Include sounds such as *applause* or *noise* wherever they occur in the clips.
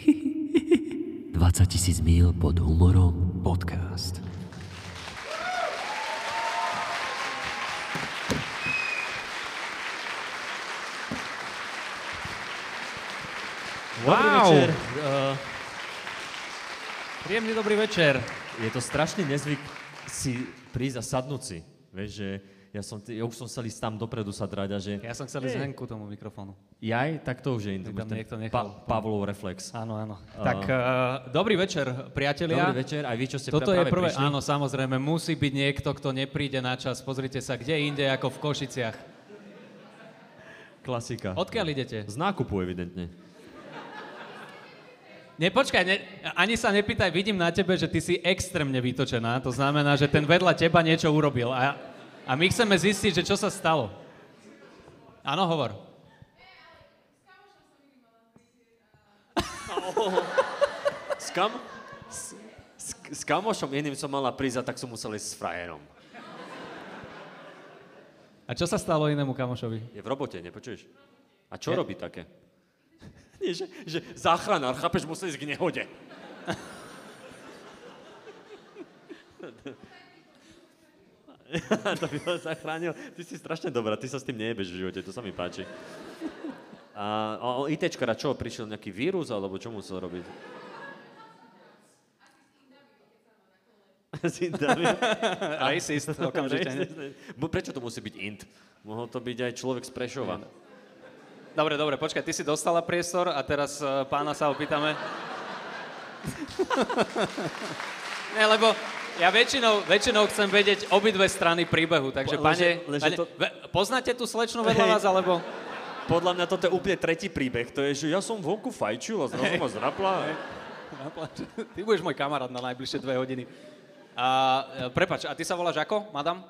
20 tisíc míl pod humorom podcast. Dobrý Wow. večer. Uh, Príjemný dobrý večer. je to strašný nezvyk si prísť a sadnúť si. Vieš, že ja, som, ja už som chcel ísť tam dopredu sa drať a že... Ja som chcel ísť henku tomu mikrofónu. Jaj, tak to už je tam ten niekto nechal. Pavlov reflex. Áno, áno. Tak, uh, dobrý večer, priatelia. Dobrý večer, aj vy, čo ste Toto je práve prvé, prišli. áno, samozrejme, musí byť niekto, kto nepríde na čas. Pozrite sa, kde inde ako v Košiciach. Klasika. Odkiaľ idete? Z nákupu, evidentne. Nepočkaj, ne, ani sa nepýtaj, vidím na tebe, že ty si extrémne vytočená. To znamená, že ten vedľa teba niečo urobil. A, a my chceme zistiť, že čo sa stalo. Áno, hovor. S, kam? S, s, s kamošom iným som mala prísť a tak som musel ísť s frajerom. A čo sa stalo inému kamošovi? Je v robote, nepočuješ? A čo robí také? *laughs* Nie, že, že záchranár, chápeš, musel ísť k nehode. *laughs* *laughs* to by ho zachránil. Ty si strašne dobrá, ty sa s tým nejebeš v živote, to sa mi páči. A a ITčkara čo, prišiel nejaký vírus, alebo čo musel robiť? *laughs* Racist, okamžite. Prečo to musí byť int? Mohol to byť aj človek z Prešova. Dobre, dobre, počkaj, ty si dostala priestor a teraz uh, pána sa opýtame. *laughs* ne, lebo ja väčšinou, väčšinou chcem vedieť obidve strany príbehu, takže Po- pane, lenže pane to- ve, poznáte tú slečnu vedľa vás, alebo... Podľa mňa toto je úplne tretí príbeh. To je, že ja som vonku fajčil a zrazu ma zrapla. Ty budeš môj kamarát na najbližšie dve hodiny. A, e, prepač, a ty sa voláš ako, madam?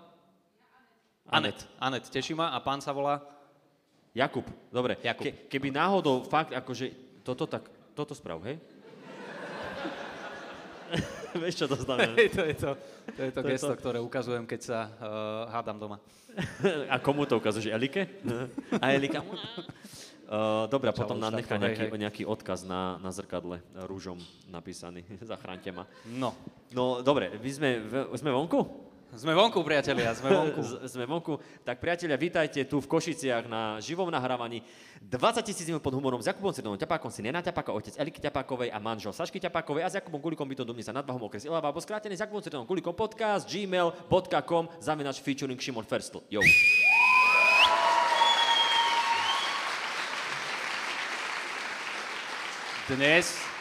Anet. Anet, teší ma. A pán sa volá? Jakub, dobre. Jakub. Ke, keby náhodou fakt, akože toto tak, toto sprav, hej? *laughs* Vieš, čo to znamená? Hej, to je to, to, je to To je gesto, to. ktoré ukazujem, keď sa uh, hádam doma. *laughs* A komu to ukazuješ? Elike? *laughs* A Elika? Uh, dobre, a potom Čau, nám nechá nejaký, hej. nejaký odkaz na, na zrkadle e, rúžom napísaný. Zachránte ma. No, No, dobre, my sme, v- sme vonku? Sme vonku, priatelia, sme vonku. *laughs* Sme vonku. Tak priatelia, vítajte tu v Košiciach na živom nahrávaní 20 tisíc minút pod humorom s Jakubom Cirdonom Ťapákom, syn Jana Ťapáka, otec Eliky Ťapákovej a manžel Sašky Ťapákovej a s Jakubom Gulikom bytom Dumne sa nad Vahom okres Ilava, alebo skrátený s Jakubom Cirdonom Gulikom podcast gmail.com zaminač featuring Šimon Ferstl. Jo. Dnes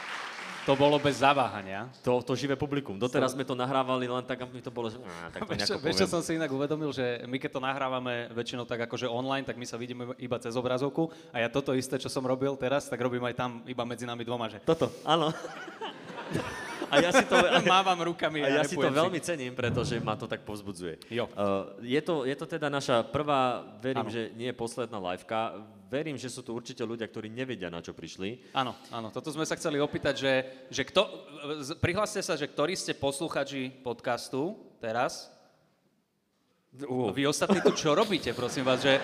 to bolo bez zaváhania. To, to živé publikum. Doteraz sme to nahrávali len tak, aby to bolo, že... Á, tak to Vieš, čo- som si inak uvedomil, že my keď to nahrávame väčšinou tak akože online, tak my sa vidíme iba cez obrazovku a ja toto isté, čo som robil teraz, tak robím aj tam iba medzi nami dvoma, že Toto, áno. *laughs* A ja si to, mávam rukami A ja a si to veľmi cením, pretože ma to tak povzbudzuje. Jo. Uh, je, to, je to teda naša prvá, verím, Áno. že nie je posledná liveka. Verím, že sú tu určite ľudia, ktorí nevedia, na čo prišli. Áno, áno, toto sme sa chceli opýtať, že, že kto, prihláste sa, že ktorí ste posluchači podcastu teraz, Uh, vy ostatní tu čo robíte, prosím vás, že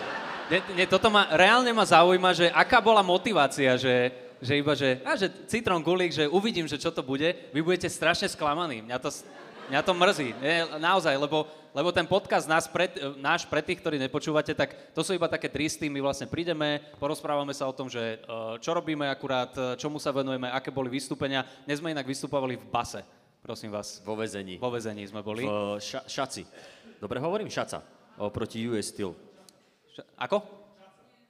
nie, nie, toto ma, reálne ma zaujíma, že aká bola motivácia, že, že iba, že, a, že citrón gulík, že uvidím, že čo to bude, vy budete strašne sklamaní. Mňa to, mňa to mrzí, nie, naozaj, lebo, lebo ten podcast nás pred, náš pre tých, ktorí nepočúvate, tak to sú iba také tristy, my vlastne prídeme, porozprávame sa o tom, že eh, čo robíme akurát, eh, čomu sa venujeme, aké boli vystúpenia. Dnes sme inak vystupovali v base, prosím vás. vo vezení. Vo vezení sme boli. V ša, šaci. Dobre hovorím? Šaca. Oproti US Steel. Ša- Ako?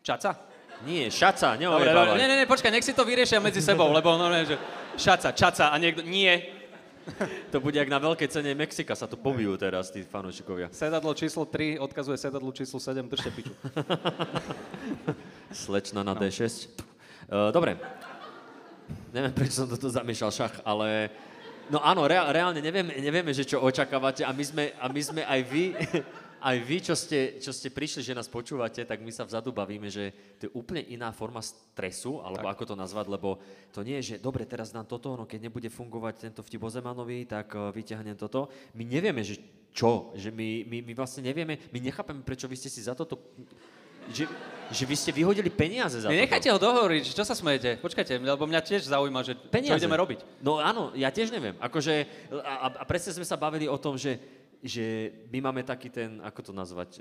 Čaca? Nie, šaca, Dobre, dobre, neojebávaj. ne, ne, ne, počkaj, nech si to vyriešia medzi sebou, lebo no, ne, že šaca, čaca a niekto, nie. To bude jak na veľkej cene Mexika, sa tu pobijú teraz tí fanúšikovia. Sedadlo číslo 3 odkazuje sedadlu číslo 7, držte piču. *laughs* Slečna No. na D6. Uh, dobre. Neviem, prečo som toto zamiešal šach, ale... No áno, reál, reálne nevieme, nevieme, že čo očakávate a my sme, a my sme aj vy, aj vy, čo ste, čo ste prišli, že nás počúvate, tak my sa vzadu bavíme, že to je úplne iná forma stresu, alebo tak. ako to nazvať, lebo to nie je, že dobre, teraz dám toto, no keď nebude fungovať tento vtip o Zemanovi, tak uh, vyťahnem toto. My nevieme, že čo, že my, my, my vlastne nevieme, my nechápeme, prečo vy ste si za toto že, že vy ste vyhodili peniaze za Ne, to. nechajte ho dohovoriť, čo sa smejete? Počkajte, lebo mňa tiež zaujíma, že Peniaze. čo ideme robiť. No áno, ja tiež neviem. Akože, a, a- a presne sme sa bavili o tom, že, že my máme taký ten, ako to nazvať,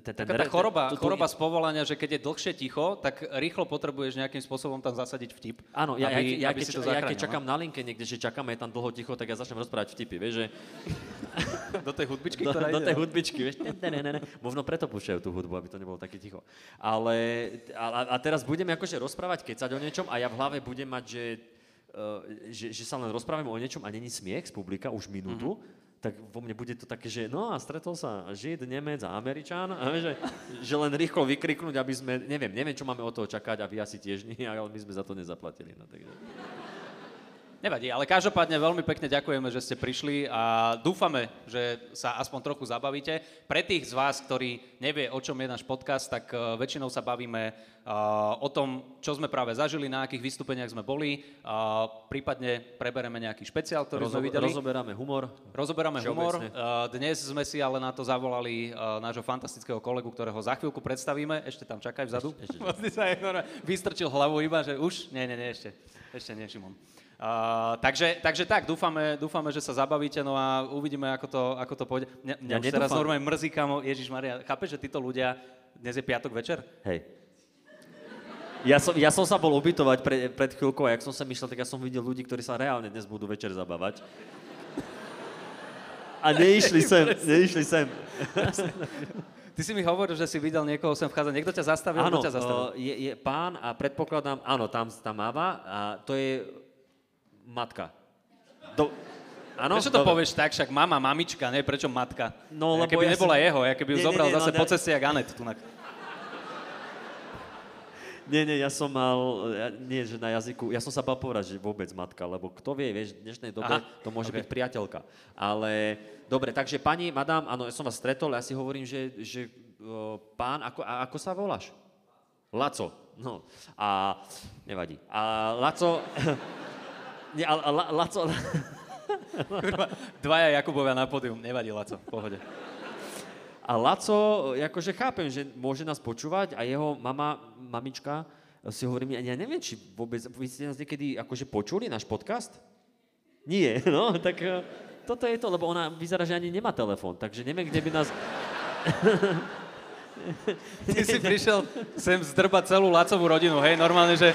ten, ten, Taká tá choroba, to- to- choroba z povolania, že keď je dlhšie ticho, tak rýchlo potrebuješ nejakým spôsobom tam zasadiť vtip. Áno, ja, aby, ja, ja, aby keď, si to ja keď no. čakám na linke niekde, že čakáme, je tam dlho ticho, tak ja začnem rozprávať vtipy, vieš, že. *laughs* Do tej hudbičky, do, ktorá do ide, tej no. hudbičky, vieš, ne, ne, ne, ne. možno preto púšťajú tú hudbu, aby to nebolo také ticho. Ale, a, a teraz budeme akože rozprávať, kecať o niečom a ja v hlave budem mať, že, uh, že, že sa len rozprávame o niečom a není smiech z publika už minútu, tak vo mne bude to také, že no a stretol sa Žid, Nemec a Američan, a že, že len rýchlo vykriknúť, aby sme, neviem, neviem, čo máme od toho čakať a vy asi tiež nie, ale my sme za to nezaplatili. No, takže. Nevadí, ale každopádne veľmi pekne ďakujeme, že ste prišli a dúfame, že sa aspoň trochu zabavíte. Pre tých z vás, ktorí nevie, o čom je náš podcast, tak uh, väčšinou sa bavíme uh, o tom, čo sme práve zažili, na akých vystúpeniach sme boli. Uh, prípadne prebereme nejaký špeciál, ktorý sme Rozo- videli. rozoberáme humor. Rozoberáme humor. Dnes sme si ale na to zavolali nášho fantastického kolegu, ktorého za chvíľku predstavíme. Ešte tam čakaj vzadu. Ešte- ešte. *laughs* Vlastne sa vystrčil hlavu iba, že už? Nie, nie, nie, ešte. Ešte nie, Šimon. Uh, takže, takže tak, dúfame, dúfame, že sa zabavíte, no a uvidíme, ako to, ako to pôjde. Mňa, mňa Ja už teraz normálne mrzí, kamo, Ježiš Maria, chápeš, že títo ľudia, dnes je piatok večer? Hej. Ja som, ja som sa bol ubytovať pre, pred chvíľkou a jak som sem išiel, tak ja som videl ľudí, ktorí sa reálne dnes budú večer zabávať. A neišli *laughs* sem, neišli sem. Ty si mi hovoril, že si videl niekoho sem vchádzať. Niekto ťa zastavil? Áno, ťa zastavil? je, je pán a predpokladám, áno, tam, tam máva a to je matka. Do, áno? Prečo to Dobre. povieš tak, však mama, mamička, ne? Prečo matka? No, ja lebo keby ja nebola som- jeho, ja keby ju Nie, nie, zobral nie, zase no, po ceste jak Anet. Tunak. Nie, nie, ja som mal, ja, nie, že na jazyku, ja som sa bal povedať, že vôbec matka, lebo kto vie, vieš, v dnešnej dobe Aha, to môže ok. byť priateľka. Ale, dobre, takže pani, madám, áno, ja som vás stretol, ja si hovorím, že, že o, pán, ako, a, ako sa voláš? Laco. No, a nevadí. A Laco, *laughs* nie, ale La, Laco, *laughs* Kurva, Dvaja Jakubovia na pódium, nevadí, Laco, v pohode. A Laco, akože chápem, že môže nás počúvať a jeho mama, mamička, si hovorím, ja neviem, či vôbec, vy ste nás niekedy akože počuli, náš podcast? Nie, *laughs* no, tak eh, toto je to, lebo ona vyzerá, že ani nemá telefón, takže neviem, kde by nás... *laughs* Ty si prišiel sem zdrbať celú Lacovú rodinu, hej, normálne, že...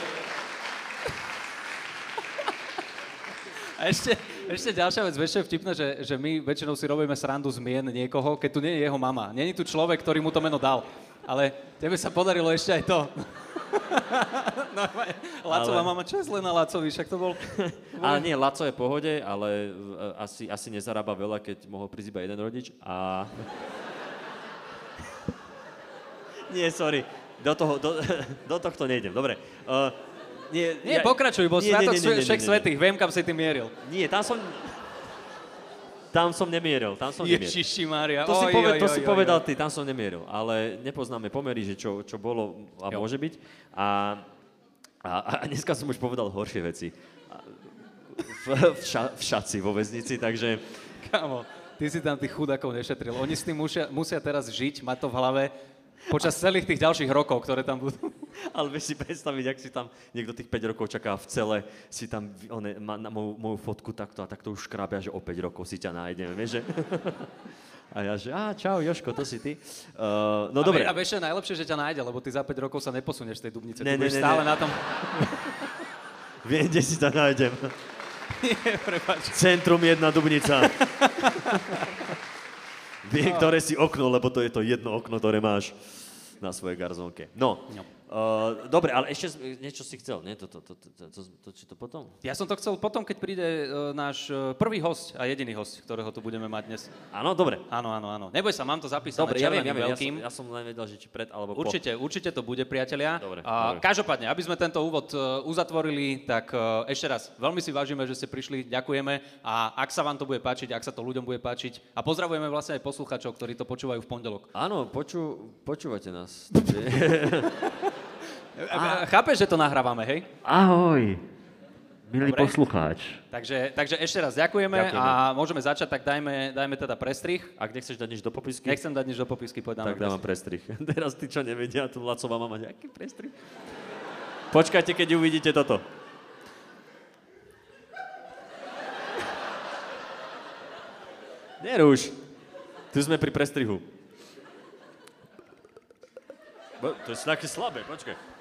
A ešte, ešte ďalšia vec, vieš, je vtipné, že, že my väčšinou si robíme srandu z mien niekoho, keď tu nie je jeho mama. Není tu človek, ktorý mu to meno dal. Ale tebe sa podarilo ešte aj to. *laughs* Normálne, Lacová Ale- mama, čo je zle na Lacovi? Však to bol... *laughs* Ale nie, Laco je v pohode, ale eh, asi, asi nezarába veľa, keď mohol prísť iba jeden rodič a... *laughs* nie, sorry, do, toho, do, do tohto nejdem, dobre. Uh, nie, Nie, pokračuj, bo nie, Sviatok Všech. Svetých, viem, kam si ty mieril. Nie, tam som... Tam som nemieril, tam som nemieril. Ježiši Mária. To, si, oj, poved, oj, to oj, si povedal oj. ty, tam som nemieril, ale nepoznáme pomery, že čo, čo bolo a Jo. môže byť. A, a, a dneska som už povedal horšie veci. V, v, ša, v šaci vo väznici, takže... Kámo, ty si tam tých chudákov nešetril. Oni s tým musia, musia teraz žiť, mať to v hlave počas celých tých ďalších rokov, ktoré tam budú. *laughs* Ale vieš si predstaviť, ak si tam niekto tých 5 rokov čaká v cele, si tam one, má na moju, moju fotku takto a takto už škrábia, že o 5 rokov si ťa nájdeme, vieš, že? *laughs* A ja, že á, čau, Joško, to si ty. Uh, no a, dobre. a vieš, najlepšie, že ťa nájde, lebo ty za 5 rokov sa neposunieš z tej Dubnice. Ne, ty ne, ne, stále ne. na tom... *laughs* Viem, kde si ťa nájdem. Nie, prepáč. Centrum jedna Dubnica. Viem, ktoré si okno, lebo to je to jedno okno, ktoré máš na svojej garzónke. No, No. Uh, dobre, ale ešte niečo si chcel, nie? To, to, to, to, to, to, či to potom? Ja som to chcel potom, keď príde uh, náš uh, prvý host a jediný host, ktorého tu budeme mať dnes. Áno, dobre. Áno, áno, áno. Neboj sa, mám to zapísané Dobre, ja viem, ja. Ja som, ja som len vedel, že či pred alebo po. Určite, určite to bude, priatelia. Dobre, a dobre. každopádne, aby sme tento úvod e, uzatvorili, tak e, ešte raz, veľmi si vážime, že ste prišli, ďakujeme a ak sa vám to bude páčiť, ak sa to ľuďom bude páčiť a pozdravujeme vlastne aj posluchačov, ktorí to počúvajú v pondelok. Áno, poču, počúvate nás. *laughs* A... Chápeš, že to nahrávame, hej? Ahoj. Milý Dobre. poslucháč. Takže, takže ešte raz ďakujeme, Ďakujeme. a môžeme začať, tak dajme, dajme teda prestrih. Ak nechceš dať nič do popisky, Nechcem dať nič do popisky, poď dáme tak dávam prestrih. *laughs* Teraz tí, čo nevedia, tu Lacová mama, aký prestrih? Počkajte, keď uvidíte toto. Nerúš. Tu sme pri prestrihu. To je také slabé, počkaj.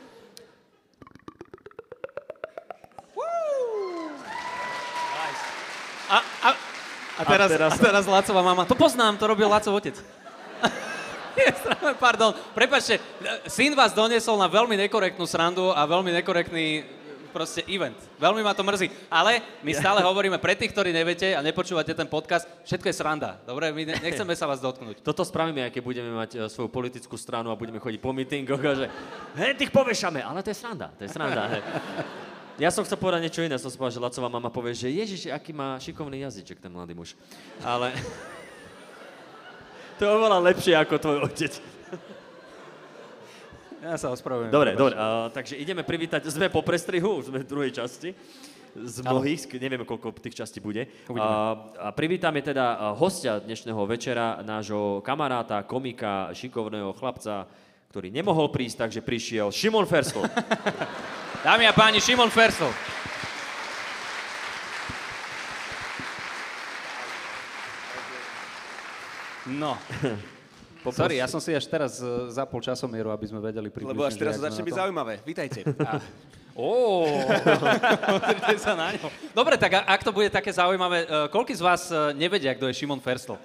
A, a, a, teraz, a, teraz... a teraz Lacová mama. To poznám, to robil Lacov otec. *laughs* Pardon, prepačte, syn vás doniesol na veľmi nekorektnú srandu a veľmi nekorektný proste event. Veľmi ma to mrzí. Ale my stále hovoríme pre tých, ktorí neviete a nepočúvate ten podcast, všetko je sranda. Dobre, my ne- *laughs* nechceme sa vás dotknúť. Toto spravíme, keď budeme mať e, svoju politickú stranu a budeme chodiť po mítingoch a že hej, tých povešame, ale to je sranda, to je sranda. *laughs* Ja som chcel povedať niečo iné, som si povedal, že Lacová mama povie, že Ježiš, aký má šikovný jazyček ten mladý muž. Ale *laughs* to je oveľa lepšie ako tvoj otec. Ja sa ospravedlňujem. Dobre, dobre, uh, takže ideme privítať, sme po prestrihu, sme v druhej časti. Z mnohých, sk- nevieme, koľko tých častí bude. Uvidíme. A, privítame teda uh, hostia dnešného večera, nášho kamaráta, komika, šikovného chlapca, ktorý nemohol prísť, takže prišiel Šimon Fersl. *laughs* Dámy a páni, Šimon Fersel. No. *laughs* Sorry, ja som si až teraz e, zapol časomieru, aby sme vedeli približne. Lebo až teraz to začne byť zaujímavé. Vítajte. *laughs* Ó, pozrite sa na ňo. Dobre, tak a- ak to bude také zaujímavé, e, koľko z vás e, nevedia, kto je Šimon Fersel?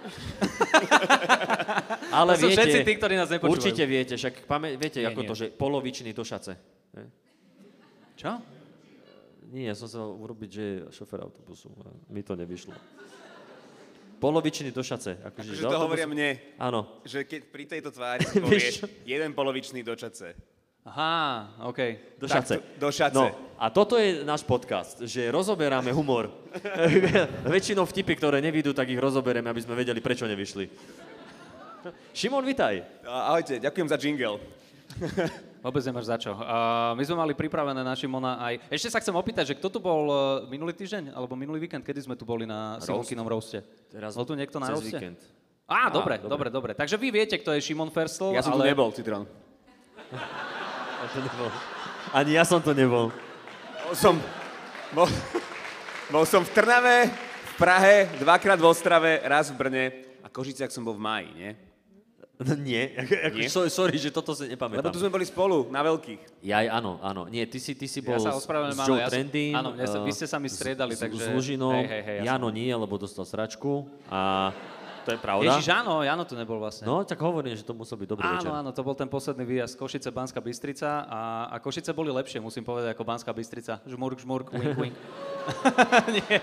*laughs* Ale To sú viete, všetci tí, ktorí nás nepočúvajú. určite viete, však pamä, viete, Nie, ako nie. to, že polovičný do šace. Ne? Čo? Nie, ja som chcel urobiť, že je šofer autobusu. a Mi to nevyšlo. Polovičný do šace. Akože, Že do to autobusu- hovoria mne, Áno. že keď pri tejto tvári *laughs* povieš jeden polovičný do. Aha, OK. Do Tak šace. to- do šace. No, a toto je náš podcast, že rozoberáme humor. *laughs* Väčšinou vtipy, ktoré nevidú, tak ich rozoberieme, aby sme vedeli, prečo nevyšli. Šimon, vitaj. Ahojte, ďakujem za jingle. *laughs* Vôbec nemáš za čo. Uh, my sme mali pripravené na Šimona aj... Ešte sa chcem opýtať, že kto tu bol uh, minulý týždeň, alebo minulý víkend, kedy sme tu boli na Simonkinom roaste? Teraz Bol tu niekto na roaste? víkend. Á, dobre, dobre. dobre, dobre. Takže vy viete, kto je Šimon Fersl, Ja som ale... tu nebol, Citron. *laughs* Ja to nebol. Ani ja som to nebol. Bol som, bol, bol som v Trnave, v Prahe, dvakrát v Ostrave, raz v Brne a Košiciach som bol v máji, nie? No, nie, ako, Nie? so- sorry, že toto si Lebo nepamätám. tu sme boli spolu, na veľkých. Jaj, áno, áno. Nie, ty si, ty si bol Ja sa s- Joe ja som- Trendym. áno, mne sa- vy eh, ste sa mi striedali, s, takže- S Lužinom. Hej, hej, hej, ja Jano som- nie, lebo dostal sračku. A to je pravda. Ježiš, áno, Jano tu nebol vlastne. No, tak hovorím, že to musel byť dobrý večer. Áno, áno, to bol ten posledný výjazd Košice, Banská Bystrica a, a Košice boli lepšie, musím povedať, ako Banská Bystrica. Žmurk, žmurk, wink, *laughs* wink. *laughs* Nie.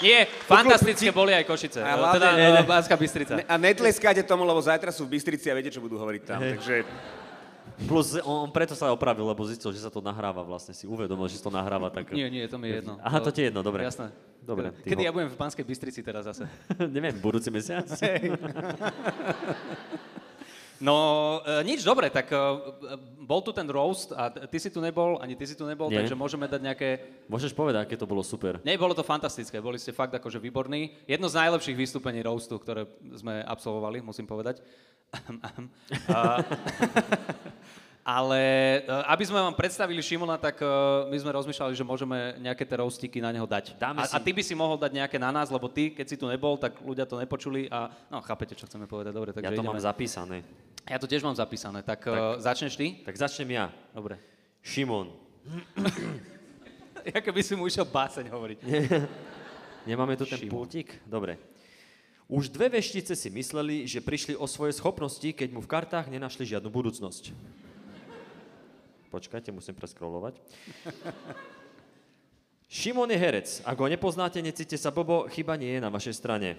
Nie, fantastické boli aj Košice. A hlavne- teda Ne, ne. eh, Banská Bystrica. Ne- A netleskáte tomu, lebo zajtra sú v Bystrici a viete, čo budú hovoriť tam. Takže Plus, on, on preto sa opravil, lebo zistil, že sa to nahráva vlastne. Si uvedomil, že to nahráva. Tak... Nie, nie, to mi je jedno. Aha, to ti je jedno, dobre. Jasné. Dobre, Kedy ho- ja budem v Banskej Bystrici teraz zase? *laughs* Neviem, budúci mesiac? *laughs* No, e, nič, dobre, tak e, bol tu ten roast a ty si tu nebol, ani ty si tu nebol, Nie. takže môžeme dať nejaké... Môžeš povedať, aké to bolo super. Nie, bolo to fantastické, boli ste fakt akože výborní. Jedno z najlepších vystúpení roastu, ktoré sme absolvovali, musím povedať. A- *laughs* Ale e, aby sme vám predstavili Šimona, tak e, my sme rozmýšľali, že môžeme nejaké tie roastiky na neho dať. Dáme A, si. a ty by si mohol dať nejaké na nás, lebo ty, keď si tu nebol, tak ľudia to nepočuli a no chápete, čo chceme povedať. Dobre, takže Ja to ideme. mám zapísané. Ja to tiež mám zapísané, tak, tak. začneš ty? Tak začnem ja. Dobre. Šimon. *coughs* Ja keby si mu išiel báseň hovoriť. *laughs* Nemáme tu ten Šimon. pultík? Dobre. Už dve veštice si mysleli, že prišli o svoje schopnosti, keď mu v kartách nenašli žiadnu budúcnosť. Počkajte, musím preskrolovať. Šimon je herec. Ak ho nepoznáte, necíte sa bobo, chyba nie je na vašej strane.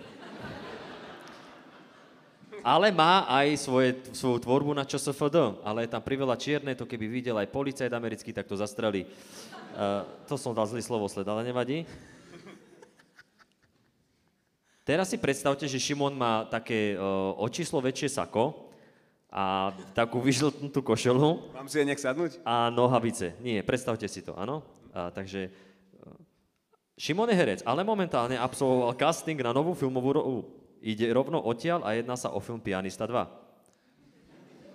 Ale má aj svoje, svoju tvorbu na ČSFD, ale je tam priveľa čierne, to keby videl aj policajt americký, tak to zastrelí. Uh, to som dal zlý slovosled, ale nevadí. Teraz si predstavte, že Šimon má také uh, o číslo väčšie sako a takú vyžltnutú košelu mám si aj nech sadnúť? a nohavice. Nie, predstavte si to, áno? A, takže e, Šimon je herec, ale momentálne absolvoval casting na novú filmovú rolu. Ide rovno odtiaľ a jedná sa o film Pianista 2.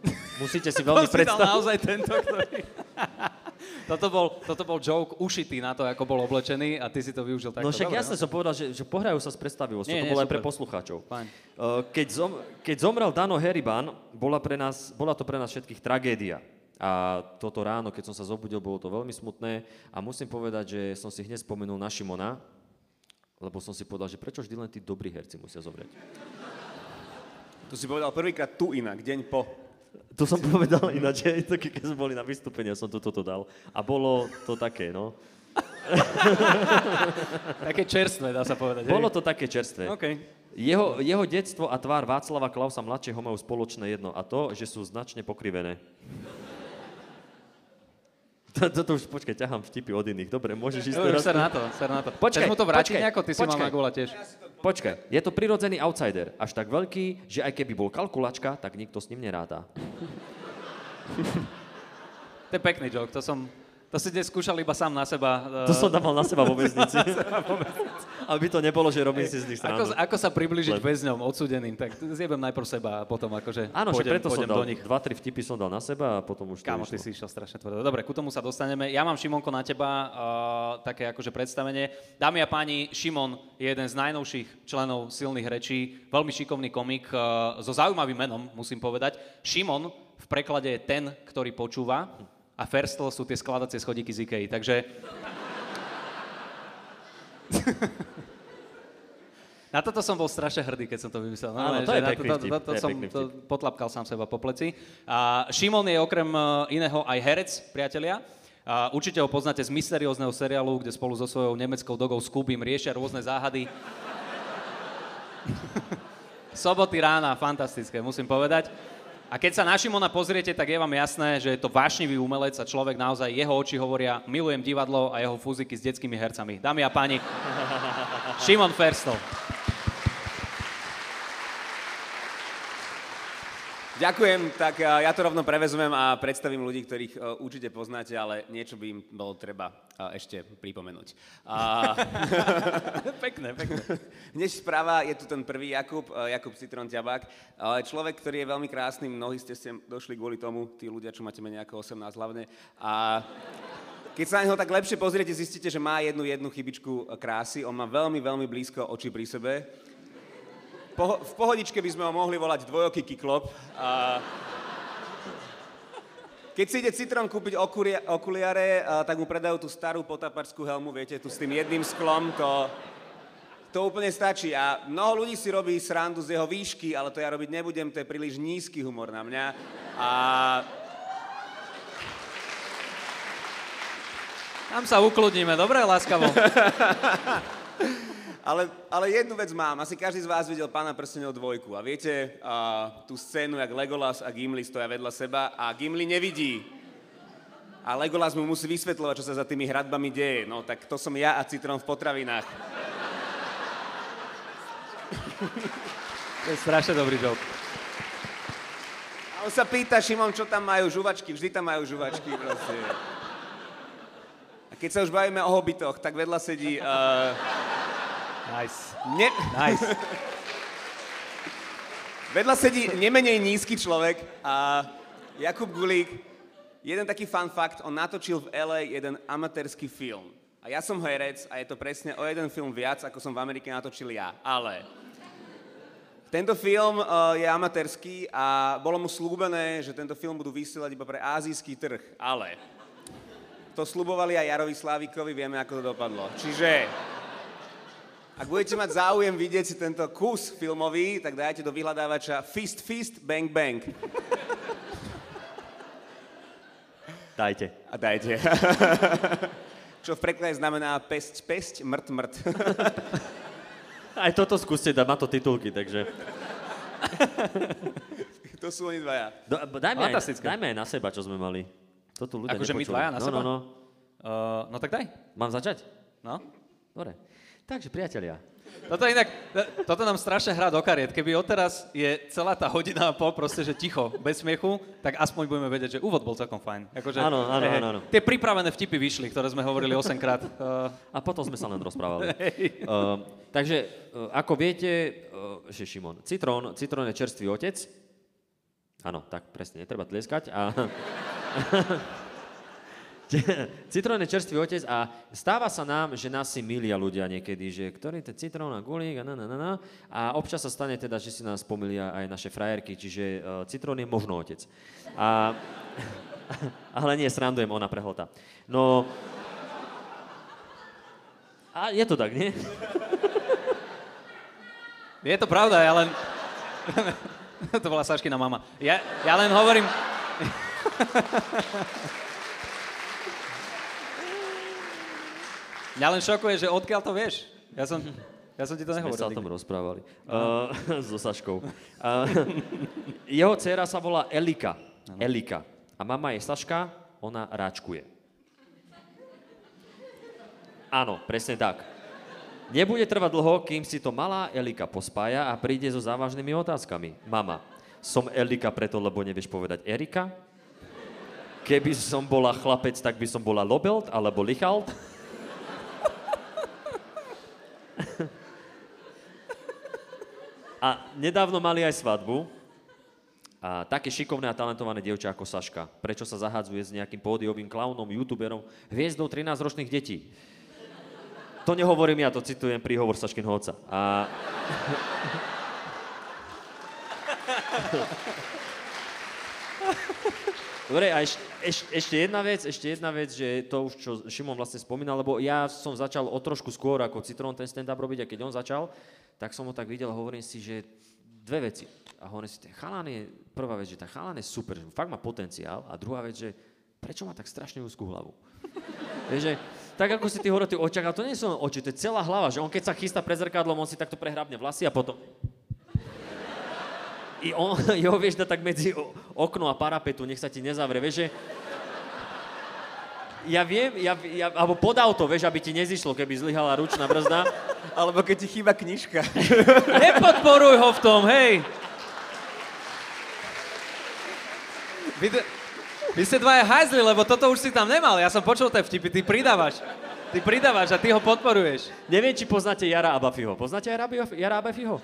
*laughs* Musíte si veľmi predstaviť. naozaj tento, ktorý... *laughs* toto, bol, toto bol joke ušitý na to, ako bol oblečený a ty si to využil takto. No však Dobre, jasne som povedal, že, že pohrajú sa s predstavivosťou. Nie, To nie, bolo aj pre super. poslucháčov. Fajn. Uh, Keď, zom, keď zomrel Dano Heriban, bola, pre nás, bola to pre nás všetkých tragédia. A toto ráno, keď som sa zobudil, bolo to veľmi smutné. A musím povedať, že som si hneď spomenul na Šimona, lebo som si povedal, že prečo vždy len tí dobrí herci musia zomrieť. Tu si povedal prvýkrát tu inak, deň po. To som *laughs* povedal ináč, to, keď sme boli na vystúpení, ja som to toto dal. A bolo to také, no. *laughs* Také čerstvé, dá sa povedať. hej? Bolo to také čerstvé. OK. Jeho, jeho detstvo a tvár Václava Klausa mladšieho majú spoločné jedno a to, že sú značne pokrivené. Toto už, počkaj, ťahám vtipy od iných. Dobre, môžeš ísť teraz. ser na to, ser na to. Počkaj, Chceš mu to vrátiť počkaj, nejako? Ty si mal počkaj. na gula tiež. Počkaj, je to prirodzený outsider. Až tak veľký, že aj keby bol kalkulačka, tak nikto s ním neráta. To je pekný joke, to som... To si dnes skúšal iba sám na seba. To eh, som dával *laughs* na seba vo väznici. Aby to nebolo, že robím si z nich Ako, ako sa približiť Lebo- väzňom, odsudeným, tak zjebem najprv seba a potom akože Áno, pôjdem, preto som pôjdem dal, do nich. dva, tri vtipy som dal na seba a potom už Kámo, ty si išiel strašne tvrdo. Dobre, ku tomu sa dostaneme. Ja mám, Šimonko, na teba uh, také akože predstavenie. Dámy a páni, Šimon je jeden z najnovších členov silných rečí, veľmi šikovný komik, uh, so zaujímavým menom, musím povedať. Šimon v preklade je ten, ktorý počúva a Ferstl sú tie skladacie schodíky z Ikei. Takže... *laughs* Na toto som bol strašne hrdý, keď som to vymyslel. Áno, Normálne, to je na to, to, to, to som to potlapkal sám seba po pleci. A Šimon je okrem e, iného aj herec, priatelia. A určite ho poznáte z mysteriózneho seriálu, kde spolu so svojou nemeckou dogou Scubim riešia rôzne záhady. *laughs* Soboty rána, fantastické, musím povedať. A keď sa na Šimona pozriete, tak je vám jasné, že je to vášnivý umelec a človek naozaj, jeho oči hovoria, milujem divadlo a jeho fúziky s detskými hercami. Dámy a páni, Šimon Ferstl. Ďakujem, tak a, ja to rovno prevezmem a predstavím ľudí, ktorých a, určite poznáte, ale niečo by im bolo treba a, ešte pripomenúť. A, *laughs* Pekné, pekné. Hneď správa je tu ten prvý Jakub, Jakub Citron Ťabák. Človek, ktorý je veľmi krásny, mnohí ste sem došli kvôli tomu, tí ľudia, čo máte menej ako 18 hlavne. A keď sa na neho tak lepšie pozriete, zistíte, že má jednu, jednu chybičku krásy. On má veľmi, veľmi blízko oči pri sebe. Po, v pohodičke by sme ho mohli volať dvojoký kiklop. A... Keď si ide Citron kúpiť okuria, okuliare, a, tak mu predajú tú starú potaparskú helmu, viete, tu s tým jedným sklom, to, to úplne stačí. A mnoho ľudí si robí srandu z jeho výšky, ale to ja robiť nebudem, to je príliš nízky humor na mňa. A Tam sa ukludníme, dobre, láskavo? *laughs* Ale, ale jednu vec mám. Asi každý z vás videl Pána prstenov dvojku. A viete a, tú scénu, jak Legolas a Gimli stoja vedľa seba a Gimli nevidí. A Legolas mu musí vysvetľovať, čo sa za tými hradbami deje. No tak to som ja a Citron v potravinách. *laughs* To je strašne dobrý joke. A on sa pýta, Šimon, čo tam majú žuvačky. Vždy tam majú žuvačky, proste. A keď sa už bavíme o hobitoch, tak vedľa sedí... Uh, Nice. ne, Nice. *laughs* Vedľa sedí nemenej nízky človek a Jakub Gulík, jeden taký fun fact, on natočil v LA jeden amatérsky film. A ja som herec a je to presne o jeden film viac, ako som v Amerike natočil ja. Ale tento film uh, je amatérský a bolo mu slúbené, že tento film budú vysielať iba pre azijský trh. Ale to slubovali aj Jarovi Slávikovi, vieme, ako to dopadlo. Čiže ak budete mať záujem vidieť si tento kus filmový, tak dajte do vyhľadávača Fist Fist Bang Bang. Dajte. A dajte. *laughs* Čo v preklade znamená pesť, pesť, mrt, mrt. *laughs* Aj toto skúste dať, má to titulky, takže... *laughs* to sú oni dvaja. Do, dajme, aj, dajme aj na seba, čo sme mali. To tu ľudia Akože my dvaja na no, seba? No, no, Uh, no tak daj. Mám začať? No. Dobre. Takže, priatelia, Toto inak, toto nám strašne hrá do kariet. Keby odteraz je celá tá hodina a pol proste, že ticho, bez smiechu, tak aspoň budeme vedieť, že úvod bol celkom fajn. Akože, Áno, áno, áno, áno. Tie pripravené vtipy vyšli, ktoré sme hovorili 8 krát. Uh, A potom sme sa len rozprávali. *laughs* uh, takže, uh, ako viete, uh, že Šimon, citrón, citrón je čerstvý otec. Áno, tak presne, netreba tlieskať. A... *laughs* *laughs* citrón je čerstvý otec a stáva sa nám, že nás si milia ľudia niekedy, že ktorý je citrón a gulík a na, na, na, na. A občas sa stane teda, že si nás pomilia aj naše frajerky, čiže uh, citrón je možno otec. A... *laughs* Ale nie, srandujem, ona prehlta. No, a je to tak, nie? *laughs* je to pravda, ja len... to bola Saškina mama. Ja, ja len hovorím... Mňa len šokuje, že odkiaľ to vieš. Ja som, ja som ti to Sme nehovoril. sa o tom rozprávali. Uh, *laughs* so Saškou. Uh, *laughs* jeho dcéra sa volá Elika. Elika. A mama je Saška, ona ráčkuje. Áno, presne tak. Nebude trvať dlho, kým si to malá Elika pospája a príde so závažnými otázkami. Mama, som Elika preto, lebo nevieš povedať Erika? Keby som bola chlapec, tak by som bola Lobelt alebo Lichalt? A nedávno mali aj svadbu. A také šikovné a talentované dievča ako Saška. Prečo sa zahádzuje s nejakým pódiovým klaunom, youtuberom, hviezdou 13-ročných detí? To nehovorím ja, to citujem príhovor Saškinho otca. A... *laughs* Dobre, a eš, eš, ešte jedna vec, ešte jedna vec, že to už, čo Šimon vlastne spomínal, lebo ja som začal o trošku skôr ako Citrón ten stand-up robiť a keď on začal, tak som ho tak videl a hovorím si, že dve veci. A hovorím si, ten chalán je, prvá vec, že ten chalán je super, že fakt má potenciál a druhá vec, že prečo má tak strašne úzkú hlavu? *laughs* Vieš, tak ako si ty hovoril, ty očak, to nie sú len oči, to je celá hlava, že on keď sa chystá pred zrkadlom, on si takto prehrabne vlasy a potom... I on, *laughs* jeho vieš dať tak medzi okno a parapetu, nech sa ti nezavre, vieš, že... Ja viem, ja, ja, alebo pod auto, vieš, aby ti nezišlo, keby zlyhala ručná brzda. *laughs* Alebo keď ti chýba knižka. *laughs* Nepodporuj ho v tom, hej! Vy, vy ste dvaja hajzli, lebo toto už si tam nemal. Ja som počul tie vtipy, ty pridávaš. Ty pridávaš a ty ho podporuješ. Neviem, či poznáte Jara Abafiho. Poznáte Jara, Jara Abafiho?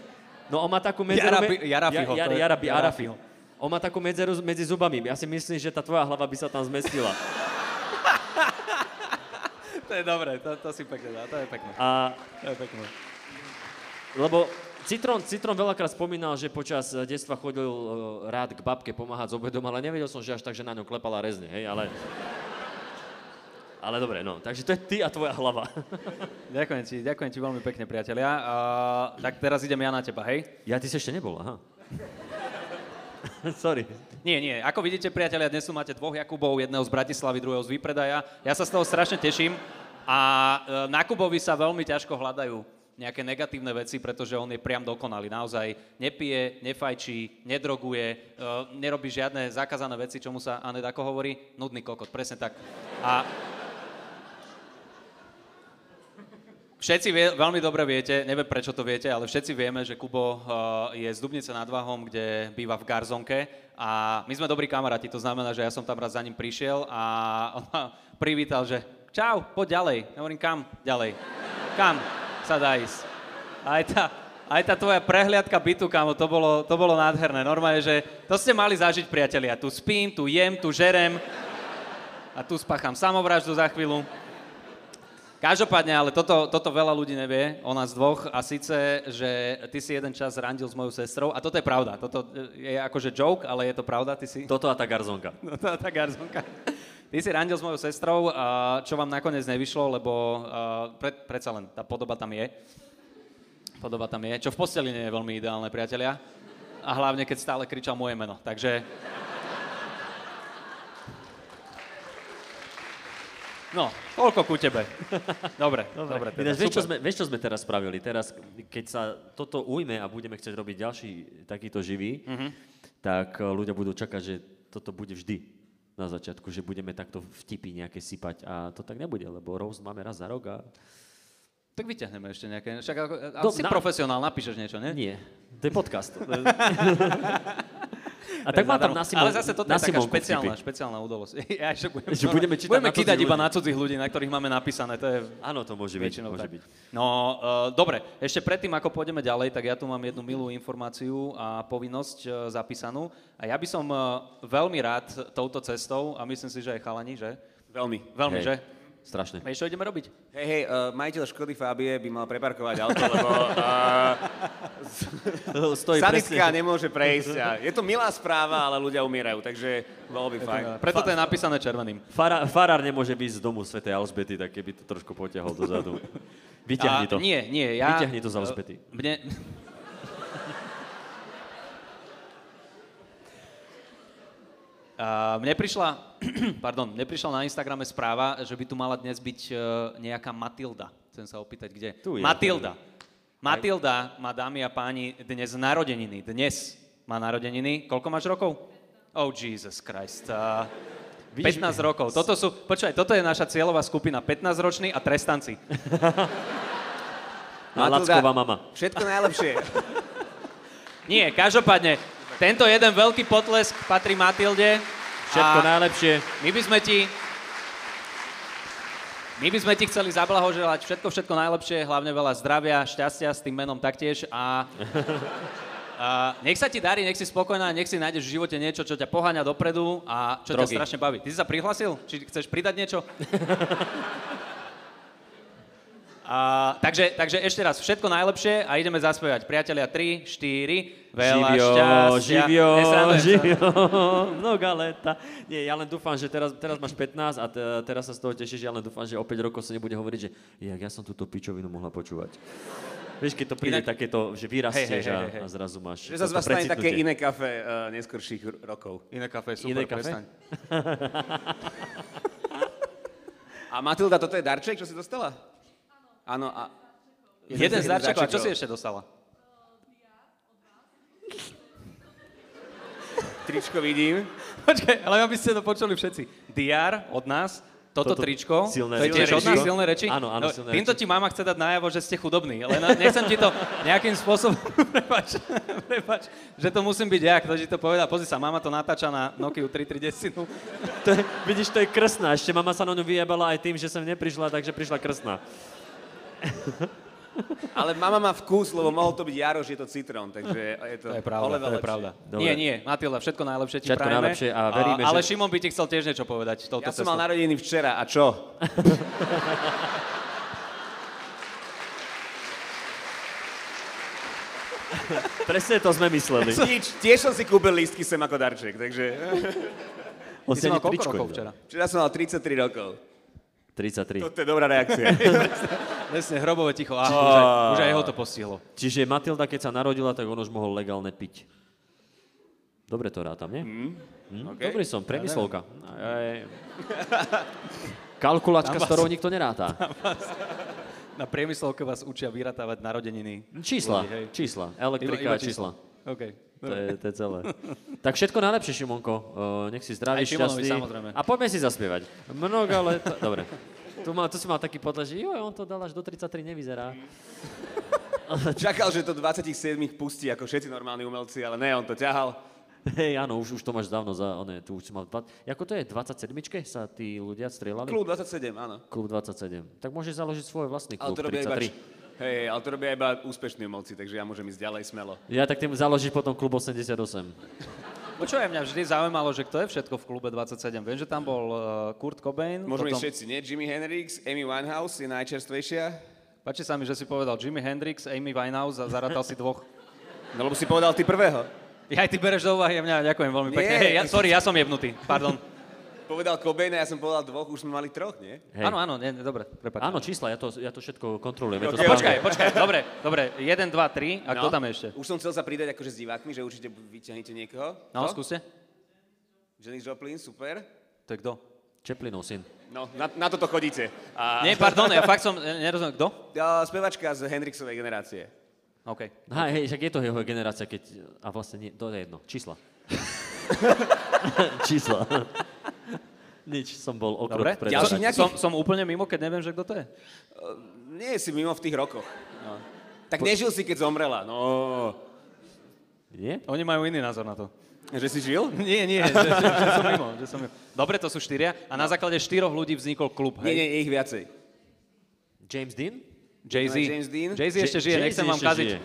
No on má takú medzeru... Jara me- Bi- Jarafiho, Ja, to je- Jara, Bi- Jarafiho. Arafiho. On má takú medzeru medzi zubami. Ja si myslím, že tá tvoja hlava by sa tam zmestila. *laughs* To je dobré, to, to si pekne dá, to je pekné. A To je pekné. Lebo Citrón, Citrón veľakrát spomínal, že počas eh, detstva chodil eh, rád k babke pomáhať s obedom, ale nevedel som, že až tak, že na ňom klepala rezne, hej, ale... Ale dobre, no, takže to je ty a tvoja hlava. *laughs* Ďakujem ti, ďakujem ti veľmi pekne, priatelia. A, tak teraz idem ja na teba, hej? Ja, ty si ešte nebol, aha. *laughs* Sorry. Nie, nie. Ako vidíte, priatelia, dnes tu máte dvoch Jakubov, jedného z Bratislavy, druhého z Výpredaja. Ja sa z toho strašne teším. A e, na Kubovi sa veľmi ťažko hľadajú nejaké negatívne veci, pretože on je priam dokonalý. Naozaj nepije, nefajčí, nedroguje, e, nerobí žiadne zakázané veci, čomu sa Anet ako hovorí? Nudný kokot, presne tak. A Všetci vie, veľmi dobre viete, neviem prečo to viete, ale všetci vieme, že Kubo uh, je z Dubnice nad Váhom, kde býva v Garzonke a my sme dobrí kamaráti, to znamená, že ja som tam raz za ním prišiel a on ma privítal, že čau, poď ďalej. Ja hovorím, kam ďalej? Kam sa dá ísť? Aj tá, aj tá tvoja prehliadka bytu, kamo, to bolo, to bolo nádherné. Normálne, že to ste mali zažiť, priatelia. Tu spím, tu jem, tu žerem a tu spácham samovraždu za chvíľu. Každopádne, ale toto, toto veľa ľudí nevie o nás dvoch a síce, že ty si jeden čas randil s mojou sestrou a toto je pravda. Toto je akože joke, ale je to pravda, ty si... Toto a tá garzonka. *laughs* No tá, tá garzonka. Ty si randil s mojou sestrou, a čo vám nakoniec nevyšlo, lebo pred, predsa len tá podoba tam je. Podoba tam je, čo v posteli nie je veľmi ideálne, priatelia. A hlavne, keď stále kričal moje meno. Takže... No, toľko ku tebe. *laughs* Dobre, dobre. dobre teda, Ináč, vieš, čo sme, vieš, čo sme teraz spravili? Teraz, keď sa toto ujme a budeme chcieť robiť ďalší takýto živý, Mhm. tak eh, ľudia budú čakať, že toto bude vždy na začiatku, že budeme takto vtipy nejaké sypať a to tak nebude, lebo Rose máme raz za rok a Tak vyťahneme ešte nejaké. Však ako, Do- asi na- profesionál, napíšeš niečo, nie? Nie, to je podcast. *laughs* A tak má tam na Simon, Ale zase toto je taká špeciálna, vtipy. špeciálna udalosť. *laughs* Ja, že budeme, Že budeme čítať budeme kýdať iba na cudzích ľudí, na ktorých máme napísané. To je Áno, to môže byť. Môže tak. byť. No, uh, dobre, ešte predtým, ako pôjdeme ďalej, tak ja tu mám jednu milú informáciu a povinnosť uh, zapísanú. A ja by som uh, veľmi rád touto cestou, a myslím si, že aj chalani, že? Veľmi. Veľmi, Hej. že? Strašné. Vieš, čo ideme robiť? Hej, hej, uh, majiteľ Škody Fábie by mal preparkovať auto, *laughs* lebo uh, Stojí sanitka presne. nemôže prejsť. A je to milá správa, ale ľudia umierajú, takže bolo by fajn. Preto to je napísané červeným. Fara, farár nemôže byť z domu svätej Alžbety, tak keby to trošku potiahol dozadu. *laughs* Vyťahni to. Nie, nie, ja... Vyťahni to z Alžbety. Mne... A *laughs* mne prišla, *clears throat* pardon, mne prišla na Instagrame správa, že by tu mala dnes byť e, nejaká Matilda. Chcem sa opýtať, kde? Tu je. Matilda. Matilda má, dámy a páni, dnes narodeniny. Dnes má narodeniny. Koľko máš rokov? Oh, Jesus Christ. Uh, Vidíš- 15 rokov. Toto sú, počkaj, toto je naša cieľová skupina. 15-roční a trestanci. *laughs* A Lacková mama. Všetko najlepšie. *laughs* Nie, každopádne, tento jeden veľký potlesk patrí Matilde. Všetko a najlepšie. my by sme ti... My by sme ti chceli zablahoželať všetko, všetko najlepšie, hlavne veľa zdravia, šťastia s tým menom taktiež a, a nech sa ti darí, nech si spokojná, nech si nájdeš v živote niečo, čo ťa poháňa dopredu a čo ťa Drogy. strašne baví. Ty si sa prihlasil? Či chceš pridať niečo? *laughs* A, takže, takže ešte raz, všetko najlepšie a ideme zaspievať. Priatelia, 3, 4, veľa živio, šťastia. živio, živio, *laughs* mnoga leta. Nie, ja len dúfam, že teraz, teraz máš 15 a te, teraz sa z toho tešíš, ja len dúfam, že o 5 rokov sa nebude hovoriť, že jak ja som túto pičovinu mohla počúvať. Vieš, keď to príde Inak- takéto, že vyrastieš hej, hej, a, hej. a zrazu máš Že zase vás stane také iné kafe uh, neskorších rokov. Iné kafe, super, Iné kafe? prestaň. *laughs* A Matilda, toto je darček, čo si dostala? Áno. a... Jeden z darčekov, a čo si ešte dostala? Tričko vidím. Počkaj, ale aby ste to počuli všetci. DR od nás, toto, Toto tričko, silné to je tiež od nás Silné reči? Áno, áno, No, silné Týmto reči. ti mama chce dať najavo, že ste chudobní, ale na, nechcem ti to nejakým spôsobom, *laughs* prepač, prepač, že to musím byť ja, kto ti to povedal. Pozri sa, mama to natáča na Nokia 3310. To je, vidíš, to je krstná. Ešte mama sa na ňu vyjebala aj tým, že som neprišla, takže prišla krstná. *laughs* Ale mama má vkus, lebo mohol to byť Jaroš, je to citrón, takže je to, To je pravda, to je lepšie. pravda. Dobre. Nie, nie, Matilda, všetko najlepšie ti Všetko prajeme. najlepšie a veríme, Ale že- Šimon by ti chcel tiež niečo povedať touto Ja som cestou. mal narodeniny včera, a čo? *laughs* Presne to sme mysleli. Nič, tiež som si kúpil lístky sem ako darček, takže... On si mal koľko rokov včera? Včera som mal 33 rokov. 33. Toto je dobrá reakcia. *laughs* Presne, hrobové ticho. Aha, už, aj, už aj jeho to postihlo. Čiže Matilda, keď sa narodila, tak on už mohol legálne piť. Dobre to rátam, nie? Mm. Okay. Dobrý som, premyslovka. Aj. Kalkulačka, s ktorou nikto neráta. *laughs* Na priemyslovke vás učia vyratávať narodeniny. Čísla, Ľudí, hej. čísla, elektrika iba a čísla. OK. To je, to je celé. Tak všetko najlepšie, Šimonko. Uh, nech si zdravý, Aj šťastný. samozrejme. A poďme si zaspievať. Mnogo leta... Dobre. Tu, mal, tu si mal taký potlež, že joj, on to dal až do 33, nevyzerá. *laughs* Čakal, že to 27 pustí ako všetci normálni umelci, ale ne, on to ťahal. Hej, áno, už, už to máš dávno za... One, tu už si mal... dva- Ako to je? 27 sa tí ľudia strieľali? Klub 27, áno. Klub 27. Tak môžeš založiť svoj vlastný Ale klub to robia iba, 33. hej, hej, ale to robia iba úspešní umelci, takže ja môžem ísť ďalej smelo. Ja tak tým založíš potom klub 88. Počúvaj, mňa vždy zaujímalo, že kto je všetko v klube 27. Viem, že tam bol uh, Kurt Cobain. Môžeme potom... všetci, nie? Jimi Hendrix, Amy Winehouse je najčerstvejšia. Páči sa mi, že si povedal Jimi Hendrix, Amy Winehouse a zarátal si dvoch. *laughs* No lebo si povedal ty prvého. Ja aj ty bereš do úvahy mňa ďakujem veľmi pekne. Hej, ja, sorry, ja som jebnutý, pardon. *laughs* Povedal Cobain ja som povedal dvoch, už sme mali troch, nie? Hej. Áno, áno, nie, dobre, prepáč. Áno, čísla, ja to, ja to všetko kontrolujem. Je to Ok, správne. Počkaj, počkaj, dobre, dobre, 1, 2, 3, a kto tam je ešte? Už som chcel sa pridať akože s divákmi, že určite vyťahnete niekoho. No, Kto? skúste. Janis Joplin, super. To je kto? Čeplinov syn. No, na, na toto chodíte. A, Nie, pardon, ja fakt som, ne- nerozumiem, kto? a, spevačka z Hendrixovej generácie. OK. Aha, hej, však je to jeho generácia, keď... A vlastne nie, to je jedno. Čísla. *laughs* Čísla. Nič, som bol o krok Dobre? vpred. Ďalších Som- Som, som úplne mimo, keď neviem, že kto to je. Nie si mimo v tých rokoch. No. Tak nežil si, keď zomrela. No, Nie? Oni majú iný názor na to. že si žil? *laughs* Nie, nie, že, že, že, som mimo, že som mimo. Dobre, to sú štyria a na základe štyroch ľudí vznikol klub, Nie, hej? nie, je ich viacej. James Dean? Jay-Z. No, James Dean? Jay-Z ešte žije, Jay-Z nechcem vám kaziť. žije.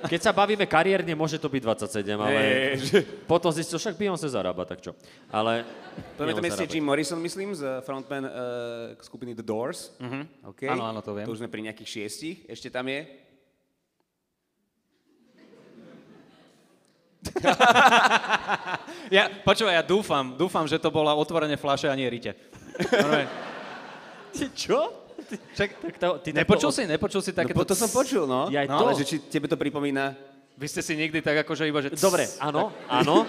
Keď sa bavíme kariérne, môže to byť 27, ale že- potom zistil, však Beyoncé zarába, tak čo. Ale... Tam on ešte zarába. Jim Morrison, myslím, z frontman uh, skupiny The Doors. Mhm. Okay. Áno, áno, to viem. To už sme pri nejakých šiestich. Ešte tam je. *laughs* Ja, počúvaj, ja dúfam, dúfam, že to bola otvorenie flaše a nie rite. *laughs* Čo? Však, tak to, ty nepočul takto- si, nepočul si No, takéto... po to som počul, no. Ja no to. ale že či tebe to pripomína... Vy ste si nikdy tak akože iba, že... Dobre, áno, áno. *laughs*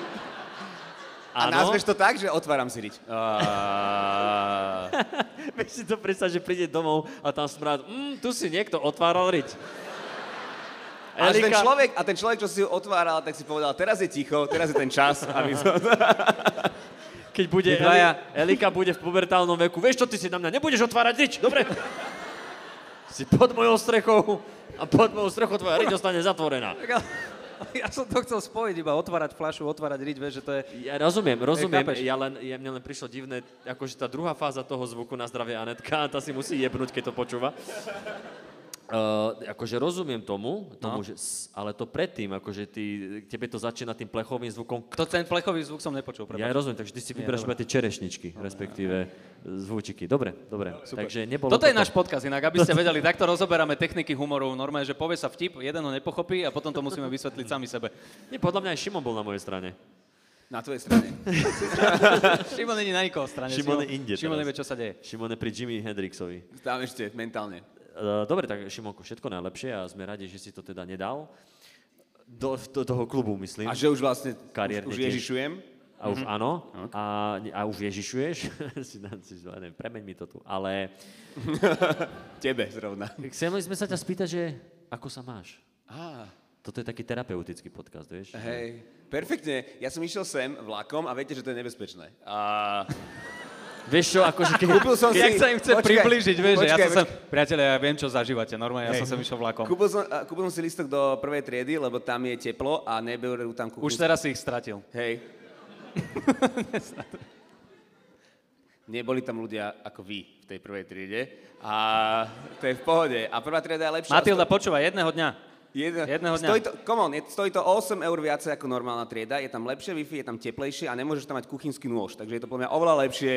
A Áno. nazveš to tak, že otváram si riť. *laughs* Vieš si to predstav, že príde domov a tam smrad, mm, tu si niekto otváral riť. a, ten človek, a ten človek, čo si ju otváral, tak si povedal, teraz je ticho, teraz je ten čas. Aby som... *laughs* Keď bude dvaja- Eli, Elika bude v pubertálnom veku, vieš čo, ty si na mňa nebudeš otvárať rič, dobre? si pod mojou strechou a pod mojou strechou tvoja riť ostane zatvorená. *laughs* Ja som to chcel spojiť, iba otvárať flašu, otvárať riť, vieš, že to je... Ja rozumiem, rozumiem, chápeš? ja len, ja, mne len prišlo divné, akože tá druhá fáza toho zvuku na zdravie Anetka, tá si musí jebnúť, keď to počúva. Uh, akože rozumiem tomu, tomu No. že, ale to predtým, akože ty, tebe to začína tým plechovým zvukom. To ten plechový zvuk som nepočul, Ja prepáč. rozumiem, takže ty si vyberáš iba tie čerešničky, respektíve zvučiky. Dobre, dobre. Takže nebolo Toto je toto. náš podcast, inak aby ste vedeli, takto rozoberáme techniky humoru. Normálne, že povie sa vtip, jeden ho nepochopí a potom to musíme vysvetliť sami sebe. Nie, podľa mňa aj Šimon bol na mojej strane. Na tvojej strane. *laughs* Šimon není na nikoho strane. Šimon je inde Šimon nevie, čo sa deje. Šimon je pri Jimi Hendrixovi. Tam ešte, mentálne. Uh, Dobre, tak Šimonko, všetko najlepšie a sme radi, že si to teda nedal. Do, do toho klubu, myslím. A že už vlastne, Kariérne už, už ježišujem. A už áno. A, a už Ježišuješ. *laughs* si, si, neviem, premeň mi to tu. Ale *laughs* Tebe zrovna. chceli sme sa ťa spýtať, že ako sa máš? Á, Toto je taký terapeutický podcast, vieš? hej. Perfektne. Ja som išiel sem vlakom a viete, že to je nebezpečné. A... Vieš čo, akože keď... Kúpil som si... Jak sa im chce Počkaj, priblížiť, vieš, že ja počkaj, som sem... Priatelia, ja viem, čo zažívate. Normálne, ja som sem išiel vlakom. Kúpil som, kúpil som si listok do prvej triedy, lebo tam je teplo a neberú tam kuchynsku. Už teraz si ich stratil. Hej. *laughs* Neboli tam ľudia ako vy v tej prvej triede. A to je v pohode. A prvá trieda je lepšia. Matilda, počúvaj, jedného dňa. Jedno, jedného dňa. Stojí to, come on, je, stojí to 8 eur viacej ako normálna trieda, je tam lepšie Wi-Fi, je tam teplejšie a nemôžeš tam mať kuchynský nôž, takže je to podľa mňa oveľa lepšie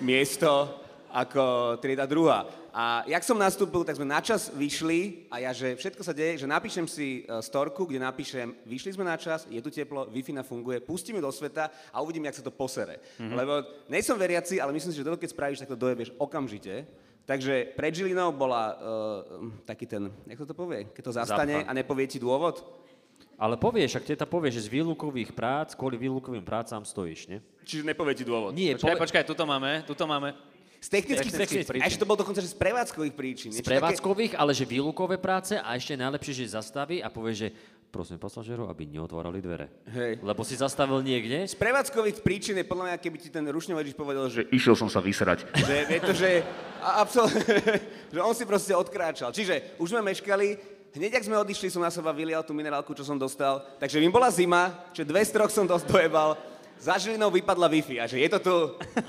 miesto ako trieda druhá. A jak som nastúpil, tak sme načas vyšli a ja, že všetko sa deje, že napíšem si uh, storku, kde napíšem, vyšli sme na čas, je tu teplo, Wi-Fi funguje, pustím ju do sveta a uvidím, jak sa to posere. Mm-hmm. Lebo nejsom veriaci, ale myslím si, že toto keď spravíš, tak to dojebieš okamžite. Takže pred Žilinou bola uh, taký ten, jak to povie, keď to zastane Zapcha. a nepovie ti dôvod? Ale povieš, ak teta povie, že z výlukových prác, kvôli výlukovým prácam stojíš, nie? Čiže nepovie ti dôvod. Nie, Počkaj, počkaj, tuto máme, tuto máme. Z technických, Z technických príčin. A ešte to bol dokonca že z prevádzkových príčin. z prevádzkových, ale že výlukové práce a ešte najlepšie, že zastaví a povie, že prosím pasažierov, aby neotvárali dvere. Hej. Lebo si zastavil niekde, Z prevádzkových príčin je podľa mňa, keby ti ten rušňovač povedal, že išiel som sa vysrať. že je to, že, a absol- *laughs* že on si proste odkráčal. Čiže už sme meškali, hneď ak sme odišli, som na seba vylial tú minerálku, čo som dostal. Takže im bola zima, že dve z troch som dosť dojebal. Za Žilinou vypadla Wi-Fi a že je to tu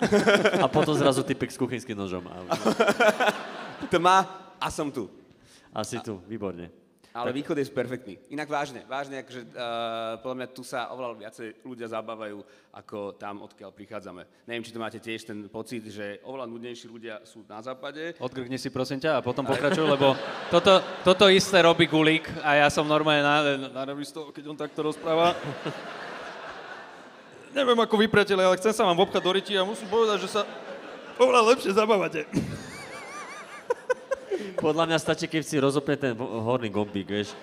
*laughs* a potom zrazu typek s kuchynským nožom. A *laughs* tma a som tu. asi tu, výborne. Ale východ je perfektný. Inak vážne, vážne, akože uh, podľa mňa tu sa oveľa viacej ľudia zabávajú, ako tam, odkiaľ prichádzame. Neviem, či to máte tiež ten pocit, že oveľa nudnejší ľudia sú na západe. Odgrkni si prosím ťa a potom pokračuj, lebo toto, toto isté robí Gulík a ja som normálne na, na, na toho, keď on takto rozpráva. Neviem ako vy, priatelia, ale chcem sa vám obchať do ryti a musím povedať, že sa oveľa lepšie zabávate. Podľa mňa stačí, keď si rozopne ten horný gombík, vieš.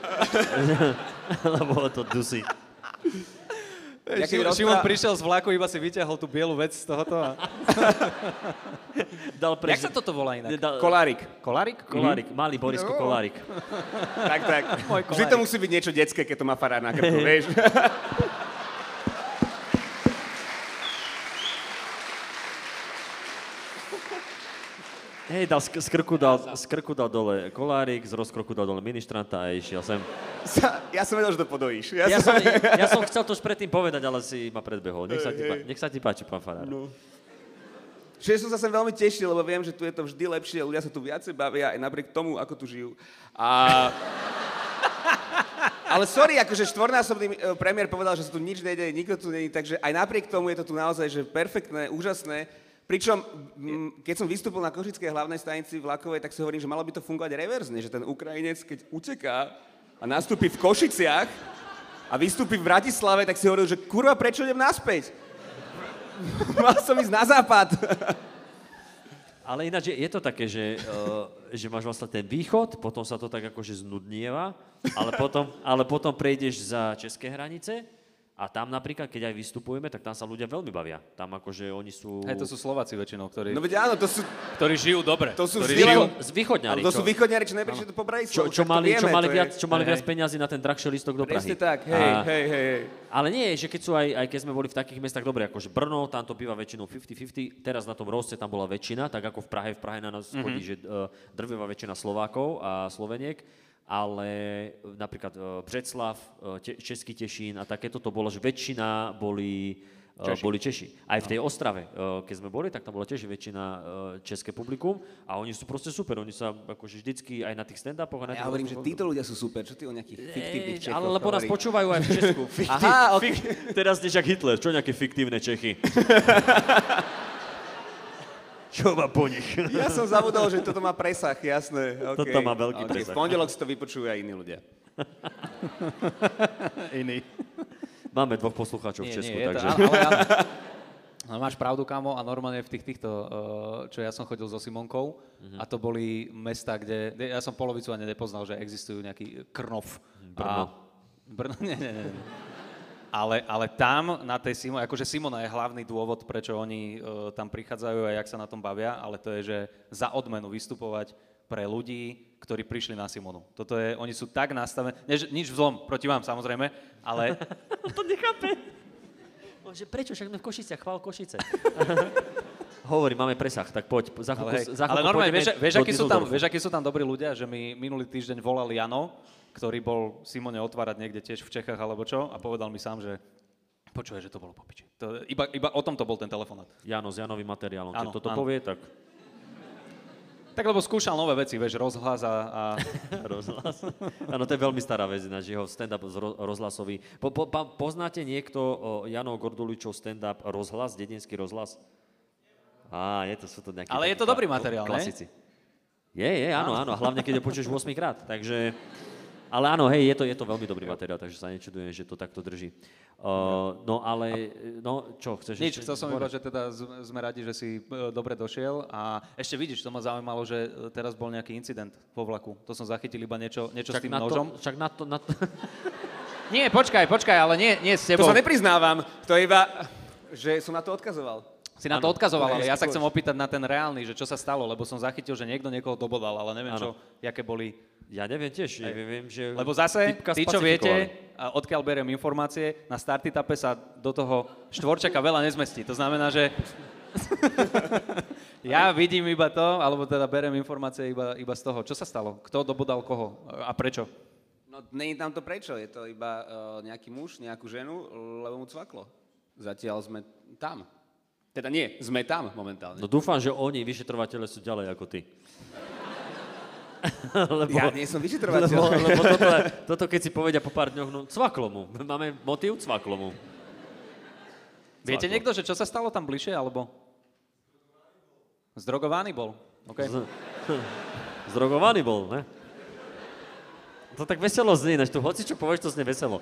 *laughs* Lebo to dusí. Ja keď Šimon, prišiel z vlaku, iba si vyťahol tú bielu vec z tohoto a... *laughs* Dal pre... Jak sa toto volá inak? Dal... Kolárik. Kolárik? Kolárik, malý Borisko Kolárik. Tak, tak. Vždy to musí byť niečo detské, keď to má farár na krku, *laughs* vieš. Hej, dal, z, krku dal, z krku dal dole kolárik, z rozkroku dal dole ministranta a išiel sem. Ja som vedel, že to podojíš. Ja, Ja som... som, ja som chcel to už predtým povedať, ale si ma predbehol. Nech sa ti, pá- nech sa ti páči, pán Farár. No. Čiže som sa sem veľmi tešil, lebo viem, že tu je to vždy lepšie, ľudia sa tu viacej bavia aj napriek tomu, ako tu žijú. A... Ale sorry, akože štvornásobný e, premiér povedal, že sa tu nič nejde, nikto tu není, takže aj napriek tomu je to tu naozaj že perfektné, úžasné. Pričom, keď som vystúpil na Košickej hlavnej stanici vlakovej, tak si hovorím, že malo by to fungovať reverzne, že ten Ukrajinec, keď uteká a nastúpi v Košiciach a vystúpi v Bratislave, tak si hovoril, že kurva, prečo idem naspäť? *laughs* Mal som ísť na západ. *laughs* Ale ináč je, to také, že, uh, že máš vlastne ten východ, potom sa to tak akože znudnieva, ale potom, ale potom prejdeš za české hranice a tam napríklad, keď aj vystupujeme, tak tam sa ľudia veľmi bavia. Tam akože oni sú... Hej, to sú Slováci väčšinou, ktorí, No veď áno, to sú, ktorí žijú dobre. to sú ktorí žijú... z východňári, Ale to sú čo- východňari, čo neprišli tu po Bratislavu. čo, čo, to mali, čo vieme, mali to je- viac, čo mali Hej, viac peniazy na ten drahší listok do Prahy. Presne tak, hej, A- hej, hej, hej. Ale nie, že keď sú aj, aj keď sme boli v takých mestách, dobre, akože Brno, tam to býva väčšinou 50-50, teraz na tom Roste tam bola väčšina, tak ako v Prahe, v Prahe na nás Mhm. chodí, že uh, drvivá väčšina Slovákov a Sloveniek, ale e, napríklad uh, Břeclav, te, Český Tešín a takéto to bolo, že väčšina boli Češi. Boli Češi. Aj v tej Ostrave, keď sme boli, tak tam bola tiež väčšina české publikum a oni sú proste super. Oni sa akože vždycky aj na tých stand-upoch a na Ja hovorím, že títo ľudia sú super, čo ty o nejakých fiktívnych Čechoch ale lebo nás počúvajú aj v Česku. Fiktív, *laughs* Aha, ok. fik, teraz jak Hitler, čo nejaké fiktívne Čechy? *laughs* čo má po nich? Ja som zabudol, že toto má presah, jasné. Okay. Toto má veľký okay. presah. V pondelok si to vypočujú aj iní ľudia. *laughs* Iný. Máme dvoch poslucháčov v Nie, Česku, nie, je to, takže... ale, ale, ale, *laughs* ale máš pravdu, kamo, a normálne v tých týchto, uh, čo ja som chodil so Simonkou, Mhm. a to boli mesta, kde, kde ja som polovicu ani nepoznal, že existujú nejaký Krnov. Brno. A, Brno, *laughs* nie, nie, nie. Ale, ale tam na tej Simone, akože Simona je hlavný dôvod, prečo oni uh, tam prichádzajú a jak sa na tom bavia, ale to je, že za odmenu vystupovať pre ľudí, ktorí prišli na Simonu. Toto je, oni sú tak nastavení, nič vzlom proti vám samozrejme, ale *laughs* to nechápe. Že prečo? Však sme v Košiciach, chvál Košice. *laughs* Hovorí, máme presah, tak poď, za chvíľku, Ale, hej, za ale normálne, vieš, vieš, akí sú tam, vieš, akí sú tam dobrí ľudia, že mi minulý týždeň volal Jano, ktorý bol Simone otvárať niekde tiež v Čechách alebo čo a povedal mi sám, že počuje, že to bolo po piči. To, iba, iba o tom to bol ten telefonát. Jano s Janovým materiálom. Áno, Keď toto áno. povie, tak Tak lebo skúšal nové veci, vieš, rozhlas a, a *laughs* rozhlas. Áno, to je veľmi stará vec, ináč jeho stand-up ro- rozhlasový. Po, po, pa, poznáte niekto o, Janov Gorduličov stand-up rozhlas, dedinský rozhlas? Á, je to, sú to nejaké... Ale je to dobrý materiál, ne? klasici. Je, je, áno, áno, hlavne keď ho počuješ 8 krát, takže... Ale áno, hej, je to, je to veľmi dobrý materiál, takže sa nečudujem, že to takto drží. Uh, no ale, no čo, chceš nič, ešte? chcel som iba, že teda sme radi, že si e, dobre došiel a ešte vidíš, to ma zaujímalo, že e, teraz bol nejaký incident vo vlaku. To som zachytil iba niečo, niečo s Však tým na nožom. to, však na to, na to, *laughs* Nie, počkaj, počkaj, ale nie, nie s To tebou. sa nepriznávam, to je iba, že som na to odkazoval. Si na to odkazoval, to je ale ja sa chcem opýtať na ten reálny, že čo sa stalo, lebo som zachytil, že niekto niekoho dobodal, ale neviem, čo, Áno. jaké boli. Ja neviem tiež, ja viem, že... Lebo zase, tí, čo viete, a odkiaľ beriem informácie, na starty tape sa do toho štvorčaka veľa nezmestí. To znamená, že *laughs* ja vidím iba to, alebo teda berem informácie iba, iba z toho. Čo sa stalo? Kto dobodal koho? A prečo? No, není tam to prečo, je to iba uh, nejaký muž, nejakú ženu, lebo mu cvaklo. Zatiaľ sme tam. Teda nie, sme tam momentálne. No dúfam, že oni, vyšetrovateľe, sú ďalej ako ty. *laughs* lebo, ja nie som vyšetrovateľ. lebo, lebo toto, toto, keď si povedia po pár dňoch, no cvaklo mu. Máme motív cvaklo mu. Viete Cvaklo. niekto, že čo sa stalo tam bližšie, alebo? Zdrogovaný bol. Okay. Z- *laughs* Zdrogovaný bol, ne? To tak veselo znie, ináč tu hoci čo povieš, to znie veselo.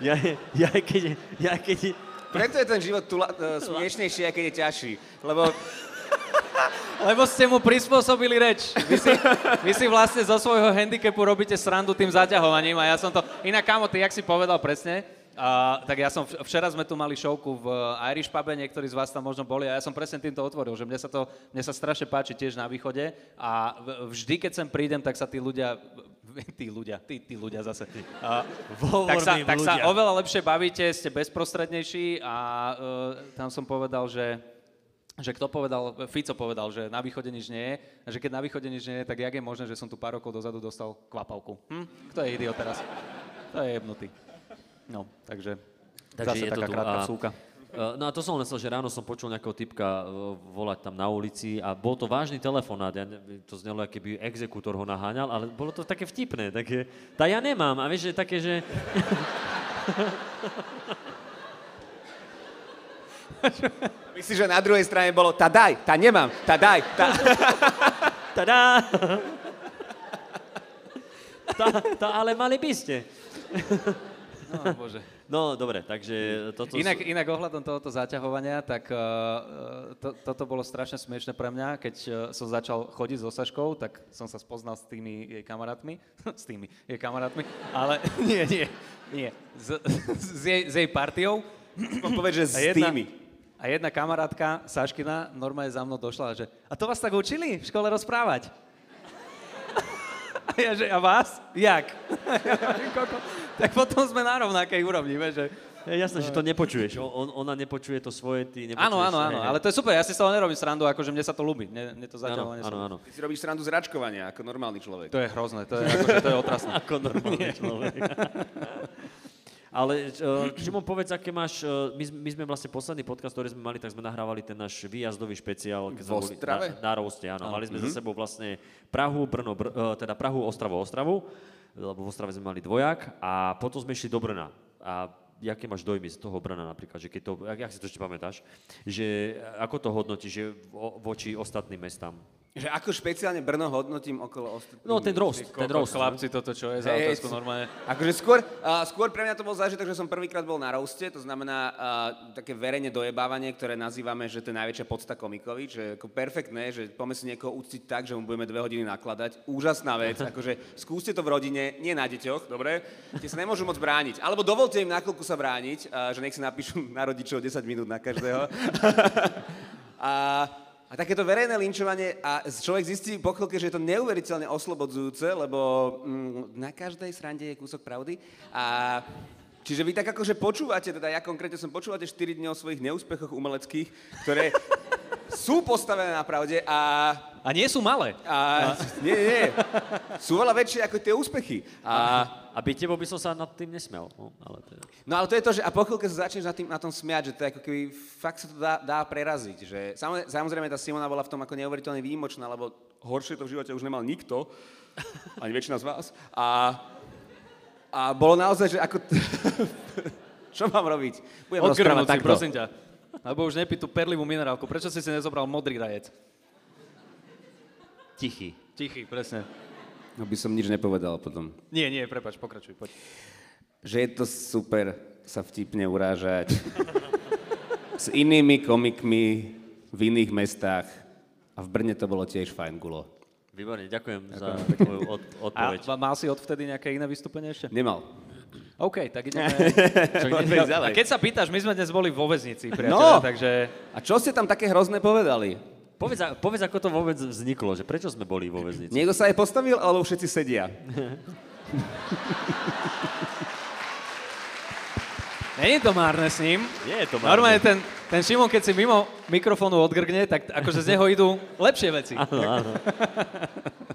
Ja, ja, keď, ja keď, Preto je ten život tula, uh, smiešnejší, aj keď je ťažší. Lebo *laughs* Lebo ste mu prispôsobili reč. Vy si, vy si vlastne zo svojho handicapu robíte srandu tým zaťahovaním a ja som to... Inak, kámo, ty, jak si povedal presne, a, tak ja som, včera sme tu mali showku v Irish pube, niektorí z vás tam možno boli a ja som presne týmto otvoril, že mne sa to, mne sa strašne páči tiež na východe a vždy, keď sem prídem, tak sa tí ľudia, *laughs* tí ľudia, tí, tí ľudia zase, a, tak, sa, tak sa ľudia. oveľa lepšie bavíte, ste bezprostrednejší a uh, tam som povedal, že že kto povedal, Fico povedal, že na východe nič nie je, a že keď na východe nič nie je, tak jak je možné, že som tu pár rokov dozadu dostal kvapavku? Hm? Kto je idiot teraz? To je jebnutý. No, takže, Takže zase je to taká tu. krátka A- vsúka. Uh, No a to som len chcel, že ráno som počul nejakého typka uh, volať tam na ulici a bol to vážny telefonát. Ja, to znelo, keby exekútor ho naháňal, ale bolo to také vtipné. Také, tá ja nemám. A vieš, že také, že... *laughs* Myslíš, že na druhej strane bolo, tá daj, tá nemám, tá daj, tá... *laughs* Tada! tá, tá, ale mali by ste. No, bože. No, dobre, takže toto... Inak, sú- inak ohľadom tohoto zaťahovania, tak uh, to, toto bolo strašne smiešne pre mňa, keď uh, som začal chodiť so Saškou, tak som sa spoznal s tými jej kamarátmi, *laughs* s tými jej kamarátmi, ale *laughs* nie, nie, nie, s, s, jej, s jej partiou. Povedz, že s jedna, tými. A jedna kamarátka, Saškina, normálne za mnou došla, že a to vás tak učili v škole rozprávať? A ja, že a vás? Jak? *laughs* Tak potom sme na rovnakej úrovni, vieš, že... Je jasné, že to nepočuješ. O- On, ona nepočuje to svoje, ty nepočuješ. Áno, áno, áno, ale to je super, ja si z toho nerobím srandu, akože mne sa to ľúbi, mne, mne to Áno, sa áno, ľúbi. áno. Ty si robíš srandu z račkovania, ako normálny človek. To je hrozné, to je, *laughs* akože, to je otrasné. Ako normálny *laughs* človek. Ale uh, Šimon, povedz, aké máš, uh, my, my sme vlastne posledný podcast, ktorý sme mali, tak sme nahrávali ten náš výjazdový špeciál. keď V boli? Na, na Roste, áno. Mali sme za sebou vlastne Prahu, Brno, Br, uh, teda Prahu, Ostravu, Ostravu, lebo v Ostrave sme mali dvojak a potom sme išli do Brna. A aké máš dojmy z toho Brna napríklad, že keď to, jak, jak si to ešte pamätáš, že ako to hodnotíš že vo, voči ostatným mestám? Že ako špeciálne Brno hodnotím okolo ostatných. No ten roast, ten roast. chlapci, toto čo je za Hej, otázku normálne. Akože skôr, uh, skôr pre mňa to bol zážitok, že som prvýkrát bol na roaste, to znamená uh, také verejne dojebávanie, ktoré nazývame, že to je najväčšia podsta komikovi, že ako perfektné, že poďme si niekoho uctiť tak, že mu budeme dve hodiny nakladať. Úžasná vec, *laughs* akože skúste to v rodine, nie na deťoch, dobre? Tie sa nemôžu moc brániť. Alebo dovolte im na chvíľku sa brániť, uh, že nech si napíšu na rodičov 10 minút na každého. *laughs* a, a takéto verejné linčovanie a človek zistí po chvíľke, že je to neuveriteľne oslobodzujúce, lebo mm, na každej srande je kúsok pravdy. A čiže vy tak akože počúvate, teda ja konkrétne som počúvate 4 dní o svojich neúspechoch umeleckých, ktoré sú postavené na pravde a A nie sú malé. a, nie, nie, nie. Sú veľa väčšie ako tie úspechy. A, A byť tebou by som sa nad tým nesmiel. No, ale to je... no ale to je to, že a po chvíľke sa začneš na, tým, na tom smiať, že to je ako keby fakt sa to dá, dá preraziť. Že, samozrejme, tá Simona bola v tom ako neuveriteľne výjimočná, lebo horšie to v živote už nemal nikto, ani väčšina z vás. A, a bolo naozaj, že ako... *laughs* Čo mám robiť? Budem rozprávať Odgrnúť si, takto. prosím ťa. Alebo už nepí tú perlivú minerálku. Prečo si si nezobral modrý rajec? Tichý. Tichý, presne. No by som nič nepovedal potom. Nie, nie, prepač, pokračuj, poď. že je to super sa vtipne urážať *laughs* s inými komikmi v iných mestách a v Brne to bolo tiež fajn gulo. Výborne, ďakujem za tvoju od, A odpoveď. ma- mal si odvtedy nejaké iné vystúpenie ešte? Nemal. OK, tak ideme. *laughs* Ďalej. A keď sa pýtaš, my sme dnes boli vo väznici, priateľe, No. takže... A čo ste tam také hrozné povedali? Povedz, povedz, ako to vôbec vzniklo, že prečo sme boli vo väznici? Niekto sa aj postavil, alebo všetci sedia? *laughs* Není to márne s ním. Nie je to márne. Normálne ten, ten Šimon, keď si mimo mikrofónu odgrgne, tak akože z neho idú lepšie veci. Áno, áno. *laughs*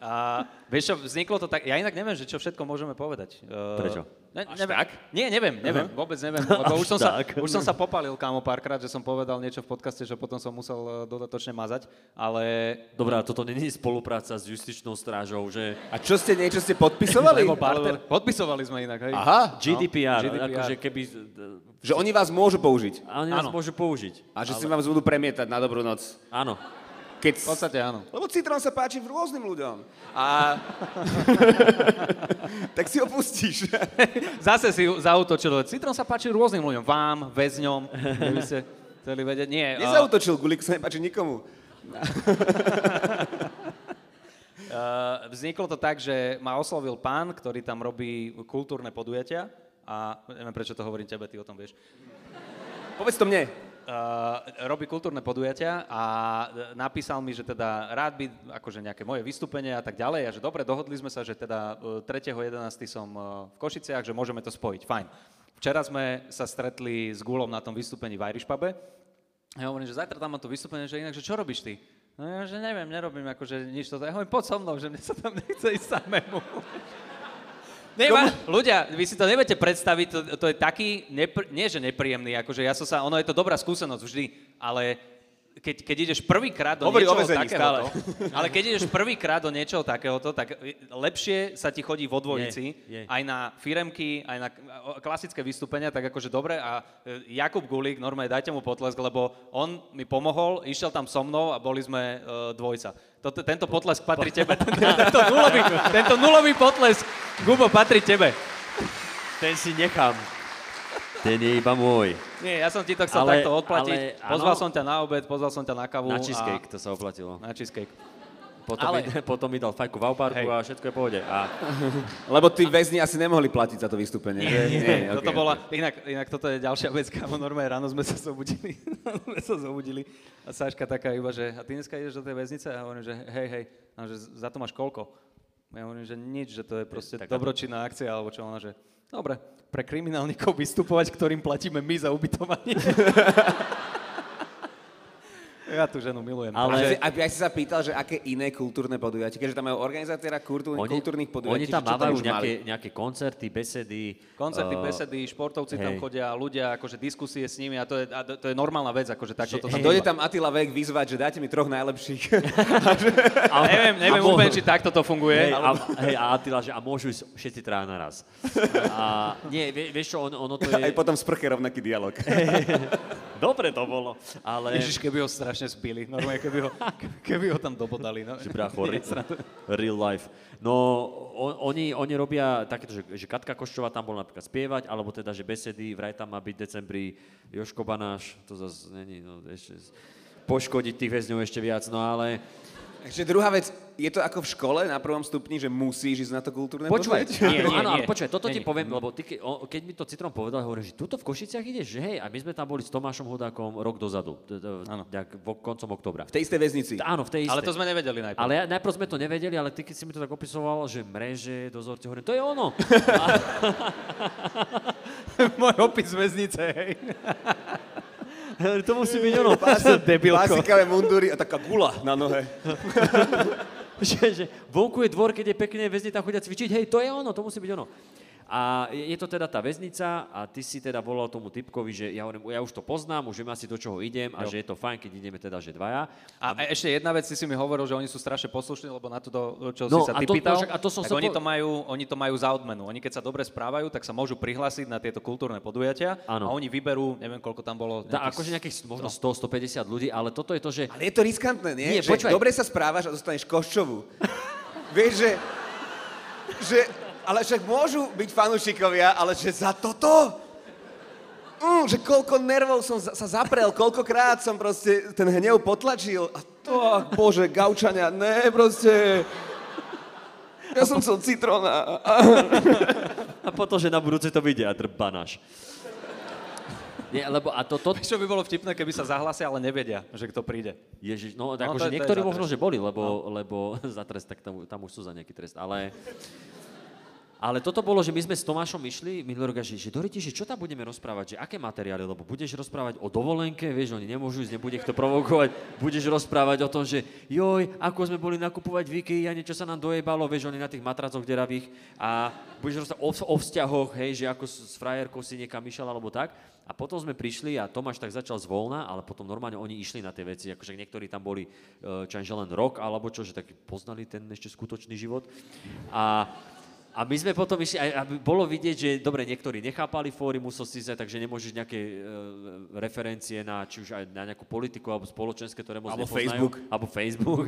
A vieš čo, vzniklo to tak, ja inak neviem, že čo všetko môžeme povedať. Uh, Prečo? Ne, Až neviem. tak? Nie, neviem, neviem, uh-huh. vôbec neviem, *laughs* lebo už som, sa, už som sa popalil kámo párkrát, že som povedal niečo v podcaste, že potom som musel eh, dodatočne mazať, ale... Dobrá, toto není spolupráca s justičnou strážou, že A čo ste, niečo ste podpisovali? Lebo barter, podpisovali sme inak, hej. Aha, GDPR, GDPR. akože keby... že oni vás môžu použiť. A oni nás Áno. môžu použiť. A že si vás budú premietať na dobrú noc. Áno. Keď... V podstate áno. Lebo citrón sa páči v rôznym ľuďom. A... *laughs* tak si ho pustíš. *laughs* Zase si zautočil. Citrón sa páči rôznym ľuďom. Vám, väzňom, keby ste chceli vedieť. Nie, *laughs* Nezautočil, Gulik sa nepáči nikomu. Uh, vzniklo to tak, že ma oslovil pán, ktorý tam robí kultúrne podujatia a neviem, prečo to hovorím tebe, ty o tom vieš. Povedz to mne. Uh, robí kultúrne podujatia a e, napísal mi, že teda rád by akože nejaké moje vystúpenie a tak ďalej a že dobre, dohodli sme sa, že teda e, 3.11. som e, v Košiciach, že môžeme to spojiť, fajn. Včera sme sa stretli s Gulom na tom vystúpení v Irish Pube Ja hovorím, že zajtra tam mám to vystúpenie, že inak, že čo robíš ty? No ja, že neviem, nerobím akože nič toto. Ja hovorím, poď so mnou, že mne sa tam nechce ísť samému. Nemá, ľudia, vy si to neviete predstaviť, to, to je taký, nepr- nie že nepríjemný, akože ja som sa, ono je to dobrá skúsenosť vždy, ale keď, keď ideš prvýkrát do Hovorí niečoho takéhoto, *laughs* ale keď ideš prvýkrát do niečoho takéhoto, tak lepšie sa ti chodí vo dvojici, Je, je. aj na firemky, aj na klasické vystúpenia, tak akože dobre. A e, Jakub Gulík, normálne dajte mu potlesk, lebo on mi pomohol, išiel tam so mnou a boli sme uh, dvojca. Toto, tento potlesk patrí tebe. *laughs* tento, nulový, tento nulový potlesk, Gubo, patrí tebe. Ten si nechám. Ten je iba môj. Nie, ja som ti to chcel Ale- takto odplatiť. ale pozval som ťa na obed, pozval som ťa na kavu. Na cheesecake A, to sa oplatilo. na cheesecake. Potom, Ale- mi, *laughs* potom mi dal fajku v Auparku a všetko je v pohode. A *laughs* Lebo tí väzni asi nemohli platiť za to vystúpenie. že? Nie, ok, toto ok. bola, inak, inak toto je ďalšia vec, kámo, normálne ráno sme sa zobudili, *laughs* sme sa zobudili a Sáška taká iba, že a ty dneska ideš do tej väznice? A hovorím, že hej, hej, a že za to máš koľko? A ja hovorím, že nič, že to je proste taká- dobročinná akcia, alebo čo ona, že dobre, pre kriminálnikov vystupovať, ktorým platíme my za ubytovanie. Ja tú ženu milujem. Ale- Ale... A ja si sa pýtal, že aké iné kultúrne podujatie, keďže tam majú organizátora kultúr, kultúrnych oni podujatí, tam že čo mávajú nejaké, mali? nejaké koncerty, besedy. Koncerty, eh, besedy, športovci tam hej. chodia, ľudia, akože diskusie s nimi a to je, a to je normálna vec, akože takto to Že- sa A dojde tam Attila Vek vyzvať, že dajte mi troch najlepších. *laughs* Ale neviem, neviem A úplne, či takto to funguje. Hej, a, hej, a Attila, že a môžu ísť všetci traja naraz. A nie, vie, vieš čo, on, ono to *laughs* je... Aj potom sprche rovnaký dialog. *laughs* Dobre to bolo, ale... Ježiš, keby ho strašne spili. Normálne, keby ho, keby ho tam dobodali. No. Že brácho, *laughs* real life. No, on, oni, oni robia takéto, že, že Katka Koščová tam bola napríklad spievať, alebo teda, že besedy, vraj tam má byť v decembri Joško Banáš, to zase není, no ešte poškodiť tých väzňov ešte viac, no ale... Takže druhá vec, je to ako v škole na prvom stupni, že musíš ísť na to kultúrne Počúvaj? Nie, no, *laughs* nie, áno, ale nie. počúvaj, toto ti Nie, nie. poviem, lebo ty, ke- o, keď mi to Citron povedal, hovorím, že tuto v Košiciach ideš, že hej, a my sme tam boli s Tomášom Hudákom rok dozadu, nejak koncom oktobra. V tej istej väznici. Áno, v tej istej. Ale to sme nevedeli najprv. Ale najprv sme to nevedeli, ale ty, keď si mi to tak opisoval, že mreže, dozorte, hovorím, to je ono. *laughs* Môj opis väznice, hej. To musí byť ono. Debilko. Klasikavé mundúry a taká gula na nohe. *laughs* že, že vonku je dvor, keď je pekné, väzni tam chodia cvičiť, hej, to je ono, to musí byť ono. A je to teda tá väznica a ty si teda volal tomu typkovi, že ja, hovorím, ja už to poznám, už viem asi do čoho idem a Jo. že je to fajn, keď ideme teda, že dvaja. A e- ešte jedna vec, si si mi hovoril, že oni sú strašne poslušní, lebo na to, do- čo No, si sa a ty to- pýtal, a to som tak sa oni, po- to majú, oni to majú za odmenu. Oni keď sa dobre správajú, tak sa môžu prihlásiť na tieto kultúrne podujatia Áno. a oni vyberú, neviem koľko tam bolo. Tá, akože nejakých možno 100-150 ľudí, ale toto je to, že... Ale je to riskantné, Nie, nie? že počúvaj. dobre sa správaš a dostaneš koščovú. *laughs* Vieš, že, že... Ale však môžu byť fanúšikovia, ale že za toto? Mm, že koľko nervov som za- sa zaprel, koľkokrát som proste ten hnev potlačil. A to, ach, bože, gaučania, ne, proste... Ja som chcel citrona. *laughs* A- potom, že na budúce to vyjde a drbanáš. Nie, lebo a to, to, Čo by bolo vtipné, keby sa zahlasia, ale nevedia, že kto príde. Ježiš, no, No, no akože niektorí možno, že boli, lebo, lebo *laughs* za trest, tak tam, tam už sú za nejaký trest, ale... Ale toto bolo, že my sme s Tomášom išli minulý rok že, že Doriti, že čo tam budeme rozprávať, že aké materiály, lebo budeš rozprávať o dovolenke, vieš, oni nemôžu ísť, nebude to provokovať, budeš rozprávať o tom, že joj, ako sme boli nakupovať v IKEA a niečo sa nám dojebalo, vieš, oni na tých matracoch deravých a budeš rozprávať o, o vzťahoch, hej, že ako s, frajerkou si niekam išiel alebo tak. A potom sme prišli a Tomáš tak začal zvolna, ale potom normálne oni išli na tie veci, akože niektorí tam boli, e, čo len rok alebo čo, že tak poznali ten ešte skutočný život. A a my sme potom išli, aby bolo vidieť, že dobre, niektorí nechápali si ísť, takže nemôžeš nejaké e, referencie na, či už aj na nejakú politiku alebo spoločenské, ktoré moc Alebo nepoznajú. Facebook. Alebo Facebook.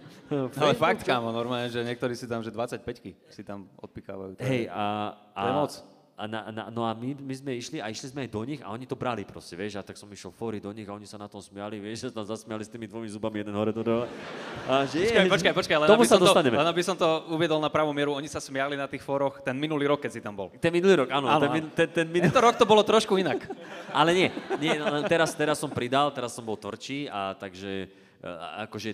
*laughs* Ale fakt, kámo, normálne, že niektorí si tam, že 25 si tam odpikávajú. Hej, a, a, To je moc. A, na, na, no a my, my sme išli a išli sme aj do nich a oni to brali proste, vieš, a tak som išiel fóry do nich a oni sa na tom smiali, vieš, sa tam zasmiali s tými dvomi zubami, jeden hore, to dole. A že Počkaj, je, počkaj, počkaj, len tomu aby, sa som to, dostaneme. len aby som to uviedol na pravú mieru, oni sa smiali na tých fóroch ten minulý rok, keď si tam bol. Ten minulý rok, áno, Áno, ten, áno. ten, ten minulý Tento rok to bolo trošku inak. *laughs* Ale nie, nie no, len teraz, teraz som pridal, teraz som bol tvrdší a takže e, akože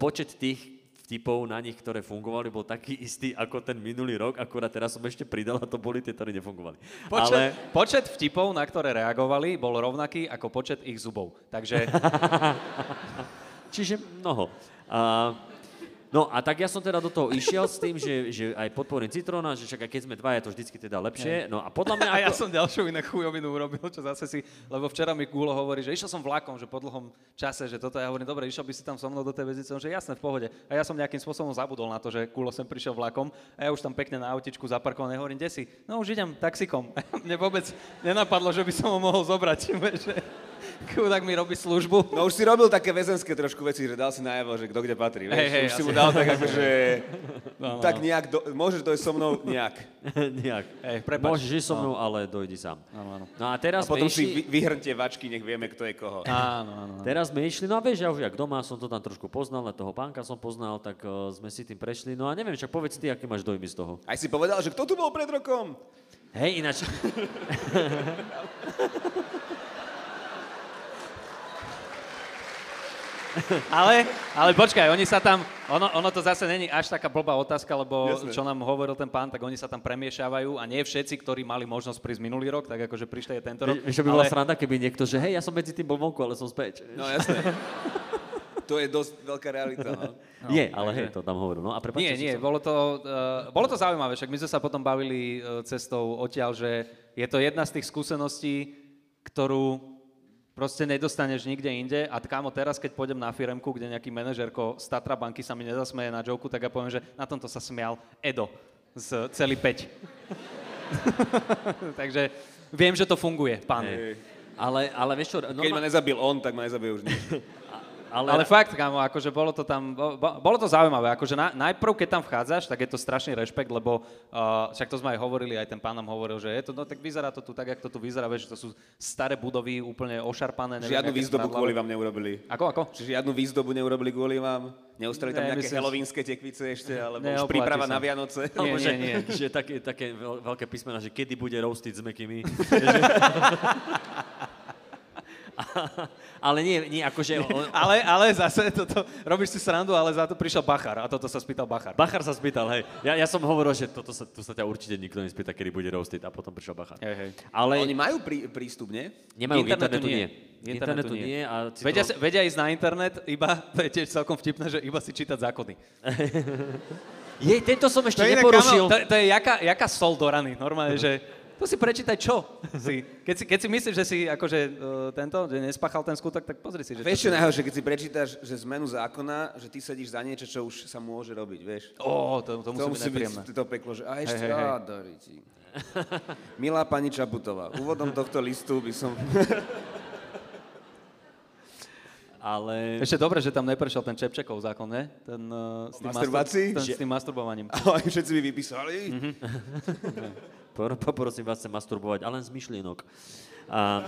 počet tých vtipov na nich, ktoré fungovali, bol taký istý ako ten minulý rok, akurát teraz som ešte pridal a to boli tie, ktoré nefungovali. Počet, Ale počet vtipov, na ktoré reagovali, bol rovnaký ako počet ich zubov. Takže *laughs* Čiže mnoho. A, no a tak ja som teda do toho išiel s tým, že, že aj podporím Citróna, že však keď sme dvaja, to vždycky teda lepšie. No a podľa mňa... *laughs* A ja som ďalšiu inak chujovinu urobil, čo zase si, lebo včera mi Gulo hovorí, že išiel som vlakom, že po dlhom čase, že toto ja hovorím, dobre, išiel by si tam so mnou do tej väzice, On že jasné, v pohode. A ja som nejakým spôsobom zabudol na to, že Gulo sem prišiel vlakom a ja už tam pekne na autičku zaparkoval, hovorím, kde si? No už idem taxikom. *laughs* Mne vôbec nenapadlo, že by som ho mohol zobrať, *laughs* že chudák mi robí službu. No už si robil také väzenské trošku veci, že dal si najavo, že kto kde patrí, vieš? Hej, hej, už si asi. mu dal tak akože... *laughs* No, no, tak no. nejak, do, môžeš dojsť so mnou nejak. *laughs* Nejak. Prepáč. Môžeš ísť so mnou, ale dojdi sám. Áno, áno. No a A teraz potom sme si išli... vy, vyhrnte vačky, nech vieme, kto je koho. Áno, áno. Teraz sme išli, no a vieš, ja už jak doma som to tam trošku poznal, a toho pánka som poznal, tak uh, sme si tým prešli. No a neviem, však povedz ty, aké máš dojmy z toho. Aj si povedal, že kto tu bol pred rokom? Hej, ináč... *laughs* Ale, ale počkaj, oni sa tam, ono, ono to zase není až taká blbá otázka, lebo Jasné. čo nám hovoril ten pán, tak oni sa tam premiešavajú a nie všetci, ktorí mali možnosť prísť minulý rok, tak akože prišli aj tento rok. Vieš, by bola sranda, keby niekto, že hej, ja som medzi tým bol vonku, ale som späť. No jasné. to je dosť veľká realita, no. Nie, ale hej, to tam hovoril. No a prepáčte, Nie, nie, som- bolo to, uh, bolo to zaujímavé, však my sme sa potom bavili uh, cestou odtiaľ, že je to jedna z tých skúseností, ktorú proste nedostaneš nikde inde a kámo, teraz keď pôjdem na firemku, kde nejaký manažerko z Tatra banky sa mi nezasmeje na joku, tak ja poviem, že na tomto sa smial Edo z celý 5. *laughs* Takže viem, že to funguje, pán. Ale, ale vieš čo, Keď ma nezabil on, tak ma nezabije už nič. *laughs* ale, Ale fakt, kámo, akože bolo to tam, bo- bo- bolo to zaujímavé, akože na, najprv, keď tam vchádzaš, tak je to strašný rešpekt, lebo uh, však to sme aj hovorili, aj ten pán nám hovoril, že je to, no tak vyzerá to tu tak, jak to tu vyzerá, vieš, to sú staré budovy, úplne ošarpané. neviem, Žiadnu výzdobu kvôli vám neurobili. Ako, ako? Čiže žiadnu výzdobu neurobili kvôli vám? Neustali tam Ne, nejaké myslím halloweenské tekvice ešte, alebo Ne, už príprava sa. na Vianoce? Nie, Alebo že, nie, nie. že také, také veľ- veľké písmena, že kedy bude roastiť s mekými. *laughs* *laughs* ale nie, nie akože... On, Ale, ale zase toto, robíš si srandu, ale za to prišiel Bachar a toto sa spýtal Bachar. Bachar sa spýtal, hej. Ja, ja som hovoril, že toto sa, tu sa ťa určite nikto nespýta, kedy bude roastiť a potom prišiel Bachar. Hej, hej. Ale Oni majú prí, prístup, nie? nemajú Internetu internetu, nie. nie. Internetu nie. a Citron- Vedia, vedia ísť na internet, iba, *laughs* to je tiež celkom vtipné, že iba si čítať zákony. *laughs* Jej, tento som ešte inak, neporušil. kámo, To, to je jaká, jaká sol do rany, normálne, že to si prečítaj čo. Si, keď, si, keď si myslíš, že si akože uh, tento, že nespáchal ten skutok, tak pozri si, že Vieš čo najhoršie, keď si prečítaš, že zmenu zákona, že ty sedíš za niečo, čo už sa môže robiť, vieš? Ó, to, to musí To byť musí nepríjemné. byť to peklo, že a ešte, hej. á, Doriti. Milá pani Čaputová, úvodom tohto listu by som... *laughs* Ale... Ešte dobre, že tam neprešiel ten Čepčekov zákon, ne? Ten, uh, s, tým masturbácii? Mastur- ten, s tým masturbovaním. *laughs* Ale všetci by vypísali. *laughs* Por- Poprosím vás sa masturbovať, ale len z myšlienok. A,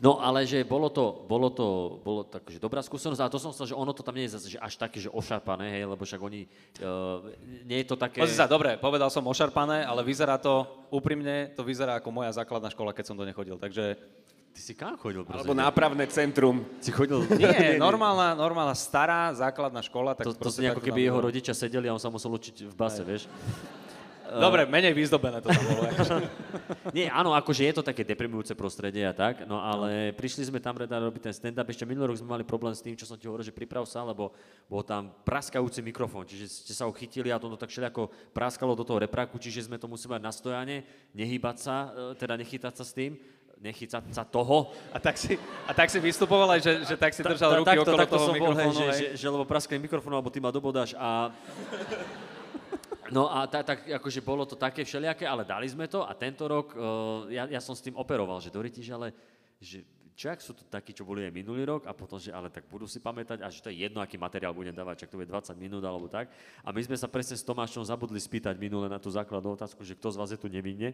no ale že bolo to, bolo to, bolo tak, že dobrá skúsenosť, ale to som chcel, že ono to tam nie je zase že až také, že ošarpané, hej, lebo však oni, uh, nie je to také... Pozri sa, dobre, povedal som ošarpané, ale vyzerá to, úprimne, to vyzerá ako moja základná škola, keď som do nej chodil. Takže Ty si kam chodil, prosím? Alebo nápravné centrum. Si chodil... *laughs* nie, normálna, normálna stará základná škola. Tak To, to proste znie ako tak keby jeho bolo. rodičia sedeli a on sa musel učiť v base, vieš? *laughs* Dobre, menej vyzdobené to tam bolo. *laughs* akože. Nie, áno, akože je to také deprimujúce prostredie a tak, no ale prišli sme tam rada robiť ten stand-up, ešte minulý rok sme mali problém s tým, čo som ti hovoril, že priprav sa, lebo bol tam praskajúci mikrofón, čiže ste sa ho chytili a to tak všelijako praskalo do toho repráku, čiže sme to museli mať na stojane, nehýbať sa, e, teda nechytať sa s tým, nechytať sa toho. A tak si, a tak si vystupoval aj, že, že tak si držal ruky takto, okolo takto toho som bol, hej, že, že, že, lebo praskne mikrofón, alebo ty ma dobodáš a... No a tak, tak akože bolo to také všelijaké, ale dali sme to a tento rok uh, ja, ja som s tým operoval, že Doriti, že ale že čo ak sú to takí, čo boli aj minulý rok a potom, že ale tak budú si pamätať a že to je jedno, aký materiál budem dávať, čak to bude 20 minút alebo tak. A my sme sa presne s Tomášom zabudli spýtať minule na tú základnú otázku, že kto z vás je tu nevinne.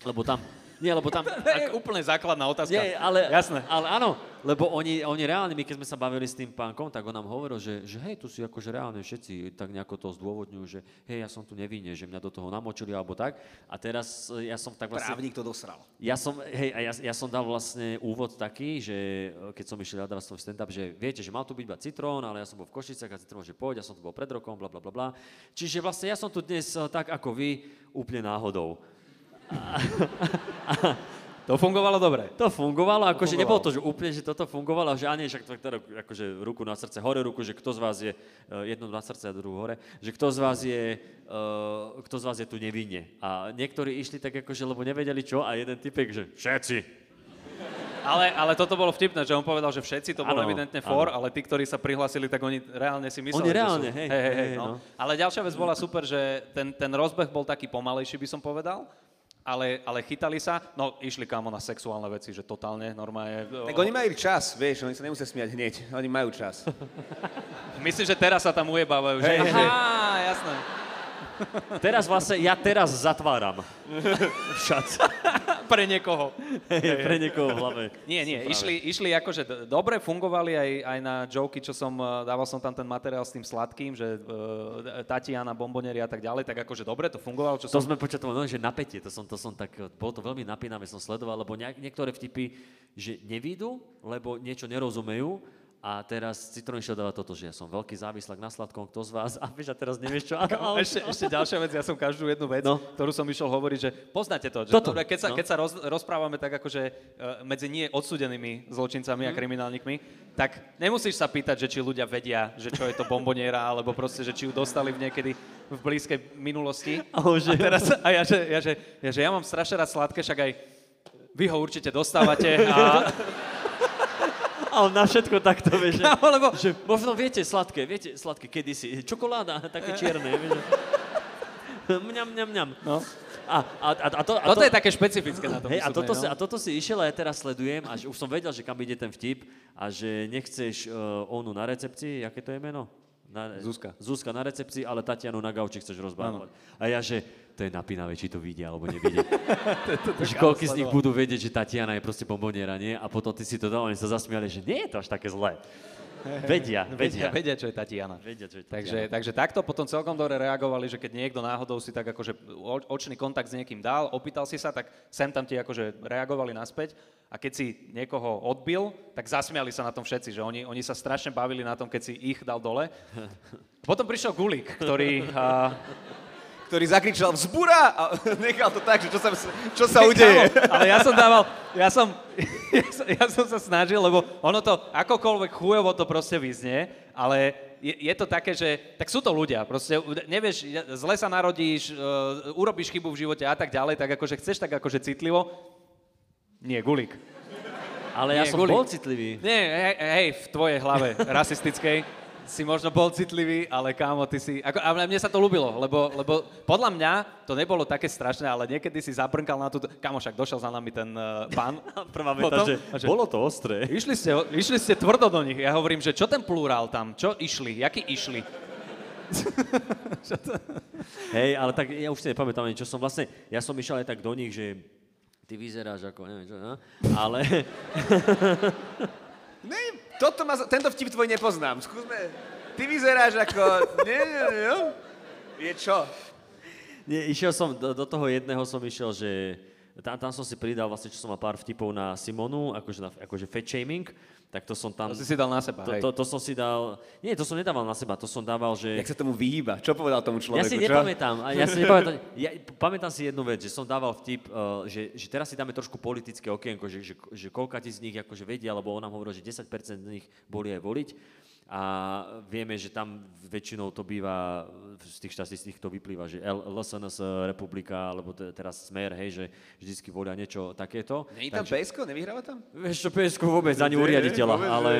Lebo tam, nie, lebo tam... *laughs* To je úplne základná otázka. Nie, ale, Jasné. ale áno, lebo oni, oni reálne, my keď sme sa bavili s tým pánkom, tak on nám hovoril, že, že hej, tu si akože reálne všetci tak nejako to zdôvodňujú, že hej, ja som tu nevinne, že mňa do toho namočili alebo tak. A teraz e, ja som tak vlastne... Právnik to dosral. Ja som, hej, a ja, ja som dal vlastne úvod taký, že e, keď som išiel hľadať svoj stand-up, že viete, že mal tu byť iba Citrón, ale ja som bol v Košicách a Citrón, že poď, ja som tu bol pred rokom, bla bla bla bla. Čiže vlastne ja som tu dnes e, tak ako vy, úplne náhodou. *laughs* To fungovalo dobre. To fungovalo, akože nebolo to, že úplne, že toto fungovalo, že ani však teda, akože ruku na srdce, hore ruku, že kto z vás je, uh, jedno na srdce a druhú hore, že kto z vás je, uh, kto z vás je tu nevinne. A niektorí išli tak akože, lebo nevedeli čo a jeden typek, že všetci. Ale, ale toto bolo vtipné, že on povedal, že všetci to bolo Áno, evidentne for, ale tí, ktorí sa prihlásili, tak oni reálne si mysleli, Oni že reálne, sú. hej, hej, hej, hej, no. no. Ale ďalšia vec bola super, že ten, ten rozbeh bol taký pomalejší, by som povedal. Ale, ale chytali sa, no išli kamo na sexuálne veci, že totálne, normálne. Tak oni majú čas, vieš, oni sa nemusia smiať hneď, oni majú čas. *laughs* Myslím, že teraz sa tam ujebávajú, že? Hej, hej. Aha, jasné. Teraz vlastne, ja teraz zatváram. *laughs* Šac. *laughs* Pre niekoho. *laughs* Hej, pre niekoho v hlave. Nie, nie, išli, išli akože d- dobre, fungovali aj, aj na joky, čo som, eh, dával som tam ten materiál s tým sladkým, že uh, Tatiana, bombonieri a tak ďalej, tak akože dobre, to fungovalo, čo To som... sme počatovali, no, že napätie, to som, to som tak, bolo to veľmi napínavé, som sledoval, lebo nejak, niektoré vtipy, že nevídu, lebo niečo nerozumejú, a teraz Citroen išiel dávať toto, že ja som veľký závislak na sladkom, kto z vás, a vieš, a teraz nevieš čo. A, a, Ešte, ešte ďalšia vec, ja som každú jednu vec, No. ktorú som išiel hovoriť, že poznáte to, že Toto, dobre, keď sa, no. keď sa roz, rozprávame tak akože uh, medzi nie odsudenými zločincami Mhm. a kriminálnikmi, tak nemusíš sa pýtať, že či ľudia vedia, že čo je to bomboniera, alebo proste, že či ju dostali v niekedy v blízkej minulosti. *laughs* Že- a, teraz, a ja, že, ja, že, ja, že ja mám strašne rád sladké, však aj vy ho určite dostávate a, *laughs* a on na všetko takto, vieš, že, *laughs* Kámo, lebo- že možno viete sladké, viete sladké kedysi, čokoláda, *laughs* také čierne, vieš. *laughs* Mňam, mňam, mňam. no. A, a, a, a, to, a Toto to, je také špecifické na tom Hej, a toto, si, no. a toto si išiel a ja teraz sledujem a že už som vedel, že kam ide ten vtip a že nechceš uh, onu na recepcii, aké to je meno? Na, Zuzka. Zuzka na recepcii, ale Tatianu na gauči chceš rozbávať. A ja, že to je napínavé, či to vidia alebo nevidia. *laughs* že koľko z nich budú vedieť, že Tatiana je proste bomboniera, nie? A potom ty si to dal, oni sa zasmiali, že nie je to až také zlé. Vedia, Vedia, vedia. čo je Tatiana. Vedia, čo je Takže, Tatiana. takže takto potom celkom dobre reagovali, že keď niekto náhodou si tak akože očný kontakt s niekým dal, opýtal si sa, tak sem tam ti akože reagovali naspäť a keď si niekoho odbil, tak zasmiali sa na tom všetci, že oni, oni sa strašne bavili na tom, keď si ich dal dole. Potom prišiel Gulík, ktorý... A, Ktorý zakričal vzbura a *laughs* nechal to tak, že čo sa, čo sa udeje. Kámo, ale ja som dával, *laughs* ja som, *laughs* ja som, ja som sa snažil, lebo ono to, akokoľvek chujovo to proste vyznie, ale je, je to také, že, tak sú to ľudia, proste nevieš, zle sa narodíš, uh, urobíš chybu v živote a tak ďalej, tak akože chceš tak akože citlivo, nie, gulík. Ale ja Nie, som Guli. bol citlivý. Nie, hej, hej, v tvojej hlave rasistickej si možno bol citlivý, ale kámo, ty si... Ako, a mne sa to ľúbilo, lebo, lebo podľa mňa to nebolo také strašné, ale niekedy si zabrnkal na túto... Kámo, však došiel za nami ten uh, pán. *laughs* Prvá veta, že, že- bolo to ostré. Išli ste, išli ste tvrdo do nich. Ja hovorím, že čo ten plurál tam? Čo išli? Jaký išli? *laughs* Hej, ale tak ja už si nepamätám ani, čo som vlastne, ja som išiel aj tak do nich, že ty vyzeráš ako, neviem čo, no? ale *laughs* Ne, toto ma, tento vtip tvoj nepoznám. Skúsme. Ty vyzeráš ako... Nie, nie, nie. Je čo? nie, išiel som, do, do toho jedného som išiel, že tam, tam som si pridal vlastne, čo som mal pár vtipov na Simonu, akože, na, akože fat shaming, tak to som tam... To si si dal na seba, to, hej. to, to som si dal, nie, to som nedával na seba, to som dával, že... Jak sa tomu vyhýba? Čo povedal tomu človeku? Ja si čo? nepamätám, ja si *laughs* nepamätám, ja pamätám si jednu vec, že som dával vtip, uh, že, že teraz si dáme trošku politické okienko, že, že, že koľka z nich akože vedia, lebo on nám hovoril, že 10% z nich boli aj voliť a vieme, že tam väčšinou to býva, z tých štatistík to vyplýva, že LSNS republika, alebo te, teraz Smer, hej, že vždycky volia niečo takéto. Není tam Takže- PSK? Nevyhráva tam? Vieš čo, PSK vôbec, ani u Nie, riaditeľa, *laughs* vôbec ale...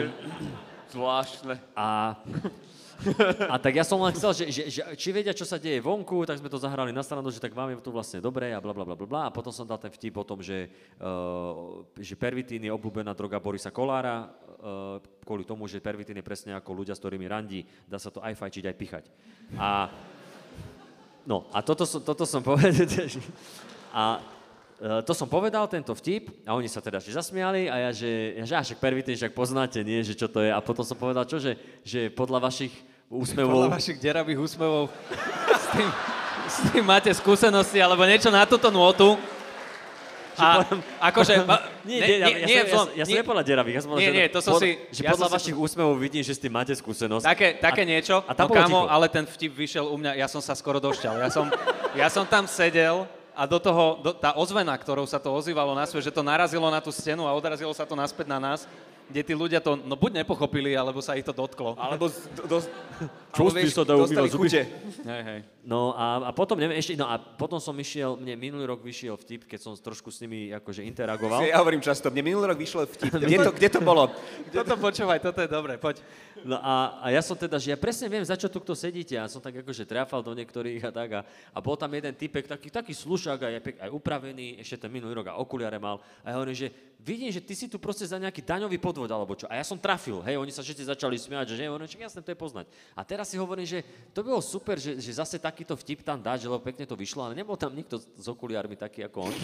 Zvláštne. A, a tak ja som len chcel, že, že, že či vedia, čo sa deje vonku, tak sme to zahrali na stranu, že tak vám je tu vlastne dobre a bla bla bla bla. A potom som dal ten vtip o tom, že, uh, že pervitín je obľúbená droga Borisa Kolára, uh, kvôli tomu, že pervitín je presne ako ľudia, s ktorými randí, dá sa to aj fajčiť, aj pichať. A No a toto som, toto som povedal. *laughs* A, Uh, to som povedal, tento vtip, a oni sa teda že zasmiali a ja, že, ja, že a však prvý však poznáte, nie, že čo to je. A potom som povedal, čo, že, že podľa vašich úsmevov... Podľa vašich deravých úsmevov s tým, s tým máte skúsenosti, alebo niečo na túto nôtu. A akože... ba- *laughs* Nie, ja, nie- ja, nie, som, ja, ja som nepovedal deravých, ja som Nie, nie, to som pod, si- že ja podľa som si- vašich úsmevov vidím, že s tým máte skúsenosť. Také, také niečo, a tam no kámo, ticho. ale ten vtip vyšiel u mňa, ja som sa skoro došťal. Ja som, ja som tam sedel a do toho, do, tá ozvena, ktorou sa to ozývalo na svet, že to narazilo na tú stenu a odrazilo sa to naspäť na nás, kde tí ľudia to, no buď nepochopili, alebo sa ich to dotklo. Alebo do, do, *laughs* Čo vieš, sa dajú umývať zuby? Hej, hej. No a, a potom, neviem, ešte, no a potom som išiel, mne minulý rok vyšiel vtip, keď som trošku s nimi akože interagoval. Ja hovorím často, mne minulý rok vyšlo vtip. *laughs* Kde to, kde to bolo? Toto počúvaj, toto je dobre, poď. No a, a ja som teda, že ja presne viem, za čo tu kto sedíte. A som tak akože trafal do niektorých a tak. A, a bol tam jeden typek, taký, taký slušák, aj, pek- aj upravený, ešte ten minulý rok a okuliare mal. A ja hovorím, že vidím, že ty si tu proste za nejaký daňový podvod alebo čo. A ja som trafil, hej, oni sa všetci začali smiať, že že hovorím, že jasne, to je poznať. A teraz si hovorím, že to bolo super, že, že zase takýto vtip tam dať, že lebo pekne to vyšlo, ale nebol tam nikto s okuliármi taký ako on.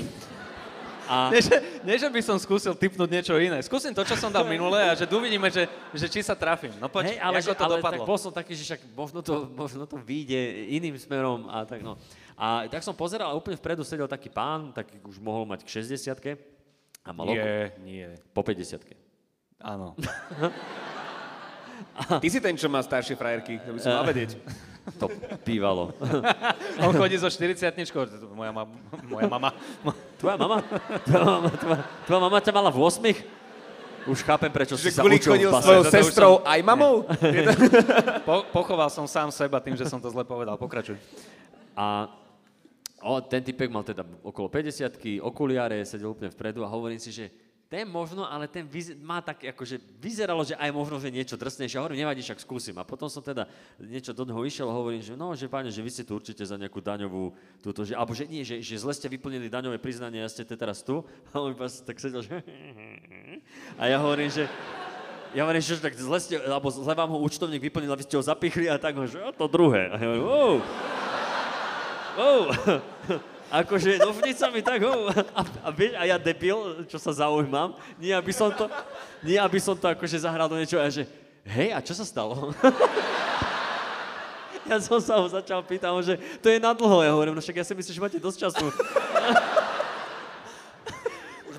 A, *laughs* Nie že, nie, že by som skúsil typnúť niečo iné. Skúsim to, čo som dal minule a že uvidíme, že, že či sa trafím. No poď, Hej, ale, ako že, to ale dopadlo. tak bol som taký, že však možno to, možno to vyjde iným smerom a tak no. A tak som pozeral a úplne vpredu sedel taký pán, taký už mohol mať k 60 a mal Nie, nie. po 50 Áno. *laughs* Ty si ten, čo má staršie frajerky, to by som mal vedieť. *laughs* To bývalo. *laughs* On chodí so 40 moja, ma, moja mama. *laughs* Tvoja mama? Tvoja mama, tvoja, tvoja mama ťa mala v 8? Už chápem, prečo si Že sa Gulík učil chodil v s base. tvojou Toto už sestrou aj mamou? Po, pochoval som sám seba tým, že som to zle povedal. Pokračuj. A o, ten typek mal teda okolo 50 okuliare, sedel úplne vpredu a hovorím si, že ten možno, ale ten vyz- má tak, akože vyzeralo, že aj možno, že niečo drsnejšie. Hovorím, nevadí, však skúsim. A potom som teda niečo do neho išiel a hovorím, že no, že páne, že vy ste tu určite za nejakú daňovú, túto, že, alebo že nie, že, že zle ste vyplnili daňové priznanie a ste te teraz tu. *laughs* A on iba tak sedel, že... *laughs* A ja hovorím, že... Ja hovorím, že tak zle ste, alebo zle vám ho účtovník vyplnil a vy ste ho zapichli a tak, že a to druhé. A ja hovorím, wow. Wow. *laughs* Akože novnica mi tak, oh. a, a, vieš, a ja debil, čo sa zaujímam, nie aby som to, nie aby som to akože zahral do niečo a že, hej, a čo sa stalo? *laughs* ja som sa ho začal pýtať, že to je na dlho, ja hovorím, no však ja si myslím, že máte dosť času. *laughs*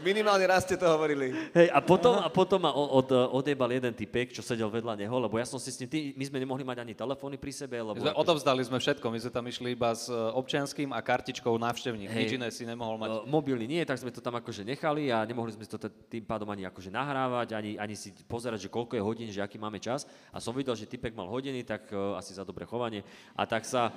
Minimálne raz ste to hovorili. Hej, a potom, a potom ma od, odjebal jeden typek, čo sedel vedľa neho, lebo ja som si s ním, ty, my sme nemohli mať ani telefóny pri sebe, lebo... My sme, akože- odovzdali sme všetko, my sme tam išli iba s e, občianským a kartičkou návštevník. Hej. Nič iné si nemohol mať. Uh, mobilný nie, tak sme to tam akože nechali a nemohli sme to tým pádom ani akože nahrávať, ani, ani si pozerať, že koľko je hodín, že aký máme čas. A som videl, že typek mal hodiny, tak uh, asi za dobré chovanie. A tak sa,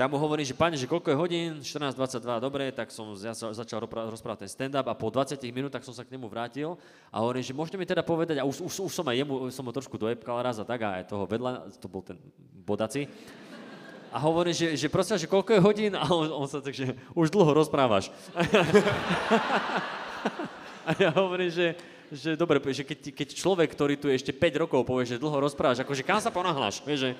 tak mu hovorím, že pane, že koľko je hodín, 14.22, dobre, tak som ja začal rozprávať ten stand-up a po 20 minútach som sa k nemu vrátil a hovorím, že môžete mi teda povedať, a už, už, už som aj jemu, som ho trošku dojebkal raz a tak, a aj toho vedľa, to bol ten bodaci. A hovorím, že, že prosím, že koľko je hodín? A on, on sa tak, že už dlho rozprávaš. *laughs* A ja hovorím, že, že dobre, že keď, keď človek, ktorý tu je ešte 5 rokov, povie, že dlho rozprávaš, akože kam sa ponáhľaš? Vieš, že...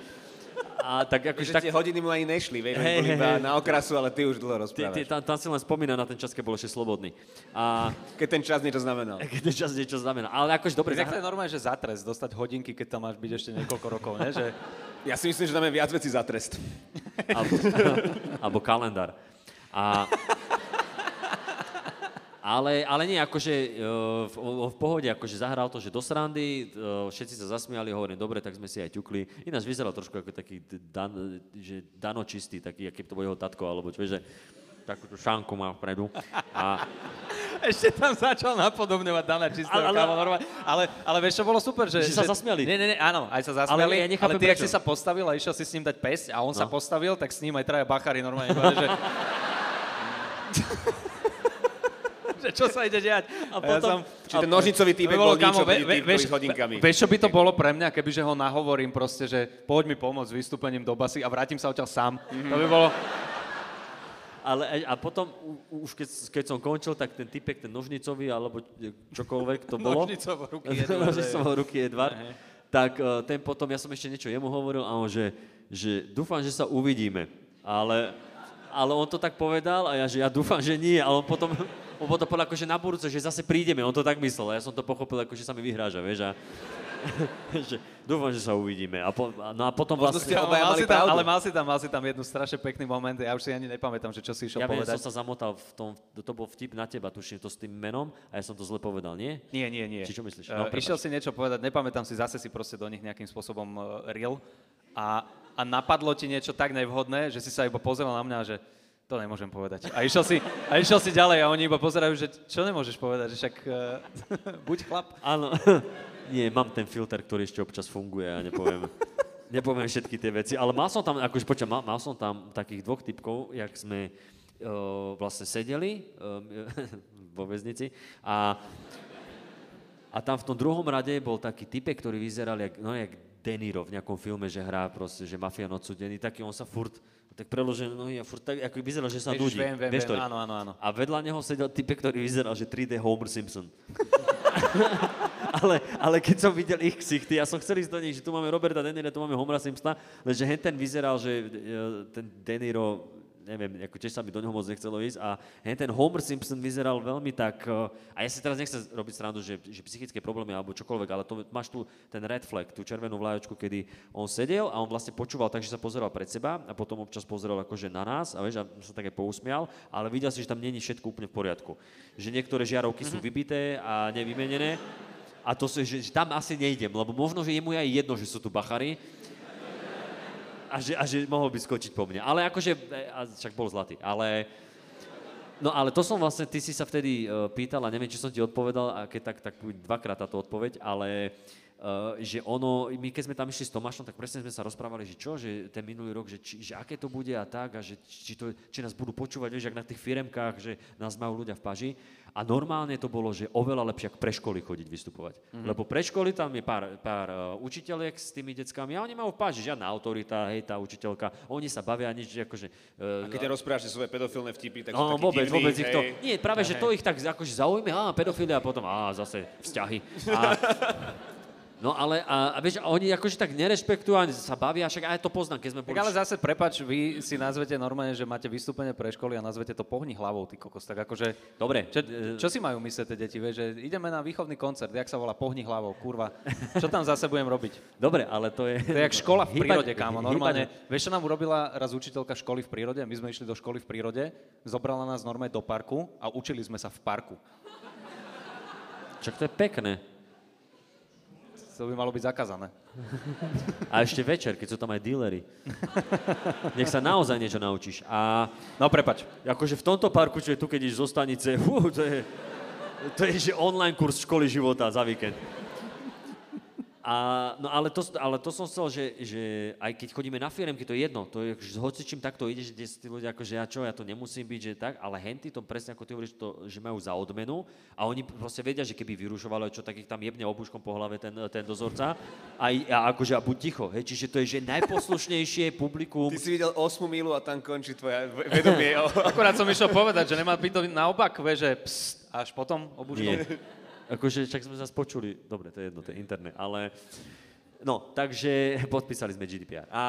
A tak akože Že tak... tie hodiny mu ani nešli, vieš, hey, boli hej, iba hej. na okrasu, ale ty už dlho Ty, ty, rozprávaš. tam, tam si len spomína na ten čas, keď bol ešte slobodný. A Keď ten čas niečo znamenal. *laughs* keď ten čas niečo znamená. Ale akože dobre, Tak to je zahra... normálne, že za trest, dostať hodinky, keď tam máš byť ešte niekoľko rokov, ne? Že, *laughs* Ja si myslím, že tam je viac vecí za trest. alebo, *laughs* alebo kalendár. A, ale, ale nie, akože e, v, v pohode, akože zahral to, že do srandy, e, všetci sa zasmiali, hovorím, dobre, tak sme si aj ťukli. Ináč vyzeral trošku ako taký dan, že danočistý, taký, aký to bol jeho tatko, alebo čo, že takúto šánku má vpredu. A, *laughs* ešte tam začal napodobňovať Dana Čistého, Ale- ale. Ale, ale vieš, čo bolo super? Že, Že sa zasmiali. Nie, nie, nie, áno, aj sa zasmiali. Ale ja nechápem, ale ty, ak prečo. si sa postavil a išiel si s ním dať pesť a on sa No. postavil, tak s ním aj traja bachary normálne povedali, že... *laughs* *laughs* že čo sa ide diať? A potom- Či ten nožnicový týpek bol niečo ve- ve- vieš- s hodinkami. Vieš, čo by to bolo pre mňa, kebyže ho nahovorím proste, že poď mi pomôcť s vystúpením do basy a vrátim sa odtiaľ sám. To by bolo... ale a potom, už keď, keď som končil, tak ten typek, ten nožnicový, alebo čokoľvek to bolo. Nožnicovo ruky Edvard, *laughs* Nožnicovo ruky Edvard. Tak eh, ten potom, ja som ešte niečo jemu hovoril a on, že, že dúfam, že sa uvidíme. Ale, ale on to tak povedal a ja, že ja dúfam, že nie. Ale on potom, on to povedal akože na budúce, že zase prídeme, on to tak myslel. Ja som to pochopil, ako že sa mi vyhráža, vieš. A, *laughs* že dúfam, že sa uvidíme. A po, no a potom Možno vlastne... ste obaja mal mali si tam, ale mal si tam, mal si tam jednu strašne pekný moment, ja už si ani nepamätám, že čo si išiel Ja povedať. som sa zamotal v tom, to bol vtip na teba, tuším to s tým menom a ja som to zle povedal, nie? Nie, nie, nie. Či čo myslíš? No, No, išiel prepáč. si niečo povedať, nepamätám si, zase si proste do nich nejakým spôsobom uh, ril a, a napadlo ti niečo tak nevhodné, že si sa iba pozeral na mňa, že to nemôžem povedať. A išiel si, a išiel si ďalej a oni iba pozerajú, že čo nemôžeš povedať, že však uh, *laughs* buď chlap. Áno. *laughs* Nie, mám ten filter, ktorý ešte občas funguje a nepoviem, *laughs* nepoviem všetky tie veci. Ale mal som tam, akože počuť, mal, mal som tam takých dvoch typkov, jak sme uh, vlastne sedeli um, vo väznici a, a tam v tom druhom rade bol taký typek, ktorý vyzeral jak, no, jak De Niro v nejakom filme, že hrá proste, že mafián odsudený, taký on sa furt tak preložený nohy a furt tak, ako vyzeral, že sa nudí. viem, viem, Vieš viem, áno, áno, áno. A vedľa neho sedel typek, ktorý vyzeral, že 3D Homer Simpson. *laughs* ale, ale keď som videl ich ksichty, ja som chcel ísť do nich, že tu máme Roberta De Niro, tu máme Homera Simpsona, lenže ten vyzeral, že e, ten De Niro, neviem, ako tiež sa mi do neho moc nechcelo ísť a hen ten Homer Simpson vyzeral veľmi tak, e, a ja si teraz nechcem robiť srandu, že, že psychické problémy alebo čokoľvek, ale to máš tu ten red flag, tú červenú vlajočku, kedy on sedel a on vlastne počúval tak, že sa pozeral pred seba a potom občas pozeral akože na nás a vieš, a sa tak aj pousmial, ale videl si, že tam není všetko úplne v poriadku. Že niektoré žiarovky sú vybité a nevymenené a to že, že tam asi nejdem, lebo možno, že jemu je aj jedno, že sú tu bachary a že, a že mohol by skočiť po mne. Ale akože, e, a však bol zlatý, ale... No ale to som vlastne, ty si sa vtedy uh, pýtal a neviem, či som ti odpovedal, a keď tak, tak dvakrát táto odpoveď, ale že ono, my keď sme tam išli s Tomášom, tak presne sme sa rozprávali, že čo, že ten minulý rok, že, či, že aké to bude a tak, a že či, to, či nás budú počúvať, vieš, ak na tých firemkách, že nás majú ľudia v paži. A normálne to bolo, že oveľa lepšie, ako pre školy chodiť vystupovať. Mm-hmm. Lebo pre školy tam je pár, pár uh, učiteľiek s tými deckami a oni majú v páži, žiadna autorita, hej, tá učiteľka, oni sa bavia nič, že akože... Uh, A keď rozprávaš svoje pedofilné vtipy, tak No sú vôbec, divní, vôbec ich to... hej. Nie, práve, že to ich tak akože zaujíma, á, pedofilia a potom, á, zase vzťahy. A, *laughs* no ale, a, a vieš, oni akože tak nerešpektujú a sa bavia, však aj to poznám, keď sme Tak boli... ale zase, prepač, vy si nazvete normálne, že máte vystúpenie pre školy a nazvete to pohni hlavou, ty kokos. Tak akože, Dobre, čo, čo si majú myslieť tie deti, vieš, že ideme na výchovný koncert, jak sa volá pohni hlavou, kurva. Čo tam zase budem robiť? dobre, ale to je... To je jak škola v *laughs* prírode, kámo, normálne. hýbať- Vieš, čo nám urobila raz učiteľka školy v prírode? My sme išli do školy v prírode, zobrala nás normálne do parku a učili sme sa v parku. Čak to je pekné. To by malo byť zakázané. A ešte večer, keď sú tam aj dílery. *laughs* Nech sa naozaj niečo naučíš. A No prepač. akože v tomto parku, čo je tu, keď ideš zo stanice, *laughs* fú, to je, to je že online kurz školy života za víkend. A, no ale to, ale to som chcel, že, že aj keď chodíme na firemky, to je jedno, to je, že s hocičím takto ideš, kde tí ľudia akože ja čo, ja to nemusím byť, že tak, ale henty to presne ako ty hovoríš, to, že majú za odmenu a oni proste vedia, že keby vyrušovali, čo, tak ich tam jebne obuškom po hlave ten, ten dozorca a, a akože a buď ticho, hej, čiže to je že najposlušnejšie publikum. Ty si videl 8 milu a tam končí tvoja ve- vedomie. Akurát som išiel povedať, že nemá byť to naopak, že pst, až potom obučkom. Nie. Akože, však sme zase počuli, dobre, to je jedno, to je internet, ale... No, takže *laughs* podpísali sme GDPR. A,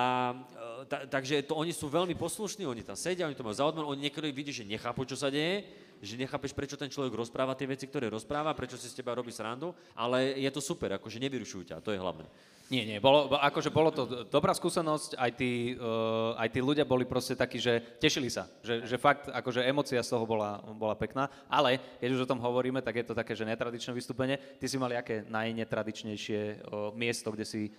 e, ta, takže to, oni sú veľmi poslušní, oni tam sedia, oni to majú za odmenu, oni niektorí vidí, že nechápu, čo sa deje, že nechápeš, prečo ten človek rozpráva tie veci, ktoré rozpráva, prečo si z teba robí srandu, ale je to super, akože nevyrušujú ťa, to je hlavné. Nie, nie, bolo, bo- akože bolo to dobrá skúsenosť, aj tí, uh, aj tí ľudia boli proste takí, že tešili sa, že, že fakt, akože emocia z toho bola, bola pekná, ale keď už o tom hovoríme, tak je to také, že netradičné vystúpenie. Ty si mali aké najnetradičnejšie uh, miesto, kde si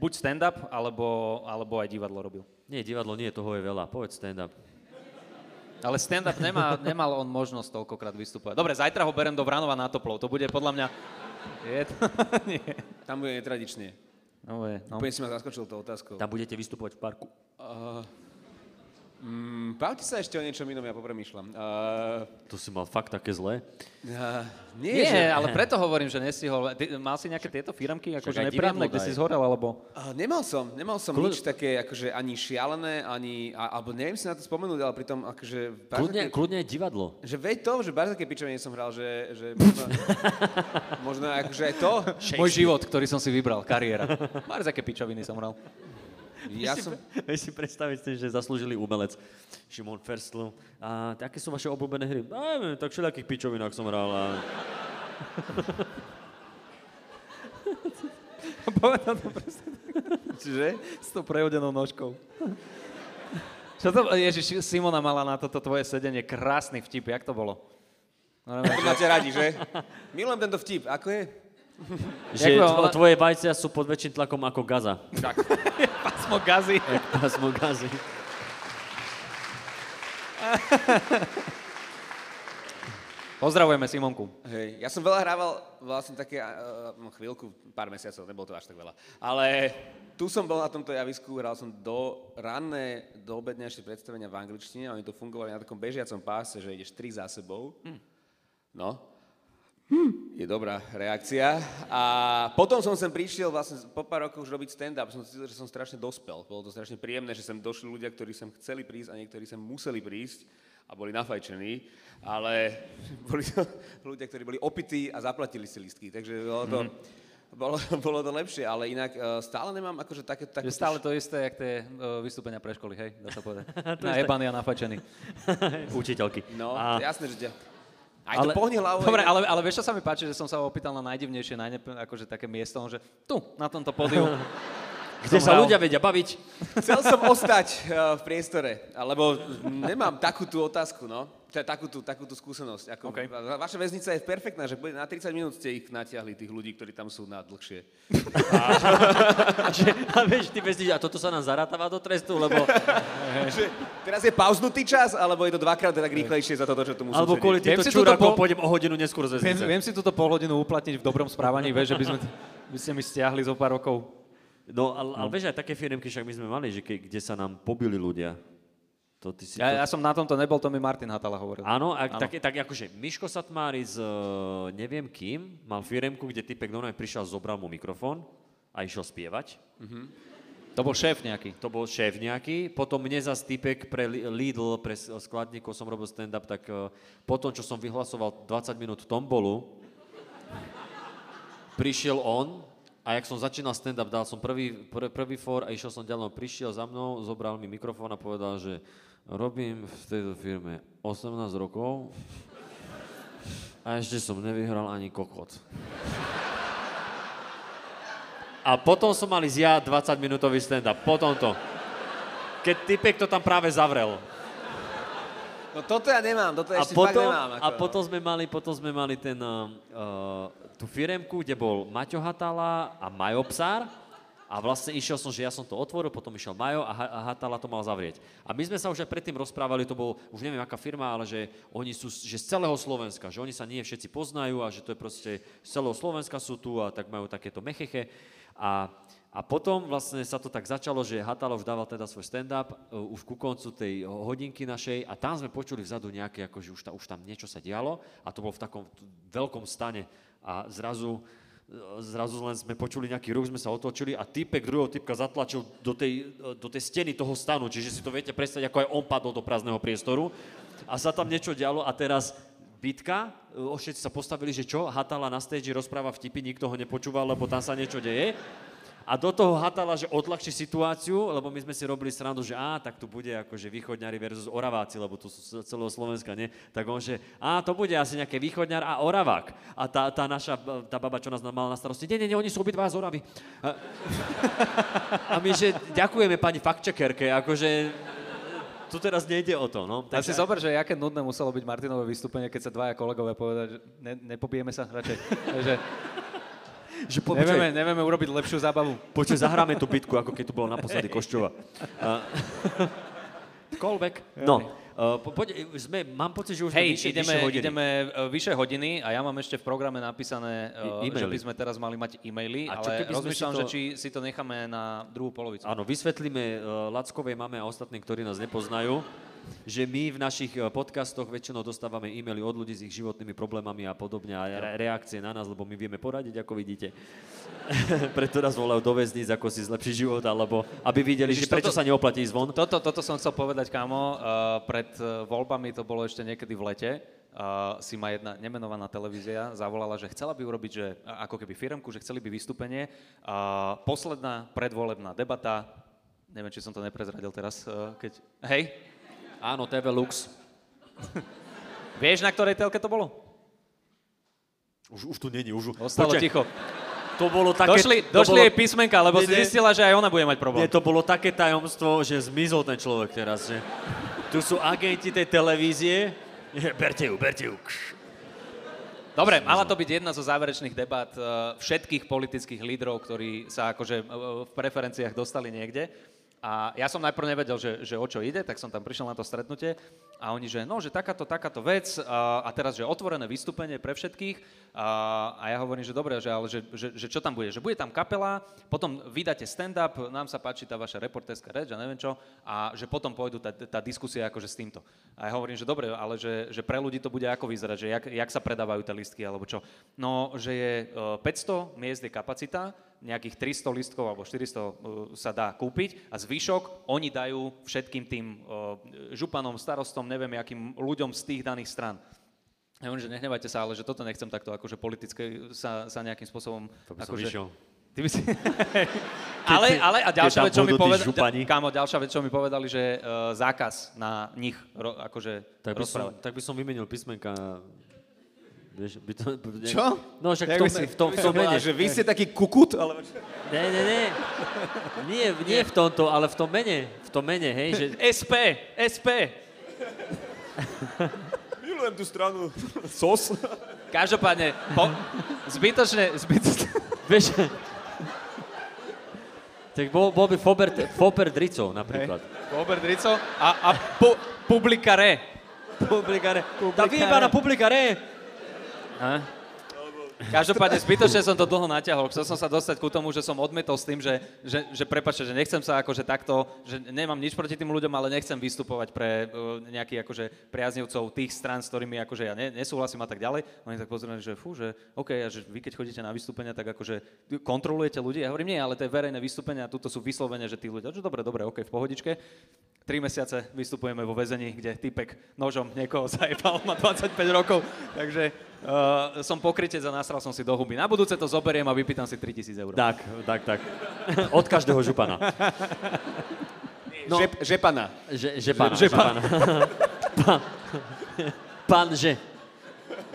buď stand-up, alebo, alebo aj divadlo robil? Nie, divadlo nie, toho je veľa, povedz stand-up. Ale stand-up nemá, nemal on možnosť toľkokrát vystúpať. Dobre, zajtra ho berem do Vranova na toplov, to bude podľa mňa... Je to... *laughs* nie. Tam bude netradične. No, je, no. Úplne si ma zaskočil tou otázkou. Tam budete vystupovať v parku. Mm, bavte sa ešte o niečom inom, ja popremýšľam. Uh, To si mal fakt také zlé. uh, nie, Nie, že... ale preto hovorím, že nestihol. Ty, mal si nejaké tieto firmky, akože divadlo kde si zhorel, alebo... Uh, nemal som, nemal som Kľud- nič také, akože ani šialené, ani, a, alebo neviem si na to spomenúť, ale pritom akože... Kľudne, kľudne aj divadlo. Že veď to, že Barzake pičovine som hral, že, že *laughs* možno, možno akože aj to. Môj život, ktorý som si vybral, kariéra. Máš aké pičoviny som hral. Ja som... Vieš si predstaviť že zaslúžili umelec Šimon Ferstl. A aké sú vaše obľúbené hry? A neviem, tak všelijakých pičovinách som hral. A... *laughs* Povedal to presne Čiže? s tou prehodenou nožkou. Čo to, Ježiš, Simona mala na toto tvoje sedenie krásny vtip, jak to bolo? No, máte radi, že? Milujem tento vtip. Ako je? *laughs* Že tvo, tvoje vajcia sú pod väčším tlakom ako gaza. *laughs* Pasmo gazy. Pásmo gazy. *laughs* Pozdravujeme Simonku. Hej, ja som veľa hrával vlastne také, uh, chvíľku, pár mesiacov, nebolo to až tak veľa. Ale tu som bol na tomto javisku, hral som do ranné, do obednejšie predstavenia v angličtine, oni to fungovali na takom bežiacom páse, že ideš tri za sebou. No, je dobrá reakcia. A potom som sem prišiel vlastne po pár rokoch už robiť stand-up. Som cítil, že som strašne dospel. Bolo to strašne príjemné, že sem došli ľudia, ktorí sem chceli prísť a niektorí sem museli prísť a boli nafajčení. Ale *laughs* boli to ľudia, ktorí boli opití a zaplatili si listky. Takže bolo to, bolo, *laughs* bolo to lepšie, ale inak uh, stále nemám akože také... také stále to isté, jak tie uh, vystúpenia pre školy, hej, dá sa povedať. *laughs* Na ebany a nafačený. Učiteľky. No, A, jasné, že ťa... Aj to pohni hlavou. Dobre, ale, ale vieš, čo sa mi páči, že som sa opýtal na najdivnejšie, najnep- akože také miesto, že tu, na tomto pódiu. *laughs* kde sa hral. ľudia vedia baviť. Chcel som ostať uh, v priestore, alebo nemám takú tú otázku, no. Teda takú tú, takú tú skúsenosť. Ako, OK. va- Vaša väznica je perfektná, že na 30 minút ste ich natiahli, tých ľudí, ktorí tam sú na dlhšie. *laughs* A, že, a vieš, ty vezdíš, a toto sa nám zarátava do trestu, lebo... *laughs* Že teraz je pauznutý čas, alebo je to dvakrát tak rýchlejšie za toto, čo tu musím Alebo kvôli týmto čurákom po- pôjdem o hodinu neskôr z Viem, väznice. viem si túto pol hodinu uplatniť v dobrom správaní, vieš, že by, sme, by ste mi stiahli zo pár rokov. No, ale, ale vieš, aj také firmky však my sme mali, že ke, kde sa nám pobili ľudia. To ty si to... Ja, ja som na tomto nebol, to mi Martin Hatala hovoril. Áno, a Áno. tak, tak akože Miško Satmári z uh, neviem kým mal firemku, kde typek normálne prišiel, zobral mu mikrofón a išiel spievať. To bol šéf nejaký. To bol šéf nejaký. Potom mne zas typek pre Li- Lidl, pre s- skladníkov som robil stand-up, tak uh, potom, čo som vyhlasoval 20 minút tombolu, prišiel on a jak som začínal stand-up, dal som prvý, pr- prvý for a išiel som ďalej, prišiel za mnou, zobral mi mikrofón a povedal, že robím v tejto firme 18 rokov a ešte som nevyhral ani kokot. A potom som mal ísť ja 20-minútový stand-up. Potom to. Keď typek to tam práve zavrel. No toto ja nemám, toto A ešte fakt potom, nemám. Ako, a potom sme mali, potom sme mali ten, uh, tú firemku, kde bol Maťo Hatala a Majo Psár. A vlastne išiel som, že ja som to otvoril, potom išiel Majo a, Ha- a Hatala to mal zavrieť. A my sme sa už aj predtým rozprávali, to bol, už neviem aká firma, ale že oni sú že z celého Slovenska, že oni sa nie všetci poznajú a že to je proste z celého Slovenska sú tu a tak majú takéto mecheche. A, a potom vlastne sa to tak začalo, že Hatala už dával teda svoj stand-up uh, už ku koncu tej hodinky našej a tam sme počuli vzadu nejaké, ako, že už, ta, už tam niečo sa dialo a to bolo v takom veľkom stane a zrazu zrazu len sme počuli nejaký ruch, sme sa otočili a typek druhého typka zatlačil do tej, do tej steny toho stanu, čiže si to viete predstaviť, ako aj on padol do prázdneho priestoru. A sa tam niečo dialo a teraz bitka, všetci sa postavili, že čo, Hatala na stage rozpráva vtipy, nikto ho nepočúval, lebo tam sa niečo deje. A do toho Hatala, že odľahčí situáciu, lebo my sme si robili srandu, že á, tak tu bude akože východňari versus Oraváci, lebo tu sú z celého Slovenska, nie? Tak on, že á, to bude asi nejaké východňar a Oravák. A tá, tá naša, tá baba, čo nás mala na starosti, nie, nie, nie, oni sú obidva z Oravy. A, a my, že ďakujeme pani faktčekerke, akože tu teraz nejde o to, no. Tak si zober, že aké nudné muselo byť Martinové vystúpenie, keď sa dvaja kolegovia povedali, že ne, nepobijeme sa radšej. *laughs* že že po, nevieme, nevieme urobiť lepšiu zábavu. Počuj, zahráme tú bitku, ako keď tu bolo naposledy Košťova. Uh, *laughs* callback. No, uh, po, poď, sme, mám pocit, že už Hej, vyššie, ideme, vyššie hodiny. ideme uh, vyššie hodiny a ja mám ešte v programe napísané, uh, že by sme teraz mali mať e-maily, A ale rozmýšľam, to- že či si to necháme na druhú polovicu. Áno, vysvetlíme uh, Lackovej máme a ostatným, ktorí nás nepoznajú, že my v našich uh, podcastoch väčšinou dostávame e-maily od ľudí s ich životnými problémami a podobne a re- reakcie na nás, lebo my vieme poradiť, ako vidíte. *laughs* Preto nás volajú do väzníc, ako si zlepšiť život, alebo aby videli, Ježiš, že prečo toto- sa neoplatí ísť von. Toto, toto som chcel povedať, kámo. Uh, pred uh, voľbami, to bolo ešte niekedy v lete, uh, si ma jedna nemenovaná televízia zavolala, že chcela by urobiť, že ako keby firmku, že chceli by vystúpenie. Uh, posledná predvolebná debata, Neviem, či som to neprezradil teraz, uh, keď... Hej, Áno, TV Lux. vieš, na ktorej telke to bolo? Už, už tu není, už... Ostalo Počkaj, ticho. To bolo také... Došli, došli bolo, jej písmenka, lebo Nie, si zistila, že aj ona bude mať problém. Nie, to bolo také tajomstvo, že zmizol ten človek teraz, že... Tu sú agenti tej televízie. Berte ju, berte ju. Dobre, mala to byť jedna zo záverečných debat eh, všetkých politických lídrov, ktorí sa akože eh, v preferenciách dostali niekde. A ja som najprv nevedel, že, že o čo ide, tak som tam prišiel na to stretnutie a oni, že no, že takáto, takáto vec a, a teraz, že otvorené vystúpenie pre všetkých a, a ja hovorím, že dobre, že, ale že, že, že čo tam bude? Že bude tam kapela, potom vydáte stand-up, nám sa páči tá vaša reportérska reč a neviem čo a že potom pôjdu tá, tá diskusia akože s týmto. A ja hovorím, že dobre, ale že, že pre ľudí to bude ako vyzerať, že jak, jak sa predávajú tie listky alebo čo. No, že je e, 500 miest je kapacita, nejakých 300 listkov alebo 400 uh, sa dá kúpiť a zvyšok oni dajú všetkým tým uh, županom, starostom, neviem, akým ľuďom z tých daných stran. Ja hovorím, že nehnevajte sa, ale že toto nechcem takto akože politické sa, sa nejakým spôsobom... To by som akože, vyšiel. Ty by *laughs* si... ale, ale a ďalšia vec, čo mi povedali, kámo, ďalšia vec, čo mi povedali, že uh, zákaz na nich ro, akože Tak by, som, tak by som vymenil písmenka. Vieš, by to, by, Čo? No však v Jak tom, si- v tom, v tom *laughs* mene. že vy ste taký kukut, alebo čo? Nie, nie, nie. Nie, nie v tomto, ale v tom mene. V tom mene, hej, že... SP, SP. *laughs* Milujem tú stranu. Sos. Každopádne, po, zbytočne, zbytočne, Vieš, tak bol, bol by Fober, Foper Dricov napríklad. Robert Rico a, a pu, publikare. Publikare. Tá vyjebaná publikare. A? Každopádne zbytočne som to dlho natiahol. Chcel som sa dostať ku tomu, že som odmetol s tým, že, že, že prepačte, že nechcem sa akože takto, že nemám nič proti tým ľuďom, ale nechcem vystupovať pre uh, nejakých akože priaznivcov tých strán, s ktorými akože ja ne, nesúhlasím a tak ďalej. Oni tak pozreli, že fú, že OK, a že vy keď chodíte na vystúpenia, tak akože kontrolujete ľudí. Ja hovorím, nie, ale to je verejné vystúpenie a tuto sú vyslovene, že tí ľudia, že dobre, dobre, OK, v pohodičke. Tri mesiace vystupujeme vo väzení, kde typek nožom niekoho zajebal, má 25 rokov, takže uh, som pokrytec a nasral som si do huby. Na budúce to zoberiem a vypýtam si 3000 eur. Tak, tak, tak. Od každého župana. No. Žep, žepana. Že, že pán, Že že pán. že.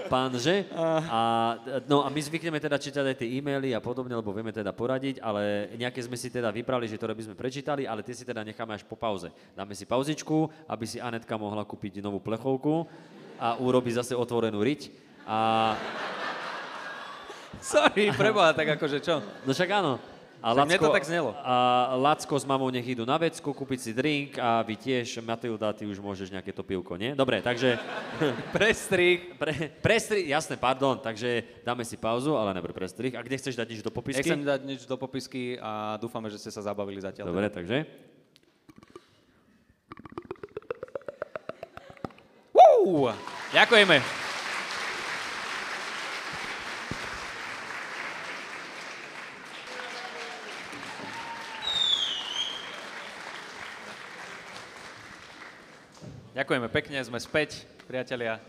Pán, že. A, no a my zvykneme teda čítať aj tie e-maily a podobne, lebo vieme teda poradiť, ale nejaké sme si teda vybrali, že ktoré by sme prečítali, ale tie si teda necháme až po pauze. Dáme si pauzičku, aby si Anetka mohla kúpiť novú plechovku a urobiť zase otvorenú riť. A, *laughs* Sorry, preboha, tak akože čo? no však áno. A Však mne to tak znelo. A Lacko s mamou nech idú na vecku, kúpiť si drink a vy tiež, Matilda, ty už môžeš nejaké to pivko, nie? Dobre, takže... *laughs* Prestrih. Pre, prestrih, jasné, pardon, takže dáme si pauzu, ale neber prestrih. A kde chceš dať nič do popisky? Nechcem dať nič do popisky a dúfame, že ste sa zabavili zatiaľ. Dobre, takže... Woo! Ďakujeme. Ďakujeme pekne, sme späť, priatelia.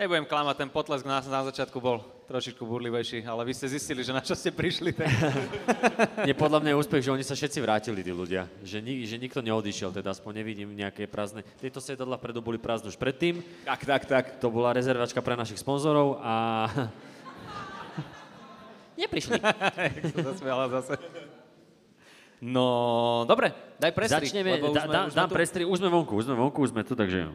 Nebudem klamať, ten potlesk na, na začiatku bol trošičku burlivejší, ale vy ste zistili, že na čo ste prišli. *laughs* Tak... Nie, podľa mňa je úspech, že oni sa všetci vrátili, tí ľudia. Že, ni, že nikto neodišiel, teda aspoň nevidím nejaké prázdne. Tieto sedadla predu boli prázdne už predtým. Tak, tak, tak. To bola rezervačka pre našich sponzorov a... *laughs* Neprišli. *laughs* Jak sa zasmiala zase. No, dobre, daj prestri. Začneme, lebo už da, sme- dá, už dám tu. prestri, už sme vonku, už sme vonku, už sme tu, takže...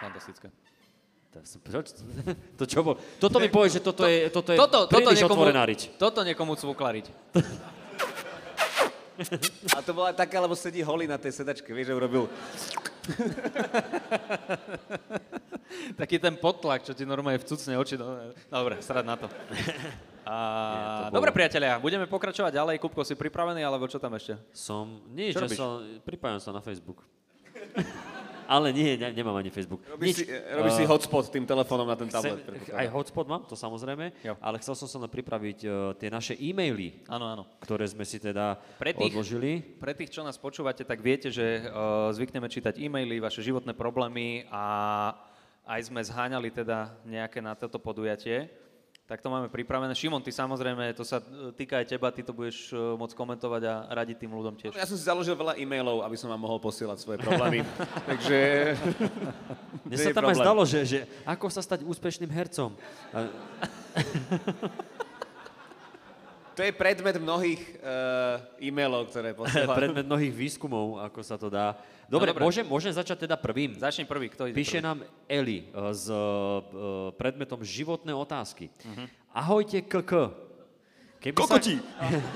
Fantastické. To, čo, to čo bol? Toto mi povie, že toto je, toto je Toto, toto, príliš niekomu, otvorená riť. toto niekomu cvuklariť. *laughs* A to bola taká, lebo sedí holý na tej sedačke, vieš, že urobil... Taký ten potlak, čo ti normálne vcucne oči. No, dobre, srad na to. *laughs* A, bolo- dobre, priatelia, budeme pokračovať ďalej. Kupko, si pripravený, alebo čo tam ešte? Som, nie, Čo že sa, pripájam sa na Facebook. *laughs* Ale nie, ne, nemám ani Facebook. Robíš, si, robíš Eh, si hotspot tým telefónom na ten Chcem, tablet. aj hotspot mám, to samozrejme, Jo. ale chcel som sa pripraviť uh, tie naše e-maily, Áno, áno. ktoré sme si teda Pre tých- odložili. Pre tých, čo nás počúvate, tak viete, že uh, zvykneme čítať e-maily, vaše životné problémy a aj sme zháňali teda nejaké na toto podujatie. Tak to máme pripravené. Šimon, ty samozrejme, to sa e, týka aj teba, ty to budeš e, môcť komentovať a radiť tým ľuďom tiež. Ja som si založil veľa e-mailov, aby som vám mohol posielať svoje problémy. *laughs* Takže... Mne sa tam aj problém. zdalo, že, že ako sa stať úspešným hercom. *laughs* To je predmet mnohých uh, e-mailov, ktoré *laughs* posielam. Predmet mnohých výskumov, ako sa to dá. Dobre, dobre. môžem, môžem začať teda prvým. Začni prvý, kto ide Píše prvý? nám Eli eh, s eh, predmetom životné otázky. Ahojte KK. Keby sa,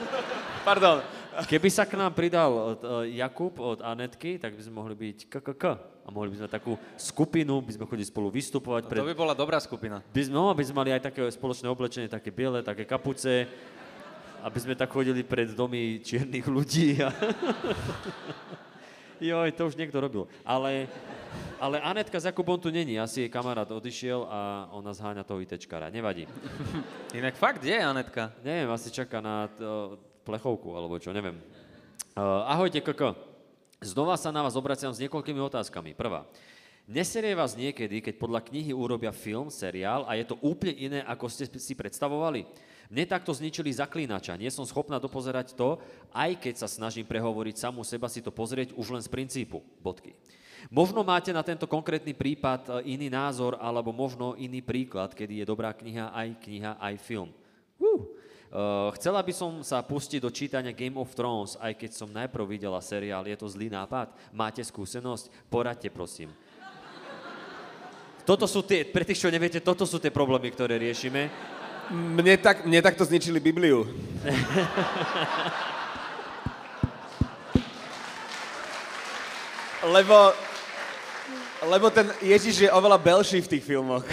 *laughs* Pardon. keby sa k nám pridal eh, Jakub od Anetky, tak by sme mohli byť KKK. A mohli by sme takú skupinu, by sme chodili spolu vystupovať. To by bola dobrá skupina. By sme, no, by sme mali aj také spoločné oblečenie, také biele, také kapuce, aby sme tak chodili pred domy čiernych ľudí. A... *laughs* Joj, to už niekto robil. Ale, ale Anetka s Jakubom tu není, asi jej kamarát odišiel a ona zháňa toho ITčkara. Nevadí. *laughs* Inak fakt, kde je Anetka? Neviem, asi čaká na to, plechovku, alebo čo, neviem. Uh, ahojte, Koko. Znova sa na vás obraciam s niekoľkými otázkami. Prvá. Neserie vás niekedy, keď podľa knihy urobia film, seriál a je to úplne iné, ako ste si predstavovali? Mne takto zničili zaklínača. Nie som schopná dopozerať to, aj keď sa snažím prehovoriť samú seba si to pozrieť už len z princípu. Bodky. Možno máte na tento konkrétny prípad e, iný názor, alebo možno iný príklad, kedy je dobrá kniha aj kniha, aj film. Uh. Chcela by som sa pustiť do čítania Game of Thrones, aj keď som najprv videla seriál. Je to zlý nápad? Máte skúsenosť? Poradte, prosím. Toto sú tie, pre tých, čo neviete, toto sú tie problémy, ktoré riešime. Mne, tak, mne takto zničili Bibliu. lebo, lebo ten Ježiš je oveľa belší v tých filmoch.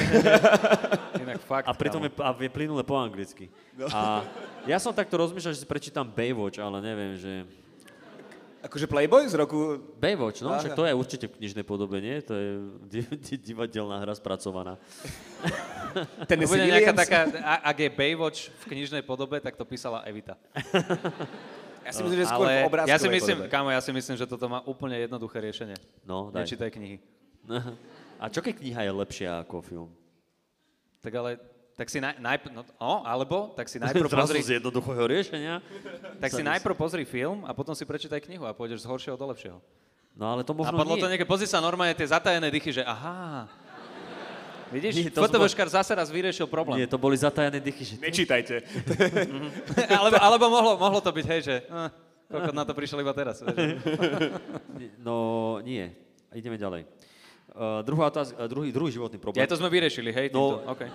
Inak fakt. A pritom je, a je plynule po anglicky. A ja som takto rozmýšľal, že si prečítam Baywatch, ale neviem, že... Akože Playboy z roku... Baywatch, no, Aha. však to je určite v knižnej podobe, nie? To je di- *laughs* di- divadelná hra spracovaná. *laughs* Ten Williams. nejaká taká, a- ak je Baywatch v knižnej podobe, tak to písala Evita. *laughs* Ja si myslím, že skôr v Ale obrázkovej ja si myslím, podobe. kámo, ja si myslím, že toto má úplne jednoduché riešenie. No, daj. Nečítaj knihy. A čo keď kniha je lepšia ako film? Tak ale, tak si naj, najp, no, no, alebo, tak si *laughs* najprv pozri, z jednoduchého riešenia? tak si najprv pozri film a potom si prečítaj knihu a pôjdeš z horšieho do lepšieho. No ale to A možno padlo nie. to nejaké, pozri sa normálne tie zatajené dychy, že aha. Vidíš, Nie, to FTVškar zase raz vyriešil problém. Nie, to boli zatajené dychy. Že. Nečítajte. *laughs* alebo, alebo mohlo, mohlo to byť, hej, že uh, koľko na to prišiel iba teraz. *laughs* No nie. Ideme ďalej. Uh, druhá otázka, uh, druhý, druhý životný problém. Ja to sme vyriešili, hej, No. Okay.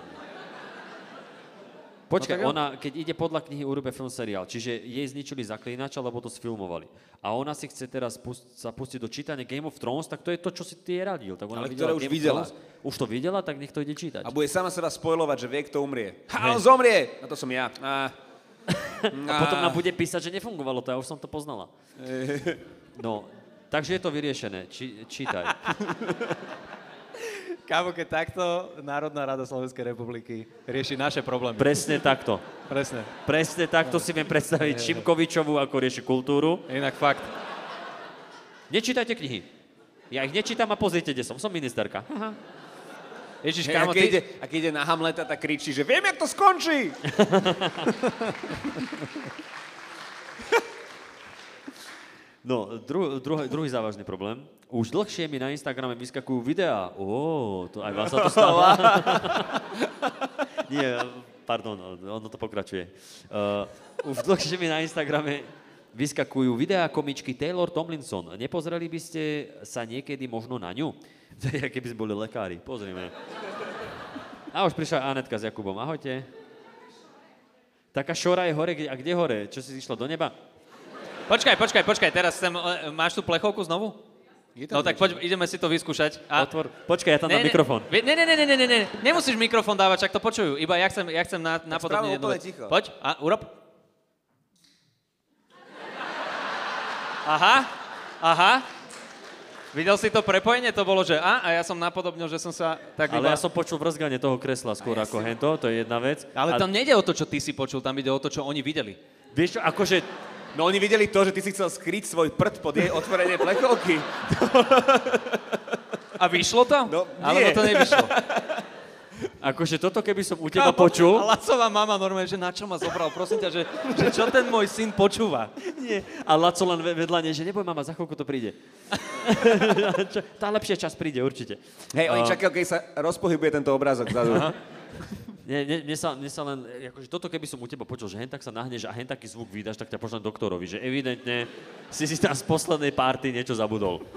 Počkaj, No ona, keď ide podľa knihy, urobia film seriál. Čiže jej zničili zaklínača, lebo to sfilmovali. A ona si chce teraz pust- sa pustiť do čítania Game of Thrones, tak to je to, čo si ty radil. Tak ona Ale videla ktoré už Game videla. Thrones. Už to videla, tak nech to ide čítať. A bude sama seba spojovať, že vie, kto umrie. Ha, on zomrie! A to som ja. A, *laughs* A potom nám bude písať, že nefungovalo to, ja už som to poznala. *laughs* No, takže je to vyriešené. Či, čítaj. *laughs* Kámo, keď takto Národná rada Slovenskej republiky rieši naše problémy. Presne takto. Presne. Presne takto si viem predstaviť Šimkovičovu, ako rieši kultúru. Inak fakt. Nečítajte knihy. Ja ich nečítam a pozrite, kde som. Som ministerka. Ježiš, Hej, a, kámo, keď ty... ide, a keď ide na Hamleta, tak kričí, že viem, jak to skončí. *laughs* No, dru, druhý, druhý závažný problém. Už dlhšie mi na Instagrame vyskakujú videá. Ó, to aj vás sa to stáva. *laughs* Nie, pardon, ono to pokračuje. Uh, už dlhšie mi na Instagrame vyskakujú videá komičky Taylor Tomlinson. Nepozreli by ste sa niekedy možno na ňu? *laughs* Je, keby sme boli lekári. Pozrime. A už prišla Anetka s Jakubom. Ahojte. Taká šora je hore. A kde hore? Čo si išla do neba? Počkaj, počkaj, počkaj, teraz sem, e, máš tu plechovku znovu? no tak poď, ideme si to vyskúšať. A... Otvor. Počkaj, ja tam ne, dám ne, mikrofón. Ne, ne, ne, ne, ne, ne, nemusíš mikrofón dávať, čak to počujú. Iba ja chcem, ja chcem na, na podobne jednu vec. Ticho. Poď, a urob. Aha, aha. Videl si to prepojenie? To bolo, že a, a ja som napodobnil, že som sa tak Ale iba... ja som počul vrzganie toho kresla skôr ako si... hento, to je jedna vec. Ale a... tam nejde o to, čo ty si počul, tam ide o to, čo oni videli. Vieš čo, akože No oni videli to, že ty si chcel skryť svoj prd pod jej otvorenie plechovky. A vyšlo to? No, Alebo nie. to nevyšlo? Akože toto, keby som u teba počul... A Lacová mama normálne, že na čo ma zobral, prosím ťa, že, že čo ten môj syn počúva. Nie. A Laco len ve- vedľa nej, že neboj mama, za chvíľku to príde. *laughs* Tá lepšia čas príde, určite. Hej, oni čakajú, keď sa rozpohybuje tento obrázok. Nie, nie, mne, sa, mne sa len, akože toto keby som u teba počul, že hen tak sa nahneš a hen taký zvuk vydáš, tak ťa pošlem doktorovi, že evidentne si si tam z poslednej párty niečo zabudol. *laughs*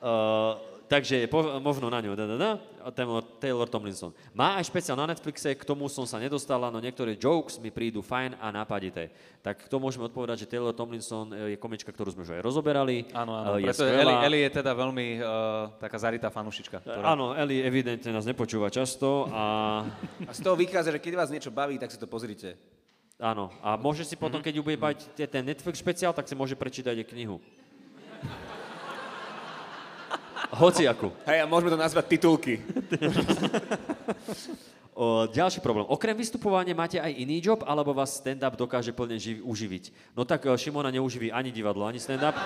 uh, takže po, možno na ňu. Da, da, da, Taylor, Taylor Tomlinson. Má aj špeciál na Netflixe, k tomu som sa nedostala, no niektoré jokes mi prídu fajn a nápadité. Tak to môžeme odpovedať, že Taylor Tomlinson e, je komička, ktorú sme už aj rozoberali. Áno, áno, E, je preto skvelá. Eli, Eli je teda veľmi uh, taká zaritá fanušička. Ktorá... Áno, Eli evidentne nás nepočúva často a A z toho vychádza, že keď vás niečo baví, tak si to pozrite. Áno, a môže si potom, keď ju bude bať ten Netflix špeciál, tak si môže prečítať aj knihu. Hociaku. Hej, a môžeme to nazvať titulky. *laughs* O, ďalší problém. Okrem vystupovania máte aj iný job, alebo vás stand-up dokáže plne živ- uživiť? No tak e, Šimona neuživí ani divadlo, ani stand-up. *laughs*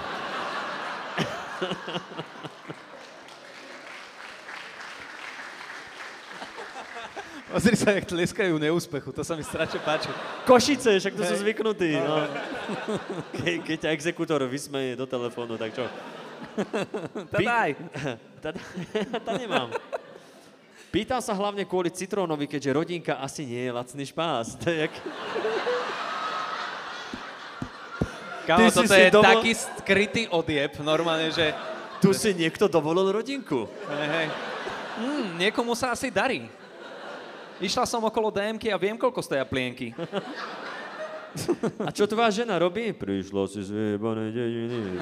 Pozri sa, jak tleskajú neúspechu, to sa mi strašne páči. Košice, však to sú zvyknutí. No. *laughs* Ke, keď ťa exekútor vysmeje do telefónu, tak čo? Tadaj! *laughs* *laughs* Tá, nemám. Pýtal sa hlavne kvôli citrónovi, keďže rodinka asi nie je lacný špás. *laughs* To je jak... Kámo, Ty si toto si je dovol- taký skrytý odjeb, normálne, že... Tu si niekto dovolil rodinku. Hej, hej. Mm, niekomu sa asi darí. Išla som okolo DMky a viem, koľko stoja plienky. A čo tvoja žena robí? Prišla si z vyjebanej dediny.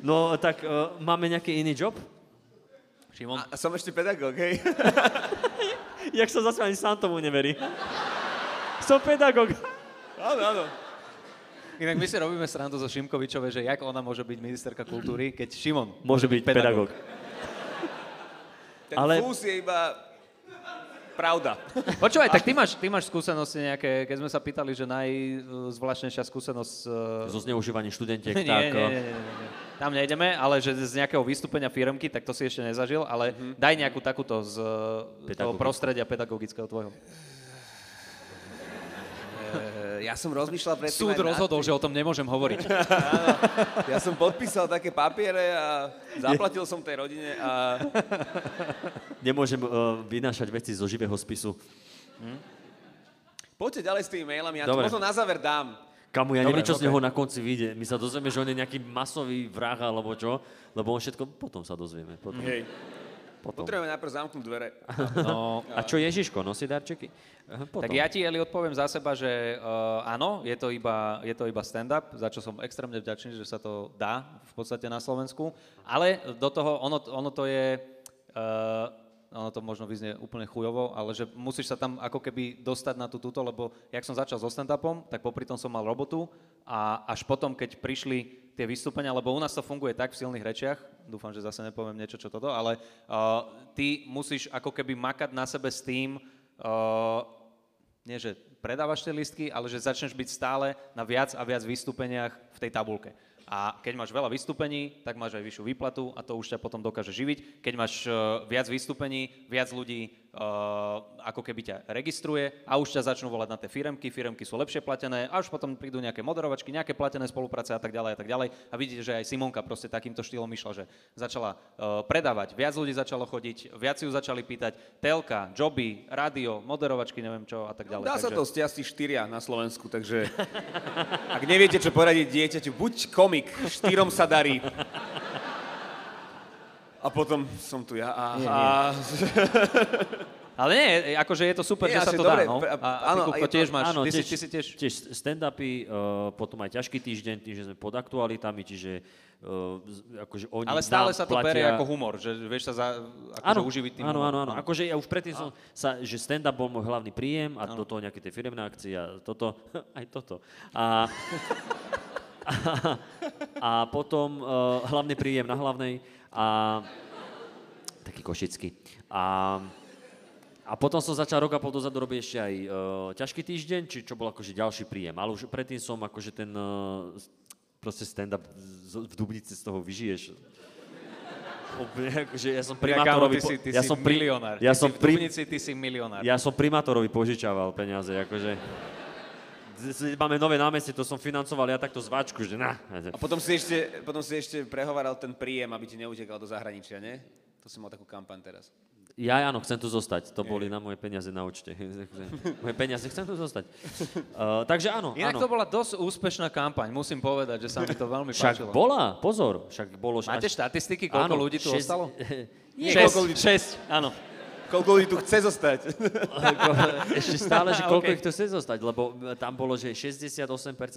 No, tak uh, máme nejaký iný job? Šimon, A som ešte pedagóg, hej? *laughs* Jak sa zase ani sám tomu neverí. Som pedagóg. áno, áno. inak my si robíme srandu zo Šimkovičove, že jak ona môže byť ministerka kultúry, keď Šimon Môže byť pedagóg. Ten Ale- Ale... fús je iba pravda. Počúvaj, tak ty máš, ty máš skúsenosti nejaké, keď sme sa pýtali, že najzvláštnejšia skúsenosť... Zo zneužívaním študentiek, *laughs* Nie, tak... nie, nie, nie, nie, nie. Tam nejdeme, ale že z nejakého vystúpenia firmky, tak to si ešte nezažil, ale daj nejakú takúto z eh, toho prostredia pedagogického tvojho. E, ja som rozmýšľal predtým Súd rozhodol, že o tom nemôžem hovoriť. *laughs* Ja som podpísal také papiere a zaplatil som tej rodine a... Nemôžem uh, vynášať veci zo živého spisu. Poďte ďalej s tými mailami, ja Dobre. to možno na záver dám. Kamu, ja Dobre, neviem, čo z ok. neho na konci vyjde. My sa dozvieme, že on je nejaký masový vrah alebo čo, lebo on všetko potom sa dozvieme. Potom. Hej. potom. Potrebujeme najprv zamknúť dvere. *laughs* No, A čo Ježiško, nosí darčeky? Potom. tak ja ti, Eli, odpoviem za seba, že uh, áno, je to, iba, je to iba stand-up, za čo som extrémne vďačný, že sa to dá v podstate na Slovensku. Ale do toho, ono, ono to je... Uh, ono to možno vyznie úplne chujovo, ale že musíš sa tam ako keby dostať na tú túto, lebo jak som začal so stand-upom, tak popri tom som mal robotu a až potom, keď prišli tie vystúpenia, lebo u nás to funguje tak v silných rečiach, dúfam, že zase nepoviem niečo, čo toto, ale uh, ty musíš ako keby makať na sebe s tým, uh, nie že predávaš tie listky, ale že začneš byť stále na viac a viac vystúpeniach v tej tabulke. A keď máš veľa vystúpení, tak máš aj vyššiu výplatu a to už ťa potom dokáže živiť. Keď máš uh, viac vystúpení, viac ľudí ako keby ťa registruje a už ťa začnú volať na tie firemky, firemky sú lepšie platené a už potom prídu nejaké moderovačky, nejaké platené spolupráce a tak ďalej a tak ďalej. A vidíte, že aj Simonka proste takýmto štýlom išla, že začala uh, predávať, viac ľudí začalo chodiť, viac ju začali pýtať telka, joby, rádio, moderovačky, neviem čo a tak ďalej. Dá sa Takže- to ste asi štyria na Slovensku, takže ak neviete, čo poradiť dieťaťu, buď komik, štyrom sa darí. A potom som tu ja a... a... *laughs* Ale nie, akože je to super, Nie, že sa to dobre, dá, no. A, áno, ty, Kupko, tiež máš, Áno, ty, tiež, si, ty si tiež... tiež stand-upy, uh, potom aj ťažký týždeň, tým, že sme pod aktualitami, čiže uh, akože oni Ale stále sa to platia... berie ako humor, že vieš sa za, akože uživiť tým áno, áno, áno. Akože ja už predtým som sa, že stand-up bol môj hlavný príjem a do toho nejaké tie firemné akcie a toto, *laughs* aj toto. A, *laughs* a, *laughs* a potom uh, hlavný príjem na hlavnej a taký košický. A, a potom som začal rok a pol dozadu robiť ešte aj uh, ťažký týždeň, či čo bol akože ďalší príjem. Ale už predtým som akože ten uh, proste stand-up v Dubnici z toho vyžiješ. Akože ja som Ja, kámo, primátorovi... ty si, ty ja si som pri- milionár. Ja ty som si v Dubnici, ty si milionár. ja som primátorovi požičaval peniaze, akože... Máme nové námestie, to som financoval ja takto z váčku, že na. A potom si, ešte, potom si ešte prehovaral ten príjem, aby ti neutekal do zahraničia, nie? To si mal takú kampaň teraz. Ja áno, chcem tu zostať. To boli na moje peniaze na účte. *laughs* moje peniaze, chcem tu zostať. Uh, takže áno, Inak áno. to bola dosť úspešná kampaň, musím povedať, že sa mi to veľmi Však páčilo. bola, pozor, však bolo... Máte štatistiky, koľko ľudí tu šesť- ostalo? *laughs* Nie, Šesť, koľko ľudí- šesť, áno. Koľko ľudí tu chce zostať? *laughs* Ešte stále, že *laughs* koľko OK. ich to chce zostať, lebo tam bolo, že 68%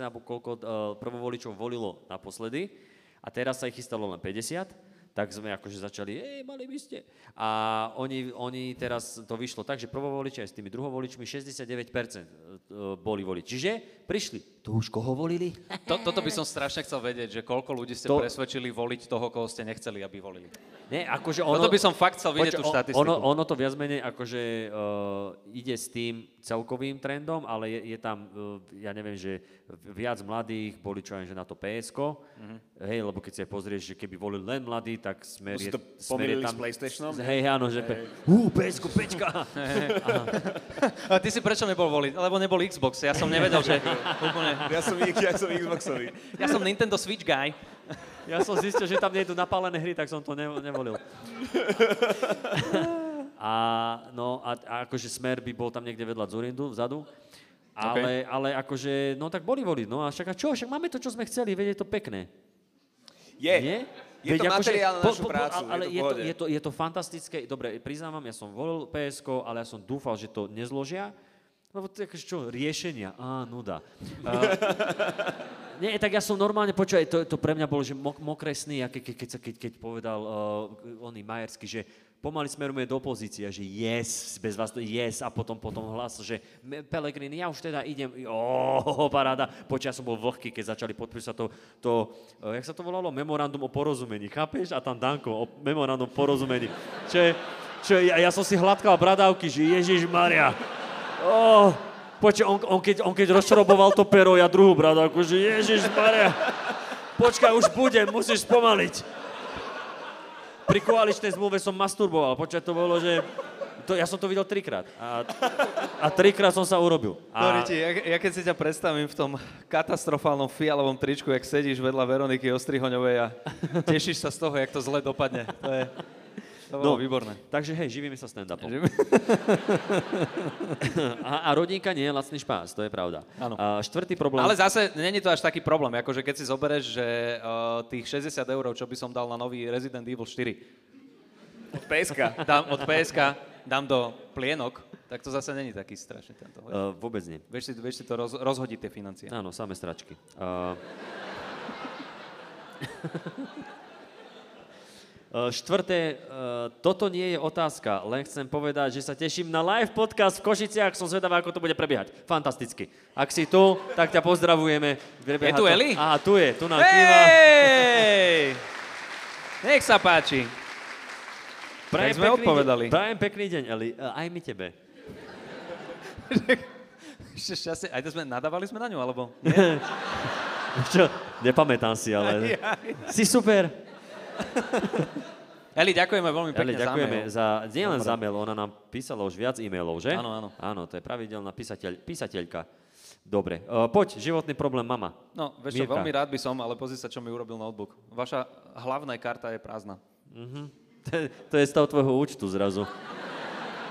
alebo koľko uh, prvovoličov volilo naposledy a teraz sa ich chystalo len 50, tak sme akože začali, ej, mali by ste. A oni, oni teraz to vyšlo tak, že prvovoliči aj s tými druhovoličmi 69% uh, boli voliť. Čiže prišli. Tu už koho volili? To, toto by som strašne chcel vedieť, že koľko ľudí ste To- presvedčili voliť toho, koho ste nechceli, aby volili. Nie, akože ono... Toto by som fakt chcel vidieť tú Počkaj, o- štatistiku. Ono, ono to viac menej akože uh, ide s tým celkovým trendom, ale je, je tam, uh, ja neviem, že viac mladých boli čo aj, že na to PSK, Mhm. hej, lebo keď si pozrieš, že keby volili len mladí, tak smer To si je, to smer je tam... s PlayStationom? Hej, áno, že... Pe, hú, PSK, pečka! *laughs* A ty si prečo nebol voliť? Lebo nebol Xbox, ja som nevedel, že *laughs* úplne... Ja som, ja som Xboxový. Ja som Nintendo Switch guy. Ja som zistil, že tam nie je napálené hry, tak som to ne, nevolil. A, no, a, a akože smer by bol tam niekde vedľa Zurindu, vzadu. Ale, ale akože, no tak boli voliť, no a však a čo, však máme to, čo sme chceli, veď je to pekné. Je. Nie? Je to materiál na našu prácu, ale je je, to v to, je, to, je to fantastické. Dobre, priznávam, ja som volil PSK, ale ja som dúfal, že to nezložia. Lebo to je akože čo, riešenia. Á, nuda. *laughs* Uh, nie, tak ja som normálne, počúvaj, to, to pre mňa bolo, že mok, mokré sny, ke, ke, keď, keď, keď povedal uh, oný Majersky, že pomaly smerujeme do opozície, že yes, bez vás to yes, a potom potom hlas, že "Me- Pelegrini, ja už teda idem, oh, *laughs* paráda. Počuj, ja som bol vlhký, keď začali podpísať to, to uh, jak sa to volalo, memorandum o porozumení, chápeš? A tam Danko, o memorandum o porozumení. Čo je, čo je, ja, ja som si hladkal bradavky, že Ježiš Maria. Oh, počkaj, on, on, keď, on keď rozšroboval to pero, ja druhú bradavku, že Ježiš Maria. Počkaj, už budem, musíš spomaliť. Pri koaličnej zmluve som masturboval, počkaj, to bolo, že... To, ja som to videl trikrát. A, a trikrát som sa urobil. A, ti, ja, ja keď si ťa predstavím v tom katastrofálnom fialovom tričku, jak sedíš vedľa Veroniky Ostrihoňovej a tešíš sa z toho, jak to zle dopadne. To je... To bolo No. výborné. takže hej, živíme sa stand-upom. *laughs* A, a rodinka nie je lacný špás, to je pravda. Áno. A štvrtý problém... Ale zase není to až taký problém, akože keď si zoberieš, že uh, tých 60 eur, čo by som dal na nový Resident Evil 4, Od PSK. dám od PSK, dám do plienok, tak to zase není taký strašný tento. Uh, vôbec nie. vieš, si, vieš si to roz, rozhodiť tie financie. Áno, samé stračky. Uh... *laughs* Uh, Štvrté, uh, toto nie je otázka, len chcem povedať, že sa teším na live podcast v Košiciach, som zvedavá, ako to bude prebiehať. Fantasticky. Ak si tu, tak ťa pozdravujeme. Prebieha Je tu to- Eli? Aha, tu je, tu nám. Hej! *laughs* Nech sa páči. Prajem Tak sme pekný odpovedali. Deň, prajem pekný deň, Eli. Uh, aj my tebe. Ešte šťastie. Aj to sme, nadávali sme na ňu, alebo? *laughs* Čo? Nepamätám si, ale... Si super. *laughs* Eli, ďakujeme veľmi pekne Eli, ďakujeme za mail. za, nielen za mail, ona nám písala už viac e-mailov, že? Áno, áno. Áno, to je pravidelná písateľ, písateľka. Dobre, uh, poď, životný problém mama. No, vieš čo, Mirka. veľmi rád by som, ale pozri sa, čo mi urobil notebook. Vaša hlavná karta je prázdna. To, *laughs* to je stav tvojho účtu zrazu.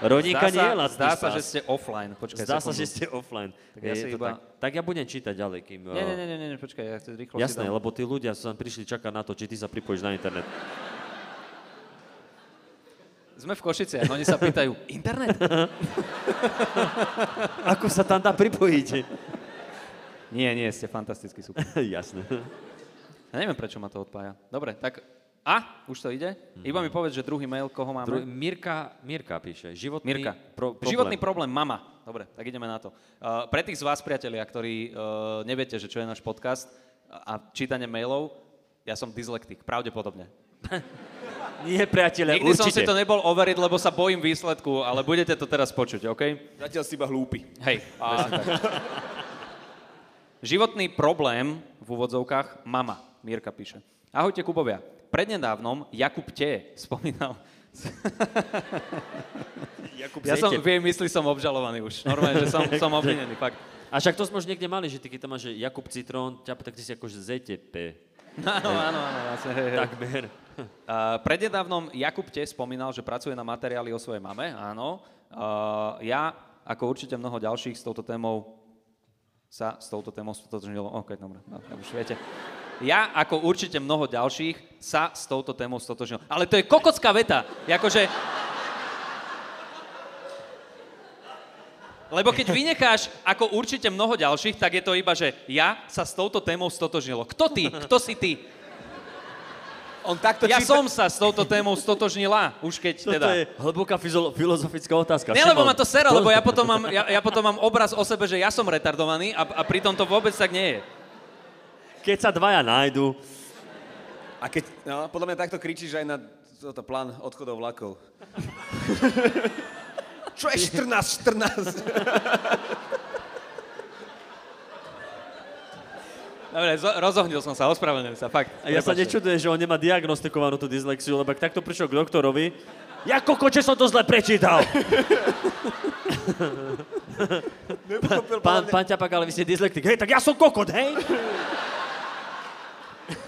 Rodinka Zdá nie sa, je lacný zdá sa, že ste offline. Počkaj, Zdá sa, sekundu. že ste offline. Tak ja iba- tak. tak ja budem čítať ďalej, kým... Nie, nie, nie, nie, nie, počkaj, ja chcem rýchlo Jasné, lebo tí ľudia sa prišli čakať na to, či ty sa pripojíš na internet. Sme v Košiciach, oni sa pýtajú, *laughs* internet? *laughs* Ako sa tam dá pripojiť? nie, nie, ste fantasticky super. *laughs* Jasné. Ja neviem, prečo ma to odpája. Dobre, tak... A, už to ide? Iba mi povedz, že druhý mail, koho máme? Dru- Mirka, Mirka píše. Životný, Mirka. Pro, problém. Životný problém mama. Dobre, tak ideme na to. Uh, pre tých z vás, priatelia, ktorí uh, neviete, že čo je náš podcast a čítanie mailov, ja som dyslektik, pravdepodobne. *laughs* Nie, priateľe, Nikdy som určite. si to nebol overiť, lebo sa bojím výsledku, ale budete to teraz počuť, OK? Zatiaľ si iba hlúpy. Hej, tak. Životný problém v úvodzovkách mama, Mírka píše. Ahojte Kubovia. Prednedávnom Jakub Te spomínal, *laughs* Jakub ja som, Zajtep. v jej mysli som obžalovaný už. Normálne, že som, som obvinený, fakt. A však to sme už niekde mali, že ty keď tam máš že Jakub Citrón, ťa, tak ty si akože ZTP. *laughs* Áno, áno, áno. Vlastne. Takmer. Uh, prednedávnom Jakub Te spomínal, že pracuje na materiály o svojej mame, áno. Uh, ja, ako určite mnoho ďalších s touto témou sa s touto témou stotožnilo. OK, dobre, no, už viete. Ja, ako určite mnoho ďalších, sa s touto témou stotožnil. Ale to je kokocká veta. Jakože... Lebo keď vynecháš ako určite mnoho ďalších, tak je to iba, že ja sa s touto témou stotožnilo. Kto ty? Kto si ty? On takto Ja číta... som sa s touto témou stotožnila, už keď Toto teda... je hlboká fyzolo- filozofická otázka. Nie, lebo ma to sera, lebo ja potom, mám, ja, ja potom mám obraz o sebe, že ja som retardovaný a, a pritom to vôbec tak nie je. Keď sa dvaja nájdu, A keď, no, podľa mňa takto kričíš aj na toto plán odchodov vlakov. *laughs* Čo je 14, 14? Dobre, zo, rozohnil som sa, ospravedlňujem sa, fakt. a ja sa Prepáčte. nečudujem, že on nemá diagnostikovanú tú dyslexiu, lebo ak takto prišiel k doktorovi, ja kokoče som to zle prečítal. pán, pán Ťapak, ale vy ste dyslektik. Hej, tak ja som kokot, hej?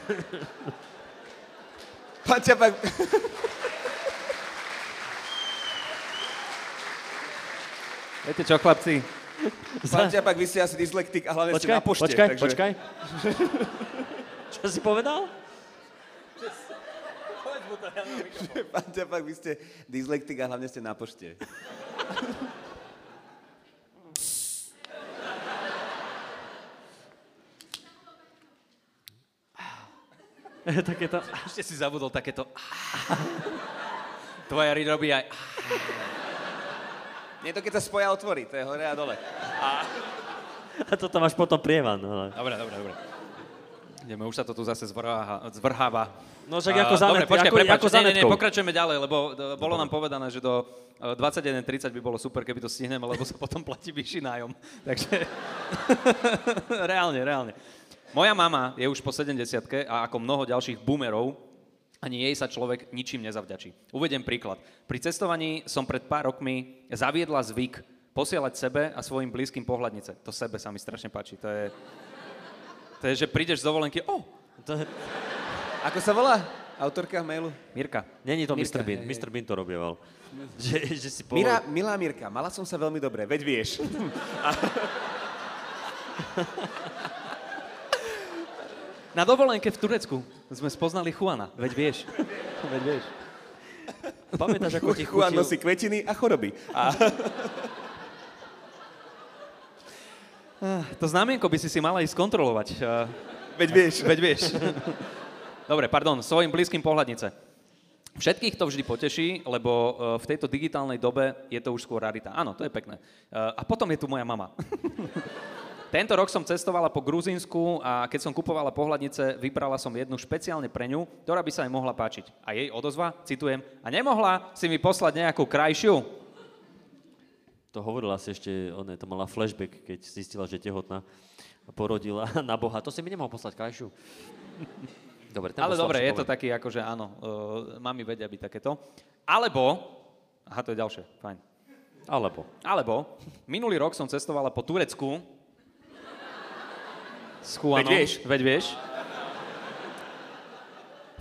*laughs* Pán Ťapak, Viete čo, chlapci? pán Ťapak, vy ste asi dyslektik a hlavne ste Počkaj, na pošte. počkaj, takže... počkaj. *laughs* Čo si povedal? Pán Ťapak, vy ste dyslektik a hlavne ste na pošte. *laughs* *laughs* Takéto... *laughs* Ešte si zabudol takéto... *laughs* Tvoja rid robí aj... Nie je to, keď sa spoja otvorí, to je hore a dole. A toto máš potom prievan. Ale... Dobre, dobre, dobre. Ideme, už sa to tu zase zvrháva. zvrháva. No však ako A, zanet, Dobre, počkaj, ako, prepáč, ako nie, nie, nie, pokračujeme ďalej, lebo e, bolo nám povedané, že do e, 21.30 by bolo super, keby to stihneme, lebo sa potom platí vyšší nájom. Takže reálne, reálne. Moja mama je už po 70 a ako mnoho ďalších boomerov, ani jej sa človek ničím nezavďačí. Uvediem príklad. Pri cestovaní som pred pár rokmi zaviedla zvyk posielať sebe a svojim blízkym pohľadnice. To sebe sa mi strašne páči. To je, to je že prídeš z dovolenky, o, To je... Ako sa volá autorka mailu? Mirka. Není to Mirka, Mr. Bean. hej, hej. Mr. Bean to robieval. *laughs* Že, že si povedal... Mira, milá Mirka, mala som sa veľmi dobre, veď vieš. *laughs* *laughs* Na dovolenke v Turecku sme spoznali Juana. Veď vieš. *laughs* Veď vieš. Pamätáš, ako ti Juan nosí kvetiny a choroby. A *laughs* To znamienko by si si mala ísť kontrolovať. Uh, veď vieš. veď vieš. *laughs* Dobre, pardon, svojim blízkym pohľadnice. Všetkých to vždy poteší, lebo uh, v tejto digitálnej dobe je to už skôr rarita. Áno, to je pekné. Uh, a potom je tu moja mama. Tento rok som cestovala po Gruzínsku a keď som kupovala pohľadnice, vybrala som jednu špeciálne pre ňu, ktorá by sa jej mohla páčiť. A jej odozva, citujem, a nemohla si mi poslať nejakú krajšiu? To hovorila si ešte, ona to mala flashback, keď zistila, že je tehotná a porodila *laughs* na Boha. To si mi nemohol poslať krajšiu. Dobre, ten Ale dobre, je to moment. taký, akože áno, uh, mami vedia byť takéto. Alebo, aha, to je ďalšie, fajn. Alebo. Alebo, minulý rok som cestovala po Turecku s Juanom. Veď vieš. Veď vieš.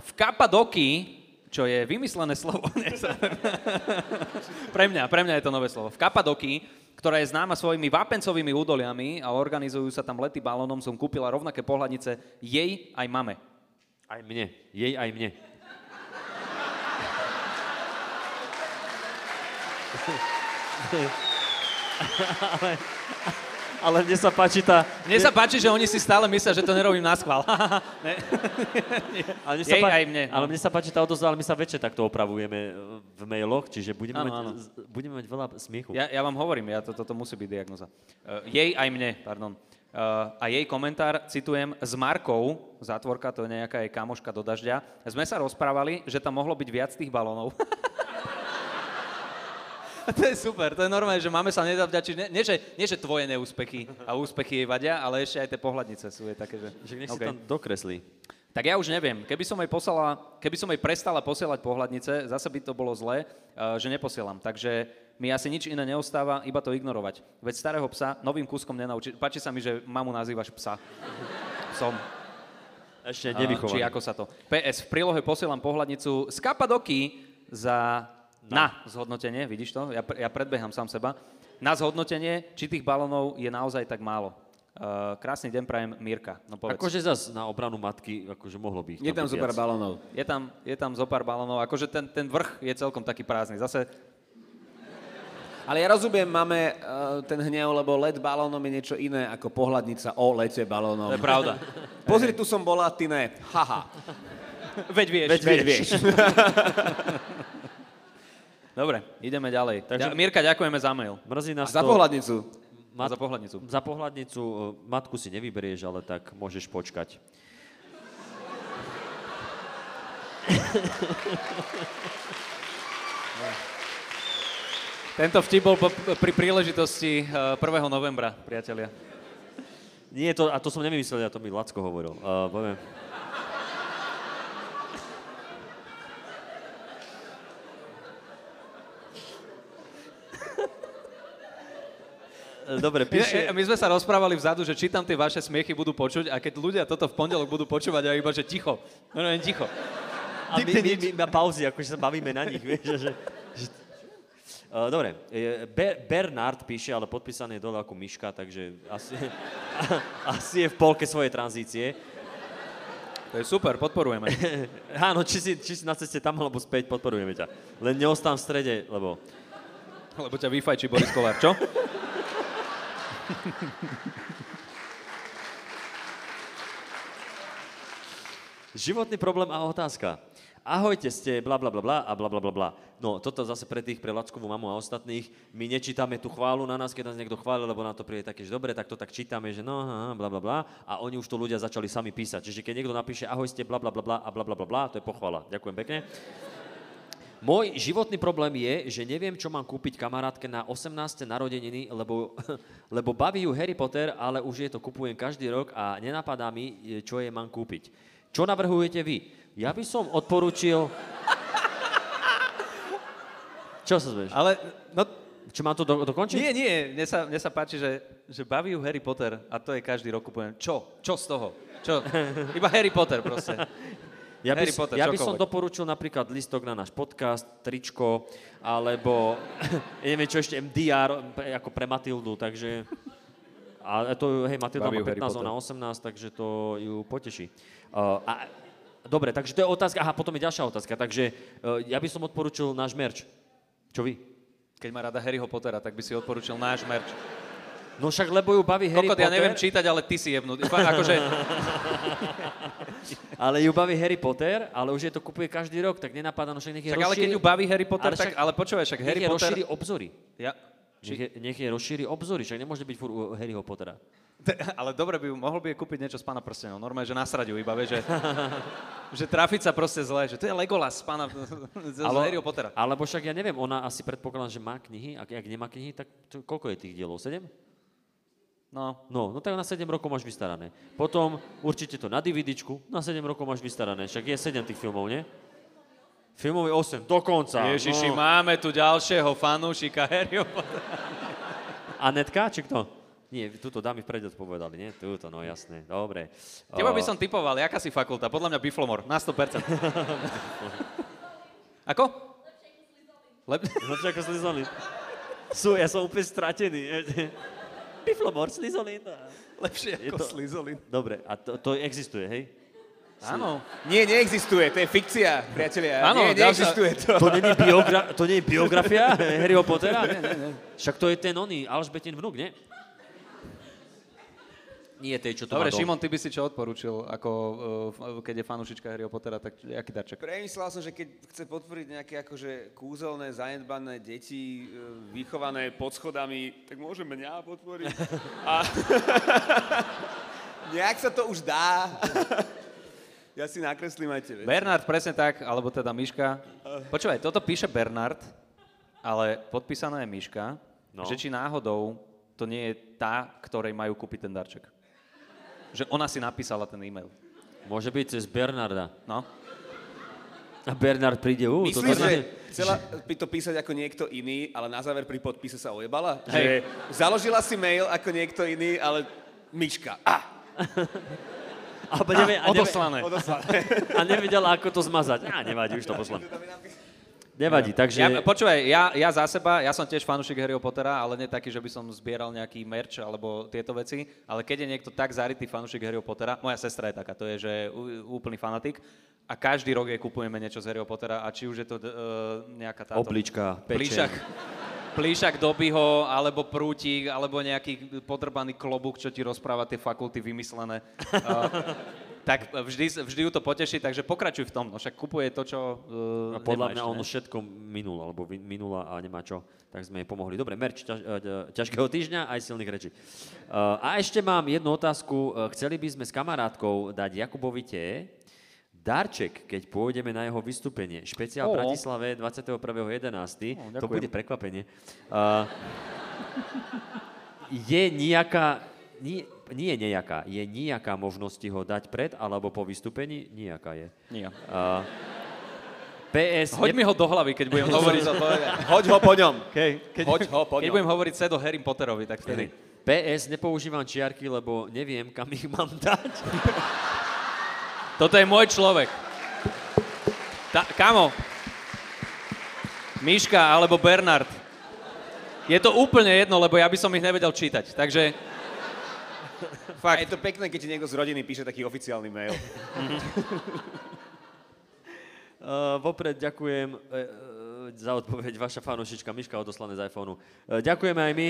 V Kapadokii, čo je vymyslené slovo. *laughs* Pre mňa, pre mňa je to nové slovo. V Kapadokii, ktorá je známa svojimi vápencovými údoliami a organizujú sa tam lety balónom, som kúpila rovnaké pohľadnice jej aj mame. Aj mne. Jej aj mne. *laughs* *laughs* ale, ale mne sa páči tá... Mne sa páči, že oni si stále myslia, že to nerobím na schvál. *laughs* Ne? *laughs* Ale mne sa Jej pá- aj mne. Ale mne sa páči tá odozva, ale my sa väčšie takto opravujeme v mailoch, čiže budeme, Áno, mať, áno. z- budeme mať veľa smiechu. Ja, ja vám hovorím, ja to, toto musí byť diagnoza. Uh, jej aj mne, pardon. Uh, a jej komentár, citujem, s Markou, zátvorka, to je nejaká jej kamoška do dažďa, sme sa rozprávali, že tam mohlo byť viac tých balónov. *laughs* *laughs* to je super, to je normálne, že máme sa nezavďačiť, nie, nie, že, nie že tvoje neúspechy a úspechy jej vadia, ale ešte aj tie pohľadnice sú je také, že... Že nech si OK. tam dokreslí. Tak ja už neviem, keby som jej, poslala, keby som jej prestala posielať pohľadnice, zase by to bolo zlé, uh, že neposielam. Takže mi asi nič iné neostáva, iba to ignorovať. Veď starého psa novým kúskom nenaučí. Páči sa mi, že mamu nazývaš psa. Som. Ešte Uh, nevychovaný. či ako sa to. PS, v prílohe posielam pohľadnicu z Kapadoky za na zhodnotenie, vidíš to? Ja, ja predbehám sám seba. Na zhodnotenie, či tých balónov je naozaj tak málo. Uh, krásny deň prajem, Mirka. No povedz. Akože zas na obranu matky, akože mohlo by ich Je tam zo pár balónov. Je tam, je tam zo pár balónov, akože ten, ten vrch je celkom taký prázdny. Zase, Ale ja rozumiem, máme uh, ten hnev, lebo let balónom je niečo iné ako pohľadnica o lete balónom. to je pravda. *laughs* Pozri, tu som bola, ty ne. Haha. Veď vieš. Veď, veď vieš. *laughs* Dobre, ideme ďalej. Takže- Takže... Mirka, ďakujeme za mail. Mrzí A nás za to... pohľadnicu. A za pohľadnicu. Za pohľadnicu e, matku si nevyberieš, ale tak môžeš počkať. *laughs* Tento vtip bol pri príležitosti eh, 1. novembra, priatelia. Nie, to, a to som nevymyslel, ja to mi Lacko hovoril. Uh, poviem. Dobre, Píše... My sme sa rozprávali vzadu, že či tam tie vaše smiechy budú počuť a keď ľudia toto v pondelok budú počúvať a iba, že ticho. No, no, ticho. A my, my, my, na pauzy, akože sa bavíme na nich, *laughs* vieš, že... že Uh, dobre, je- Ber- Bernard píše, ale podpísaný je dole ako myška, takže asi, *laughs* asi je v polke svojej tranzície. To je super, podporujeme. *laughs* Áno, či si, či si na ceste tam alebo späť, podporujeme ťa. Len neostám v strede, lebo... Lebo ťa vyfajčí Boris Kolár, čo? Životný problém a otázka. Ahojte, ste bla bla bla bla a bla bla bla bla. No, toto zase pre tých, pre Lackovú mamu a ostatných. My nečítame tú chválu na nás, keď nás niekto chváli, lebo nám to príde také, že dobre, tak to tak čítame, že no, bla bla bla. A oni už to ľudia začali sami písať. Čiže keď niekto napíše ahoj, ste bla bla bla bla a bla bla bla bla, to je pochvala. Ďakujem pekne. Môj životný problém je, že neviem, čo mám kúpiť kamarátke na 18. narodeniny, lebo, *laughs* lebo baví ju Harry Potter, ale už je to kupujem každý rok a nenapadá mi, čo jej mám kúpiť. Čo navrhujete vy? Ja by som odporúčil... *laughs* Čo sa zbeš? Ale, no, Čo mám to do, dokončiť? nie, nie, mne sa, mne sa páči, že, že baví ju Harry Potter a to je každý rok kupujem. Čo? Čo z toho? Čo? *laughs* Iba Harry Potter proste. Ja by, Harry Potter, ja by som doporučil napríklad listok na náš podcast, tričko, alebo *laughs* neviem čo ešte, MDR ako pre Matildu, takže... A to, hej, Matilda Baví má ju Harry 15, Potter. ona 18, takže to ju poteší. Uh, a, dobre, takže to je otázka, aha, potom je ďalšia otázka, takže uh, ja by som odporučil náš merch. Čo vy? Keď má rada Harryho Pottera, tak by si odporúčil náš merch. No však lebo ju baví Harry Kokot, Potter, ja neviem čítať, ale ty si jebnutý. Akože, *laughs* ale ju baví Harry Potter, ale už je to kupuje každý rok, tak nenapadá, no však nech je však ale keď ju baví Harry Potter, Ale tak, však- ale počúvaj, však Harry je Potter... rozšíri obzory. Ja, Nech je, nech je rozšíri obzory, však nemôže byť furt u Harryho Pottera. *laughs* ale dobre by, mohol by jej kúpiť niečo z pána prstenov. Normálne, že nasraďujú iba, vieš, že, *laughs* že trafiť sa proste zle, že to je Legolas z pána, z, z Harryho Pottera. Alebo však ja neviem, ona asi predpokladá, že má knihy, ak, ak nemá knihy, tak to, koľko je tých dielov? 7? No, No, no tak na 7 rokov máš vystarané. Potom určite to na DVDčku, na 7 rokov máš vystarané. Však je 7 tých filmov, nie? Filmov je 8, dokonca. Ježiši, no. máme tu ďalšieho fanúšika Harryho. Anetka, či kto? Nie, túto dámy vpred povedali, nie? Túto, no jasné, dobre. Teba by som typoval, jaká si fakulta? Podľa mňa Biflomor, na 100%. Ako? Lep... Lepšie ako slizolín. Sú, ja som úplne stratený. Piflomor, slizolín. Lepšie Je ako to- Slizolin. Dobre, a to, to existuje, hej? Áno. Nie, neexistuje, to je fikcia, priatelia. Áno, nie, neexistuje to. To není, biogra- to nie je biografia *laughs* Harryho Pottera? Však to je ten oný, Alžbetin vnúk, nie? Nie tej, čo to Dobre, má. Šimon, ty by si čo odporúčil, ako, uh, keď je fanúšička Harryho Pottera, tak aký darček? Premyslel som, že keď chce podporiť nejaké akože kúzelné, zanedbané deti, e, vychované pod schodami, tak môže mňa podporiť. A *laughs* nejak sa to už dá. ja si nakreslím aj veci. Bernard, presne tak, alebo teda Miška. Počúvaj, toto píše Bernard, ale podpísaná je Miška, No. že či náhodou to nie je tá, ktorej majú kúpiť ten darček. Že ona si napísala ten e-mail. Môže byť cez Bernarda. No. A Bernard príde, ú, to Myslíš, to že chcela by to písať ako niekto iný, ale na záver pri podpise sa ojebala? Hej. Že založila si mail ako niekto iný, ale myška. A, Alebo nevie, a, nevie, Odoslané. odoslané. a nevedela, ako to zmazať. Á, nevadí, už to pošlem. Nevadí, takže... Ja, počúvaj, ja, ja za seba, ja som tiež fanúšik Harryho Pottera, ale nie taký, že by som zbieral nejaký merch alebo tieto veci, ale keď je niekto tak zarytý fanúšik Harryho Pottera, moja sestra je taká, to je, že úplný fanatik, a každý rok jej kupujeme niečo z Harryho Pottera a či už je to uh, nejaká táto... Oblička. Plíšak, plíšak Dobyho, alebo prútik, alebo nejaký podrbaný klobúk, čo ti rozpráva tie fakulty vymyslené. Uh, tak vždy, vždy ju to poteší, takže pokračuj v tom. No však kupuje to, čo uh, A podľa mňa ono všetko minul, alebo minula a nemá čo, tak sme jej pomohli. Dobre, merč ťaž, e, e, ťažkého týždňa aj silných rečí. Uh, a ešte mám jednu otázku. Chceli by sme s kamarátkou dať Jakubovi tie darček, keď pôjdeme na jeho vystúpenie. Špeciál v. Bratislave 21.11. Ó, to bude prekvapenie. Uh, je nejaká, nie, nie je nejaká, je nejaká možnosť ho dať pred alebo po vystúpení? Nejaká je. Nie. Uh, PS... Hoď mi ho do hlavy, keď budem *laughs* hovoriť. Hoď ho po ňom. Keď, keď, Hoď ho po keď ňom. budem hovoriť set o Harry Potterovi, tak vtedy. PS, nepoužívam čiarky, lebo neviem, kam ich mám dať. *laughs* Toto je môj človek. Ta, kamo, Miška alebo Bernard. Je to úplne jedno, lebo ja by som ich nevedel čítať. Takže A je to pekné, keď ti niekto z rodiny píše taký oficiálny mail. *laughs* Uh, vopred ďakujem uh, za odpoveď vaša fanúšička Miška odoslané z iPhoneu. Uh, ďakujeme aj my.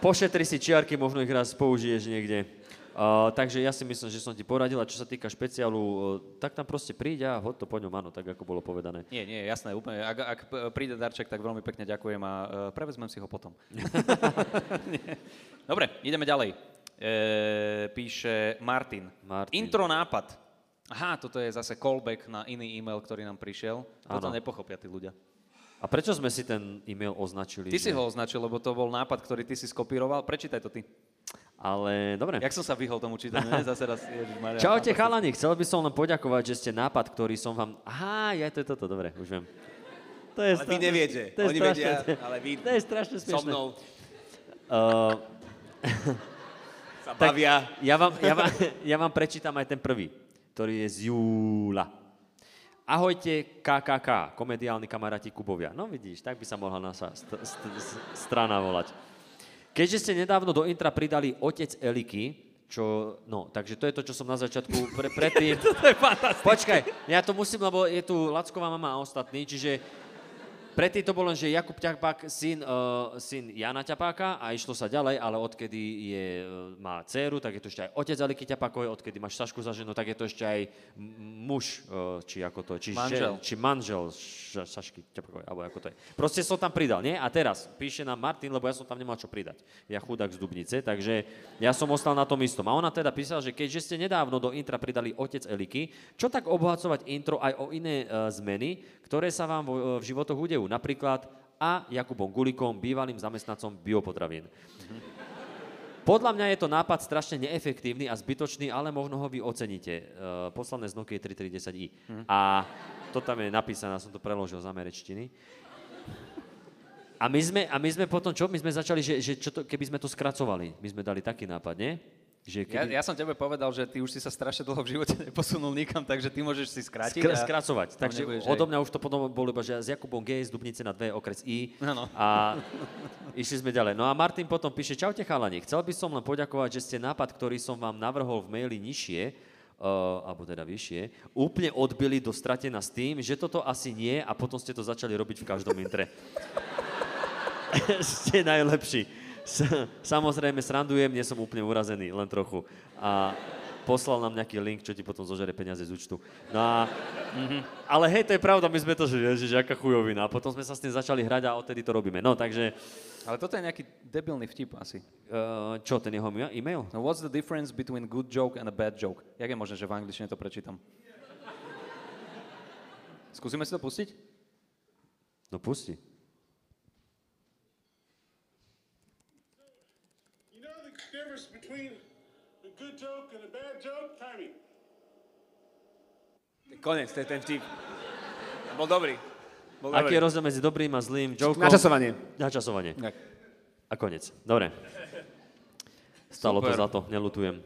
Pošetri si čiarky, možno ich raz použiješ niekde. Uh, takže ja si myslím, že som ti poradila, čo sa týka špeciálu, uh, tak tam proste príď a hoď to po ňom, áno, tak ako bolo povedané. nie, nie, jasné, úplne. Ak, ak príde darček, tak veľmi pekne ďakujem a uh, prevezmem si ho potom. *laughs* *laughs* Dobre, ideme ďalej. E, píše Martin. Martin. Intro nápad. Aha, toto je zase callback na iný e-mail, ktorý nám prišiel. Toto Áno. nepochopia tí ľudia. A prečo sme si ten e-mail označili? Ty že- si ho označil, lebo to bol nápad, ktorý ty si skopíroval. Prečítaj to ty. Ale dobre. Jak som sa vyhol tomu čítaniu, ne? Zase raz, ježišmaria. Čaute chalani, chcel by som len poďakovať, že ste nápad, ktorý som vám... Aha, ja to je toto, dobre, už viem. To je Ale vy neviete. To je Oni strašne, vedia, ale vy To je strašne so smiešné. mnou Uh, *laughs* sa bavia. ja, vám, ja, vám, *laughs* ja vám prečítam aj ten prvý, ktorý je z júla. Ahojte KKK, komediálni kamaráti Kubovia. No vidíš, tak by sa mohla naša st- st- st- strana volať. Keďže ste nedávno do intra pridali Otec Eliky, čo, no, takže to je to, čo som na začiatku pre, *laughs* predtým... Počkaj, ja to musím, lebo je tu Lacková mama a ostatní, čiže Predtým to bolo len, že Jakub Ťapák, syn, uh, syn Jana Ťapáka a išlo sa ďalej, ale odkedy je, uh, má dceru, tak je to ešte aj otec Aliky Ťapákovej, odkedy máš Sašku za ženu, tak je to ešte aj muž, uh, či ako to je, či, Manžel. Žen, či manžel Sašky Ťapákovej, alebo ako to je. Proste som tam pridal, nie? A teraz píše nám Martin, lebo ja som tam nemal čo pridať. Ja chudák z Dubnice, takže ja som ostal na tom istom. A ona teda písala, že keďže ste nedávno do intra pridali otec Eliky, čo tak obohacovať intro aj o iné uh, zmeny, ktoré sa vám vo, v životoch udejú. Napríklad a Jakubom Gulikom, bývalým zamestnancom biopotravín. Podľa mňa je to nápad strašne neefektívny a zbytočný, ale možno ho vy oceníte. Uh, posledné z Nokia 3310i. A to tam je napísané, som to preložil z američtiny. A my sme, a my sme potom, čo? My sme začali, že, že čo to, keby sme to skracovali. My sme dali taký nápad, nie? Že Ja, keby, ja som tebe povedal, že ty už si sa strašne dlho v živote neposunul nikam, takže ty môžeš si skrátiť. A- skracovať. Takže nebudeš, odo mňa už to potom bolo iba, že s Jakubom G z Dubnice na 2 okres I. Áno. A *laughs* išli sme ďalej. No a Martin potom píše, čaute chalani, chcel by som len poďakovať, že ste nápad, ktorý som vám navrhol v maili nižšie, uh, alebo teda vyššie, úplne odbili do stratená s tým, že toto asi nie a potom ste to začali robiť v každom intre. *laughs* ste najlepší. *laughs* Samozrejme, srandujem, nie som úplne urazený, len trochu. A poslal nám nejaký link, čo ti potom zožere peniaze z účtu. No a, ale hej, to je pravda, my sme to, že ježiš, aká chujovina. A potom sme sa s tým začali hrať a odtedy to robíme. No, takže, Ale toto je nejaký debilný vtip asi. uh, čo, ten jeho e-mail? No, what's the difference between good joke and a bad joke? Jak je možné, že v angličtine to prečítam? Skúsime si to pustiť? No pusti. joke and a bad joke, timing. Konec, to je ten vtip. Bol dobrý. Bol Aký je rozdiel medzi dobrým a zlým jokom? Načasovanie. Načasovanie. Tak. A konec. Dobre. Stalo to za to, nelutujem.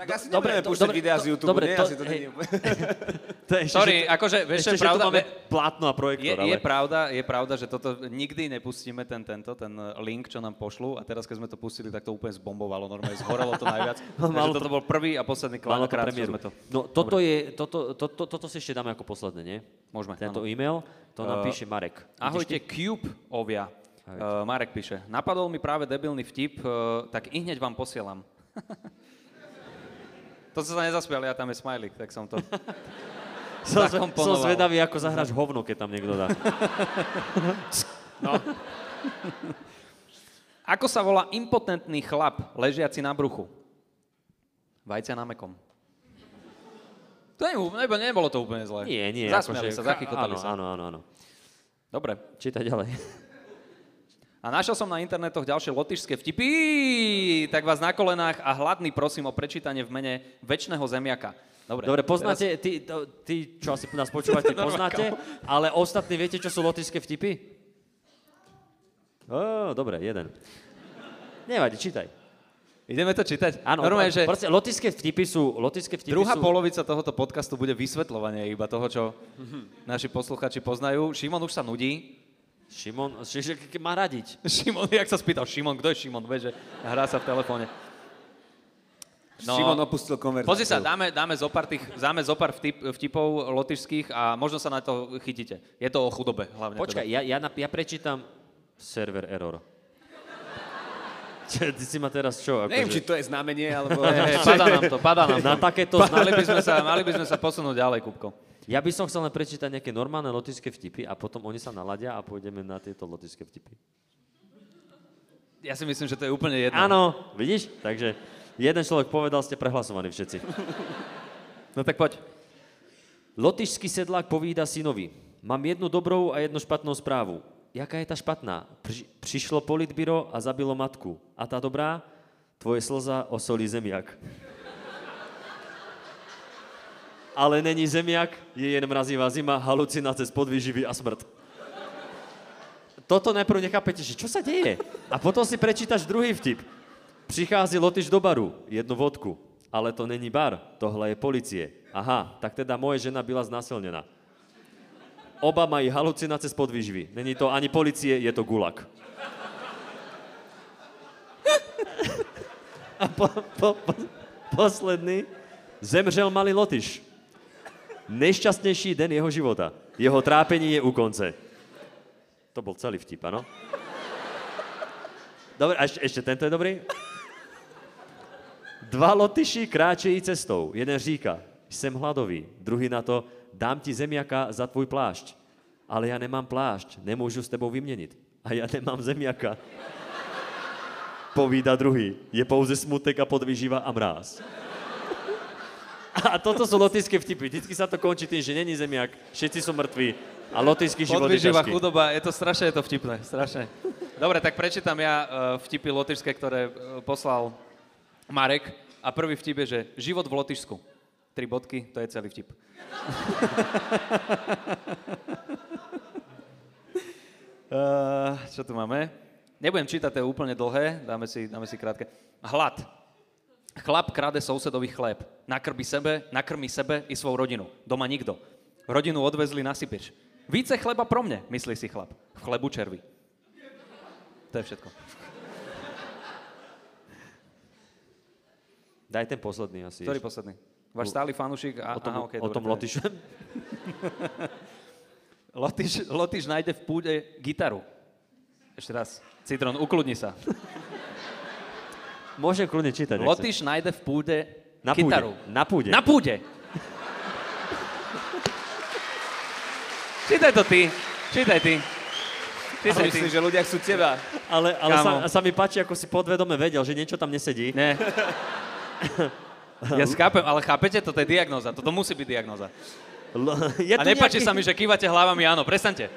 Tak asi dobre, nebudeme to- púšťať dobre, videá z to- YouTube, dobre, nie? to- Asi to hej. je. *laughs* To je Sorry, že, akože, vieš, ešte, je že tu pravda? máme plátno a Je, projektor, ale... je, pravda, je pravda, že toto nikdy nepustíme ten, tento, ten eh, link, čo nám pošlu a teraz, keď sme to pustili, tak to úplne zbombovalo, normálne zhorelo to najviac. *laughs* Takže Malo to- toto bol prvý a posledný to krát, čo sme to... No toto je, toto, toto, toto si ešte dáme ako posledné, nie? Môžeme, Tento áno. e-mail, to nám Eh, píše Marek. Ahojte, Cube ovia. Uh, Marek píše, napadol mi práve debilný vtip, uh, tak i hneď vám posielam. *laughs* to sa nezasmiali, a tam je smajlik, tak som to... Som, som zvedavý, ako zahráš hovno, keď tam niekto dá. Ako sa volá impotentný chlap, ležiaci na bruchu? Vajcia na mekom. To je, nebo, nebolo to úplne zlé. Nie, nie. Zasmiali akože- sa, zachychotali áno, sa. Áno, áno, áno. Dobre. Čítaj ďalej. A našiel som na internetoch ďalšie lotyšské vtipy, tak vás na kolenách a hladný prosím o prečítanie v mene väčšného zemiaka. Dobre, Dobre, poznáte, ty, to, ty, čo asi nás počúvate, *laughs* poznáte, ale ostatní viete, čo sú lotyšské vtipy? Ó, dobre, jeden. Nevadí, čítaj. Ideme to čítať? Áno, Normálne, že proste, lotyšské vtipy sú, lotyšské vtipy druhá sú... polovica tohoto podcastu bude vysvetľovanie iba toho, čo naši posluchači poznajú. Šimon už sa nudí. Šimon, že, že ke- má radiť. *laughs* Šimon, jak sa spýtal, Šimon, kto je Šimon? Vieš, že hrá sa v telefóne. No. Šimon opustil konverzáciu. Pozri sa, dáme, dáme zo pár, tých, dáme zo pár vtip, vtipov lotyšských a možno sa na to chytíte. Je to o chudobe hlavne. Počkaj, Teda. ja, ja, ja prečítam server error. Čo, ty si ma teraz čo? Ako, Neviem, či že... to je znamenie, alebo... Hej, *laughs* hej, padá nám to, padá nám Na to. takéto Mali by, sme sa, mali by sme sa posunúť ďalej, Kupko. Ja by som chcel len prečítať nejaké normálne lotické vtipy a potom oni sa naladia a pôjdeme na tieto lotické vtipy. Ja si myslím, že to je úplne jedno. Áno, vidíš? Takže jeden človek povedal, ste prehlasovaní všetci. No tak poď. Lotyšský sedlák povída synovi. Mám jednu dobrou a jednu špatnou správu. Jaká je tá špatná? Pri, prišlo politbyro a zabilo matku. A tá dobrá? Tvoje slza osolí zemiak. Ale není zemiak, je jen mrazivá zima, halucinácie z podvýživy a smrt. Toto najprv nechápete, že čo sa deje? A potom si prečítaš druhý vtip. Prichází Lotyš do baru, jednu vodku. Ale to není bar, tohle je policie. Aha, tak teda moje žena byla znásilnená. Oba mají halucinácie z podvýživy. Není to ani policie, je to gulag. A po, po, po, posledný. Zemřel malý Lotyš. Nejšťastnejší den jeho života. Jeho trápení je u konce. To bol celý vtip, áno? Dobre, a ešte, ešte tento je dobrý. Dva lotyši kráčejí cestou. Jeden říká, jsem hladový. Druhý na to, dám ti zemiaka za tvůj plášť. Ale ja nemám plášť, nemôžu s tebou vyměnit. A ja nemám zemiaka. Povída druhý, je pouze smutek a podvyživa a mráz. A toto sú lotyšské vtipy. Vždycky sa to končí tým, že není zemiak, všetci sú mŕtvi a lotyšský život je ťažký. chudoba, je to strašne, je to vtipné, strašne. Dobre, tak prečítam ja uh, vtipy lotyšské, ktoré uh, poslal Marek. A prvý vtip je, že život v Lotyšsku. Tri bodky, to je celý vtip. uh, *laughs* čo tu máme? Nebudem čítať, to je úplne dlhé, dáme si, dáme si krátke. Hlad. Chlap krade sousedovi chléb. Nakrmi sebe, nakrmi sebe i svou rodinu. Doma nikto. Rodinu odvezli na Sibiř. Více chleba pro mne, myslí si chlap. V chlebu červy. To je všetko. Daj ten posledný asi. Ktorý posledný? Váš stály fanúšik? A, O tom, aha, okay, o tom. *laughs* Lotyš, Lotyš nájde v púde gitaru. Ešte raz. Citron, ukludni sa. Môžem kľudne čítať. Lotyš nájde v púde Na púde. gitaru. Na púde. Na púde. Čítaj to ty. Čítaj ty. A Čítaj ty. myslíš, že ľudia chcú teba. Ale, ale sa, Kámo. sa mi páči, ako si podvedome vedel, že niečo tam nesedí. Ne. *laughs* Ja skápem, ale chápete, toto je diagnóza. Toto musí byť diagnóza. L- je, A nepáči nejaký, sa mi, že kývate hlavami áno. Prestaňte.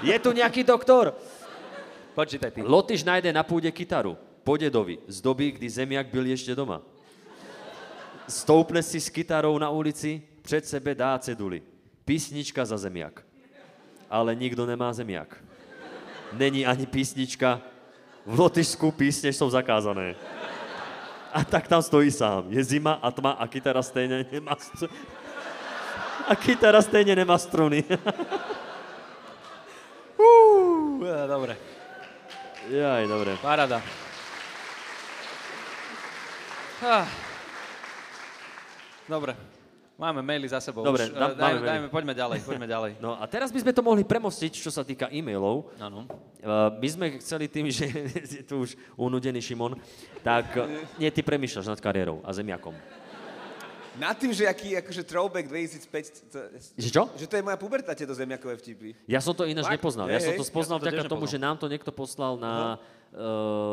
je tu nejaký doktor. Počítaj ty. Lotyš nájde na púde kytaru. Po dedovi, z doby, kdy zemiak byl ešte doma. stoupne si s kytarou na ulici, před sebe dá ceduly. Písnička za zemiak. Ale nikdo nemá zemiak. Není ani písnička. V Lotyšsku písne jsou zakázané. A tak tam stojí sám. Je zima a tma a kytara stejně nemá str- A kytara stejně nemá struny. Uh, dobre, Jaj, dobre. parada. Ah. Dobre, máme maily za sebou. Dobre, Už, dá- eh, máme dajme, dajme, poďme ďalej, poďme ďalej. No a teraz by sme to mohli premostiť, čo sa týka e-mailov. Áno. Uh, my sme chceli tým, že *laughs* je tu už unudený Šimon, tak *laughs* nie, ty premýšľaš nad kariérou a zemiakom. Nad tým, že aký akože throwback 2005, to, Že čo? že to je moja puberta, tieto zemiakové vtipy. Ja som to ináč Fakt? nepoznal. Hej, Ja som to spoznal ja to vďaka tomu, že nám to niekto poslal na, uh,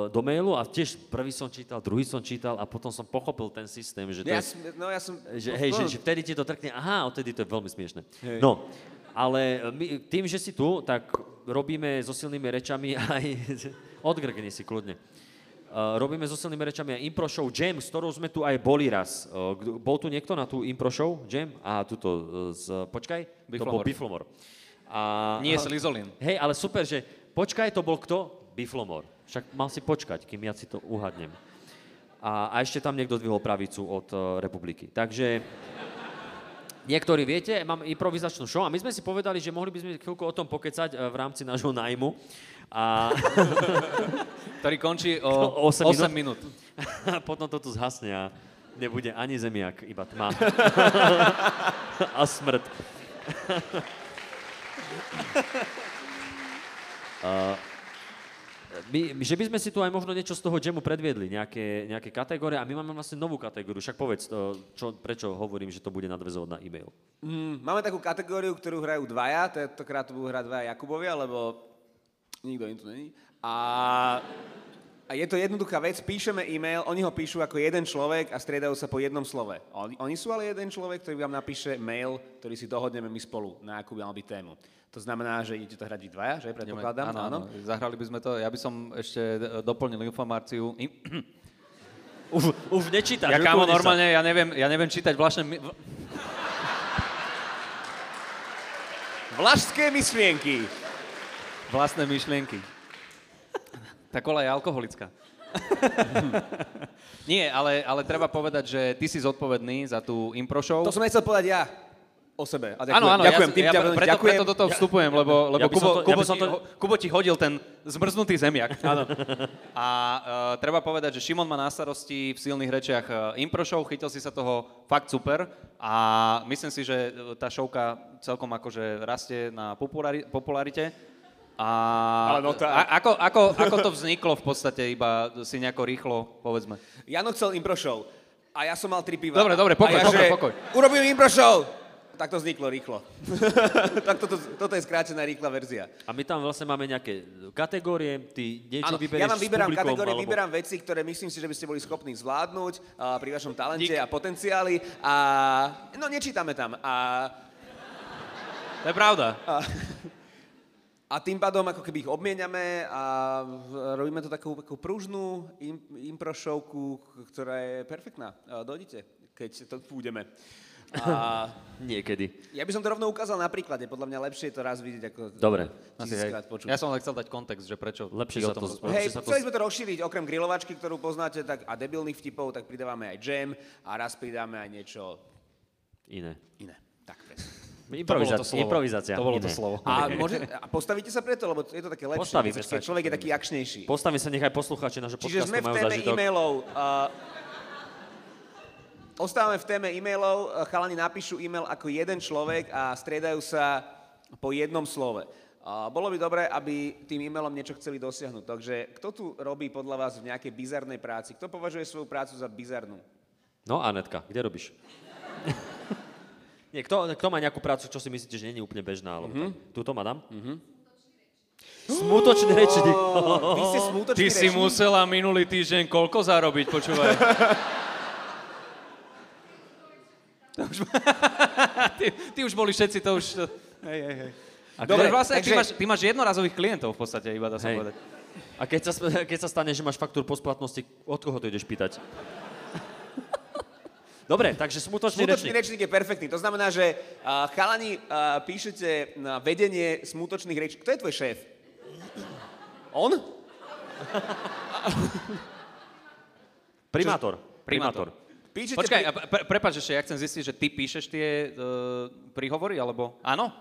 do mailu a tiež prvý som čítal, druhý som čítal a potom som pochopil ten systém, že to Ja, je, som, no ja som... že, no, hej, no, že, že vtedy ti to trkne, aha, odtedy to je veľmi smiešne. Hej. No, ale my, tým, že si tu, tak robíme so silnými rečami aj... *laughs* Odgrgni si kľudne. Uh, robíme so silnými rečami aj impro show Jam, s ktorou sme tu aj boli raz. Uh, kdo- bol tu niekto na tú impro show Jam? A tuto, uh, z, počkaj, to bol Biflomor. Biflomor. A, Nie Slizolin. Hej, ale super, že počkaj, to bol kto? Biflomor. Však mal si počkať, kým ja si to uhadnem. A, a ešte tam niekto dvihol pravicu od uh, republiky. Takže niektorí viete, mám improvizačnú show a my sme si povedali, že mohli by sme chvíľku o tom pokecať uh, v rámci nášho nájmu. A *laughs* Ktorý končí o *laughs* 8 8, minút. *laughs* potom to tu zhasne a nebude ani zemiak, iba tma. a smrť. Uh, my, že by sme si tu aj možno niečo z toho jamu predviedli, nejaké, nejaké kategórie a my máme vlastne novú kategóriu, však povedz, to, čo, prečo hovorím, že to bude nadväzovať na e-mail. Mm, máme takú kategóriu, ktorú hrajú dvaja, tentokrát to budú hrať dvaja Jakubovia, lebo nikto im tu není. A, a je to jednoduchá vec, píšeme e-mail, oni ho píšu ako jeden človek a striedajú sa po jednom slove. Oni, oni sú ale jeden človek, ktorý vám napíše mail, ktorý si dohodneme my spolu, na akú by mal byť tému. To znamená, že idete to hrať vy dvaja, že? Predpokladám, áno, áno. Zahrali by sme to. Ja by som ešte doplnil informáciu. *clears throat* Už, už nečítaš, Ja kámo, sa. normálne, ja neviem, ja neviem čítať vlastné... mi- v- Vlašské myšlienky. vlastné myšlienky. Tá kola je alkoholická. *laughs* Nie, ale, ale treba povedať, že ty si zodpovedný za tú impro show. To som nechcel povedať ja o sebe. A ďakujem, Áno, áno, ďakujem, ja, tým ja, preto, ďakujem. preto do toho vstupujem, lebo, lebo ja Kubo, to- ja Kubo, som ti, to- Kubo ti hodil ten zmrznutý zemiak. *laughs* Áno. A uh, treba povedať, že Šimon má na starosti v silných rečiach uh, impro show, chytil si sa toho fakt super a myslím si, že uh, tá showka celkom akože rastie na populari- popularite. A, Ale no tá- a ako, ako, ako to vzniklo v podstate, iba si nejako rýchlo, povedzme. Jano chcel impro show. A ja som mal tri piva. Dobre, dobre, pokoj, a ja, pokoj, že, pokoj. Urobím impro show. Tak to vzniklo rýchlo. *laughs* tak toto, toto je skrátená rýchla verzia. A my tam vlastne máme nejaké kategórie, ty niečo Áno, vyberieš ja vám vyberám publikom, kategórie, alebo... vyberám veci, ktoré myslím si, že by ste boli schopní zvládnuť a pri vašom talente a potenciáli. A no, nečítame tam. A, To je pravda. a tým pádom ako keby ich obmieniame a robíme to takú, takú pružnú im, impro showku, ktorá je perfektná. A Dojdite, keď to pôjdeme. A *laughs* Niekedy. ja by som to rovno ukázal na príklade. Podľa mňa lepšie je to raz vidieť, ako Dobre. tisíckrát počuť. Ja som len chcel dať kontext, že prečo Lepšie sa o tom to- rozprávaš. Hej, sa to- chceli sme to rozšíriť, okrem grilovačky, ktorú poznáte, tak a debilných vtipov, tak pridávame aj jam a raz pridáme aj niečo Iné. iné. Tak, presne. Improvizácia. improvizácia. To bolo to iné. slovo. A, môže, a postavíte sa preto, lebo je to také lepšie, Postavíme sa. človek je taký akčnejší. Postavím sa, nechaj poslucháči nášho Čiže podcastu sme v téme zažitok. e-mailov. Uh, ostávame v téme e-mailov, uh, chalani napíšu e-mail ako jeden človek a striedajú sa po jednom slove. Uh, bolo by dobré, aby tým e-mailom niečo chceli dosiahnuť. Takže kto tu robí podľa vás v nejakej bizarnej práci? Kto považuje svoju prácu za bizarnú? No, Anetka, kde robíš? Nie, kto, kto má nejakú prácu, čo si myslíte, že nie je úplne bežná? Alebo Mhm. mm-hmm. tak? Tuto, madam? Mm-hmm. Smutočný rečník. Vy ste smútočný Ty si rečník? musela minulý týždeň koľko zarobiť, počúvaj. To už... *laughs* ty, ty už boli všetci, to už... Hej, hej, hej. A Dobre, vlastne, ty, takže- máš, ty máš jednorazových klientov v podstate, iba dá sa Hej. povedať. A keď sa, keď sa stane, že máš faktúru po splatnosti, od koho to ideš pýtať? Dobre, takže smutočný, Smutočný rečník. rečník je perfektný. To znamená, že uh, chalani uh, píšete na vedenie smutočných rečníkov. Kto je tvoj šéf? On? *laughs* Primátor. Primátor. Píšete Počkaj, pri- pre, prepáč ešte, ja chcem zistiť, že ty píšeš tie uh, príhovory, alebo... Áno?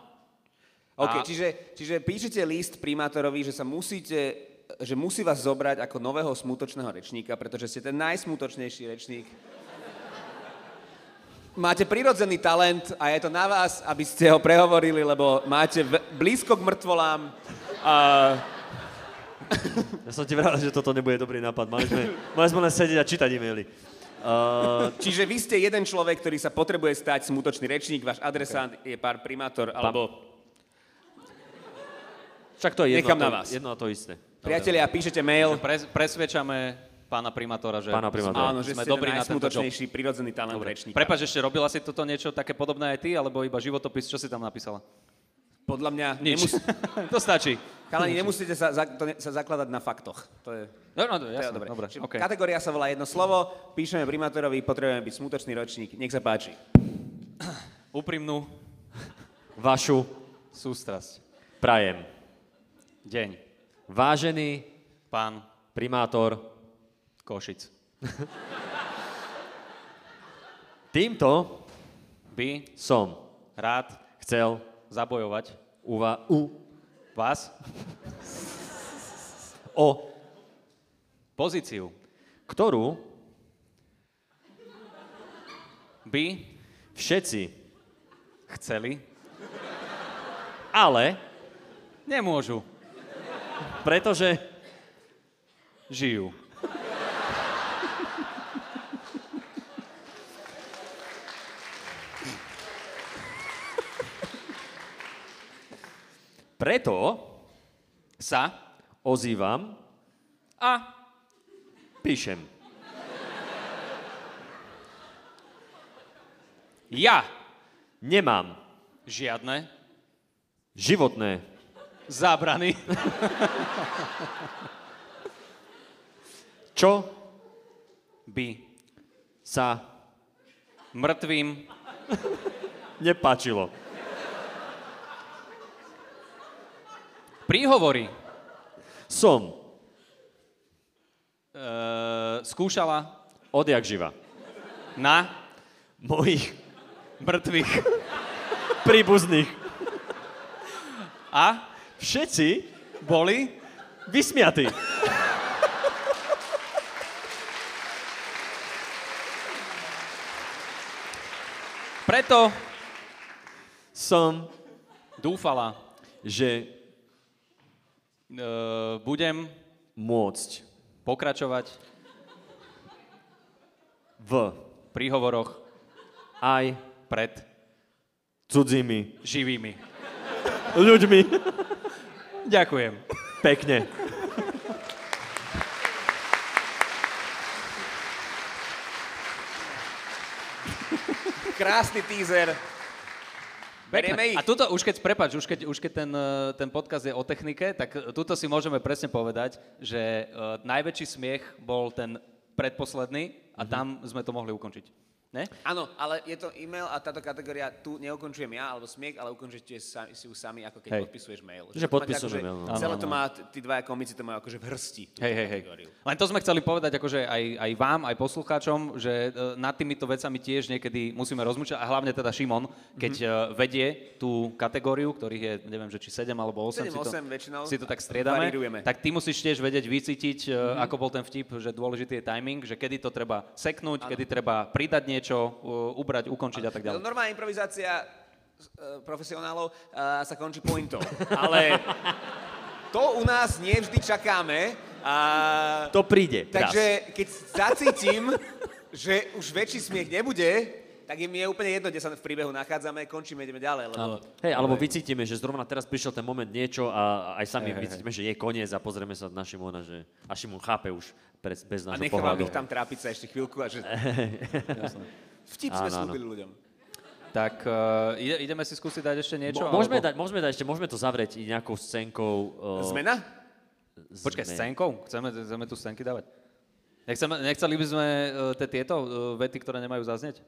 OK, A- čiže, čiže píšete list primátorovi, že sa musíte, že musí vás zobrať ako nového smutočného rečníka, pretože ste ten najsmutočnejší rečník. Máte prirodzený talent a je to na vás, aby ste ho prehovorili, lebo máte v, blízko k mŕtvolám. A, Ja som ti vral, že toto nebude dobrý nápad. Mali sme, mali sme len sedieť a čítať e-maily. Uh, čiže vy ste jeden človek, ktorý sa potrebuje stať smutočný rečník, váš adresát okay. je pár primátor, alebo však to je jedno, Nechám to, na vás. jedno a to isté. priatelia, píšete mail. Pres, presvedčame pána primátora, že... Pána primátora. Áno, že sme dobrí na tento job. prirodzený talent rečníka. Prepač, ešte robila si toto niečo také podobné aj ty, alebo iba životopis, čo si tam napísala? Podľa mňa Nič. nemus- *laughs* to stačí. Chalani, nemusíte sa, za, to ne, sa zakladať na faktoch. To je, No, no, to je jasné, dobre. dobre. Čiže okay. Kategória sa volá jedno slovo, píšeme primátorovi, potrebujeme byť smutočný ročník. Nech sa páči. *clears throat* Úprimnú Vašu sústrasť. prajem. Deň. Vážený Pán primátor, Košic. *laughs* týmto By som rád chcel zabojovať uva- u vás *laughs* o pozíciu, ktorú by všetci, chceli, ale nemôžu, pretože žijú. Preto Sa ozývam, a píšem. ja Nemám žiadne životné zábrany, čo by sa mŕtvým nepáčilo. Príhovory. Som. E, skúšala. Odjak živa. na. Mojich. Mŕtvych. Príbuzných. a? Všetci boli? vysmiatí. preto Som, dúfala, že e, budem môcť pokračovať v v príhovoroch aj pred cudzími živými. ľuďmi. Ďakujem. Pekne. Krásny teaser. Ich. A tuto, už keď, prepač, už keď, už keď ten, eh, ten podcast je o technike, tak eh, tuto si môžeme presne povedať, že uh, najväčší smiech bol ten predposledný a tam sme to mohli ukončiť. Ne? Áno, ale je to e-mail a táto kategória tu neukončujem ja, alebo smiech, ale ukončíte sa, si ju sami, ako keď Hej. podpisuješ mail. Že máte podpisujeme akože mail, no. Celé to má, tí dvaja komici to majú akože v hrsti. Hej, hej, hej. Len to sme chceli povedať akože aj, aj vám, aj poslucháčom, že e, nad týmito vecami tiež niekedy musíme rozmýšľať a hlavne teda Šimon, keď Mhm. mm-hmm. vedie tú kategóriu, ktorých je, neviem, že či 7 alebo 8, 7, si, to, 8 väčšinou. si to tak striedame, Varírujeme. tak ty musíš tiež vedieť vycítiť, Mhm. mm-hmm. ako bol ten vtip, že dôležitý je timing, že kedy to treba seknúť, ano. kedy treba pridať niečo, uh, ubrať, ukončiť a tak ďalej. Normálna improvizácia uh, profesionálov uh, sa končí pointou. *laughs* Ale to u nás nie vždy čakáme. A... To príde. Takže keď zacítim, že už väčší smiech nebude, tak im je úplne jedno, kde sa v príbehu nachádzame, končíme, ideme ďalej. Lebo... Hej, alebo vycítime, že zrovna teraz prišiel ten moment niečo a aj sami hej, vycítime, že je koniec a pozrieme sa na Šimona, že a Šimon chápe už bez, bez A nášho nechávam pohľadu. ich tam trápiť sa ešte chvíľku a že... *laughs* Vtip sme Áno, slúbili ľuďom. Tak uh, ide, ideme si skúsiť dať ešte niečo? Mo- môžeme, alebo... dať, môžeme dať ešte, môžeme to zavrieť i nejakou scénkou. Uh, Zmena? Počkaj, scénkou? Chceme, chceme tu scénky dávať? Nechceme, nechceli by sme uh, tie tieto uh, vety, ktoré nemajú zaznieť?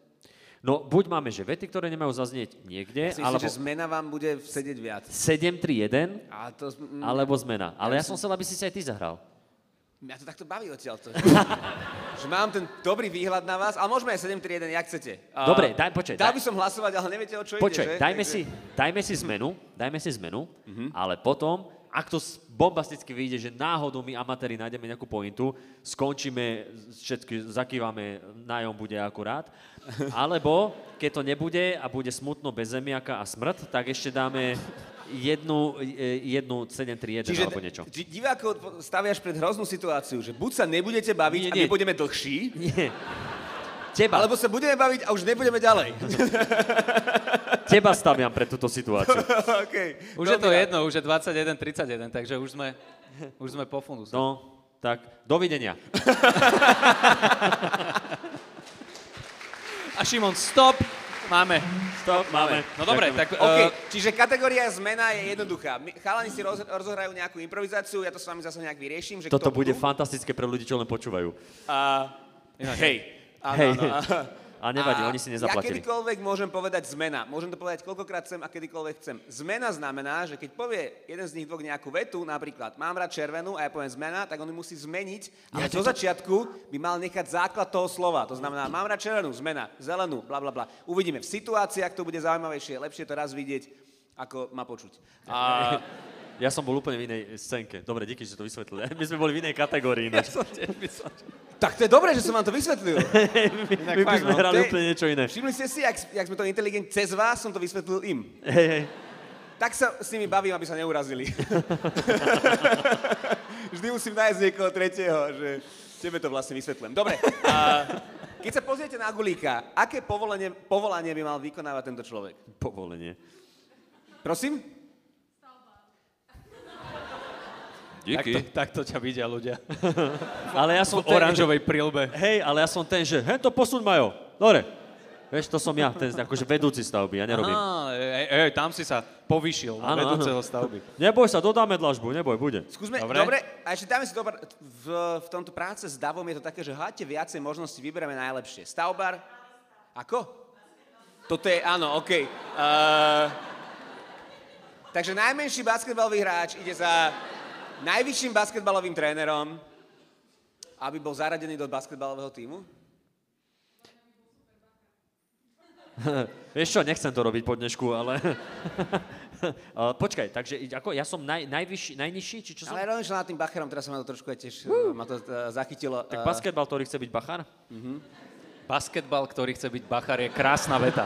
No, buď máme, že vety, ktoré nemajú zaznieť niekde, Myslím, alebo že zmena vám bude sedieť viac. 7-3-1, A to, mm, alebo zmena. Ale ja som chcel, aby si sa aj ty zahral. Mňa to takto baví odtiaľ to. *laughs* že mám ten dobrý výhľad na vás, ale môžeme aj 7-3-1, jak chcete. A Dobre, daj, počkaj, Dal daj- by som hlasovať, ale neviete, o čo Počkaj, ide, že? dajme, Takže- si, dajme si zmenu, dajme si zmenu, ale potom, ak to bombasticky vyjde, že náhodou my amatéri nájdeme nejakú pointu, skončíme, všetky zakývame, nájom bude akurát, *laughs* alebo keď to nebude a bude smutno bez zemiaka a smrť, tak ešte dáme jednu, e, jednu 7-3-1 Čiže alebo niečo. či divákov staviaš pred hroznú situáciu, že buď sa nebudete baviť Nie, a nie. my budeme dlhší, Nie. Teba, alebo sa budeme baviť a už nebudeme ďalej. *laughs* teba staviam pre túto situáciu. *laughs* okay. Už je to jedno, už je 21-31, takže už sme, už sme po funduse. No, tak dovidenia. *laughs* A Šimon, stop! Máme. Stop, máme. No dobre, tak... OK, Uh, čiže kategória zmena je jednoduchá. My, chalani si roz, rozohrajú nejakú improvizáciu, ja to s vami zase nejak vyriešim. Že Toto bude budú. fantastické pre ľudí, čo len počúvajú. A, hej. Áno, Hej. áno. A nevadí, oni si Ja nezaplatili. kedykoľvek môžem povedať zmena. Môžem to povedať koľkokrát chcem a kedykoľvek chcem. Zmena znamená, že keď povie jeden z nich dvoch nejakú vetu, napríklad mám rád červenú a ja poviem zmena, tak on musí zmeniť, ale do začiatku by mal nechať základ toho slova. To znamená, mám rád červenú, zmena, zelenú, bla bla bla. Uvidíme. V situáciách to bude zaujímavejšie, lepšie to raz vidieť, ako ma počuť. A, *laughs* Ja som bol úplne v inej scénke. Dobre, díky, že to vysvetlili. *laughs* My sme boli v inej kategórii. Ja som tak to je dobré, že som vám to vysvetlil. *laughs* my by sme no. hrali úplne niečo iné. Všimli ste si, jak, jak sme to inteligent cez vás som to vysvetlil im. Hej, hej. Tak sa s nimi bavím, aby sa neurazili. *laughs* Vždy musím nájsť niekoho tretieho, že tebe to vlastne vysvetlím. Dobre, a keď sa pozriete na Gulíka, aké povolenie, povolanie by mal vykonávať tento človek? Povolenie. Prosím? Takto, takto ťa vidia ľudia. *laughs* Ale ja som V oranžovej prilbe. Hej, ale ja som ten, že hen to posuň majo. Dobre. Vieš, to som ja, ten akože vedúci stavby, ja nerobím. Á, ej, ej, tam si sa povyšil Áno, áno, vedúceho stavby. *laughs* Neboj sa, dodáme dlažbu, neboj, bude. Skúsme, Dobre. dobre. a ešte dáme si to, v, v tomto práce s Davom je to také, že háte viacej možností, vyberieme najlepšie. Stavbar, ako? Toto je, áno, OK. Uh, takže najmenší basketbalový hráč ide za najvyšším basketbalovým trénerom, aby bol zaradený do basketbalového týmu. *laughs* Vieš čo, nechcem to robiť po dnešku, ale... *laughs* Počkaj, takže ako, ja som naj, najvyšší, najnižší, či čo som? Ale rozmýšľam nad tým Bacherom, teraz sa ma to trošku aj tiež, uh, ma to uh, zachytilo. Tak Uh, basketbal, ktorý chce byť bachár? Basketbal, ktorý chce byť bachar, je krásna veta.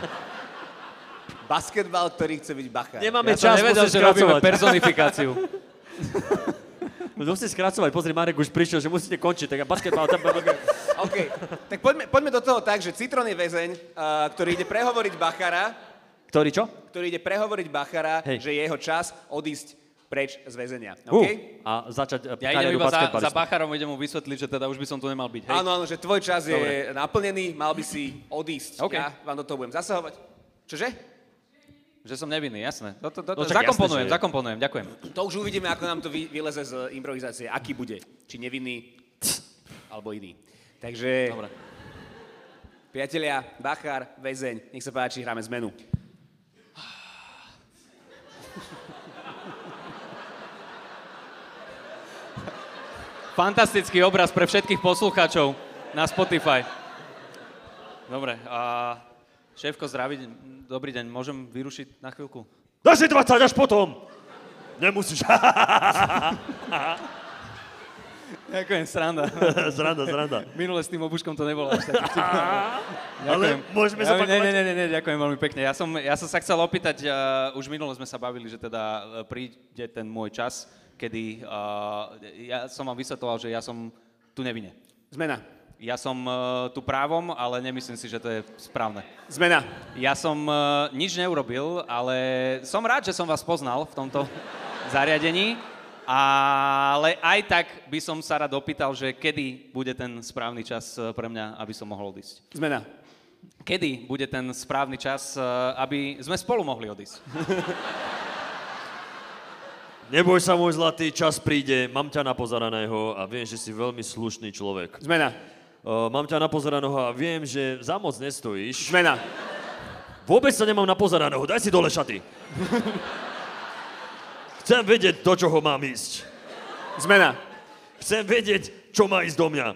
basketbal, ktorý chce byť Bachar. Nemáme Ja čas, nevedel, že robíme personifikáciu. *laughs* *laughs* Musím skracovať, pozri, Marek už prišiel, že musíte končiť, tak ja basketbal... Tam, *laughs* OK, tak poďme, poďme do toho tak, že Citron je väzeň, uh, ktorý ide prehovoriť Bachara, ktorý čo? ktorý ide prehovoriť Bachara, Hej. že je jeho čas odísť preč z väzenia. Uh, OK? a začať uh, Ja idem iba za, za bacharom, idem mu vysvetliť, že teda už by som tu nemal byť. Hej? Áno, áno, že tvoj čas je Dobre. naplnený, mal by si odísť. OK. Ja vám do toho budem zasahovať. Čože? Že som nevinný, jasné. To, to, to, No zakomponujem, jasné, zakomponujem, ďakujem. To už uvidíme, ako nám to vy, vyleze z improvizácie. Aký bude. Či nevinný, alebo iný. Takže, Dobre. priatelia, Bachar, väzeň, nech sa páči, hráme zmenu. Fantastický obraz pre všetkých poslucháčov na Spotify. Dobre, a šéfko, zdraví, dobrý deň, môžem vyrušiť na chvíľku? Dáš si 20 až potom! Nemusíš. *laughs* Ďakujem, sranda. *laughs* zranda, zranda. Minule s tým obuškom to nebolo až taký. *laughs* Ale môžeme Ja, zopakovať? ne, ne, ne, ne, ne, ďakujem veľmi pekne. Ja som, ja som sa chcel opýtať, uh, už minule sme sa bavili, že teda uh, príde ten môj čas, kedy uh, ja som vám vysvetloval, že ja som tu nevine. Zmena. Ja som uh, tu právom, ale nemyslím si, že to je správne. Zmena. Ja som uh, nič neurobil, ale som rád, že som vás poznal v tomto zariadení, ale aj tak by som sa rád opýtal, že kedy bude ten správny čas uh, pre mňa, aby som mohol odísť. Zmena. Kedy bude ten správny čas, aby sme spolu mohli odísť? *laughs* Neboj sa, môj zlatý, čas príde, mám ťa napozeraného a viem, že si veľmi slušný človek. Zmena. Uh, mám ťa napozeraného a viem, že za moc nestojíš. Zmena. Vôbec sa nemám napozeraného, daj si dole šaty. Chcem vedieť, do čoho mám ísť. Zmena. Chcem vedieť, čo má ísť do mňa.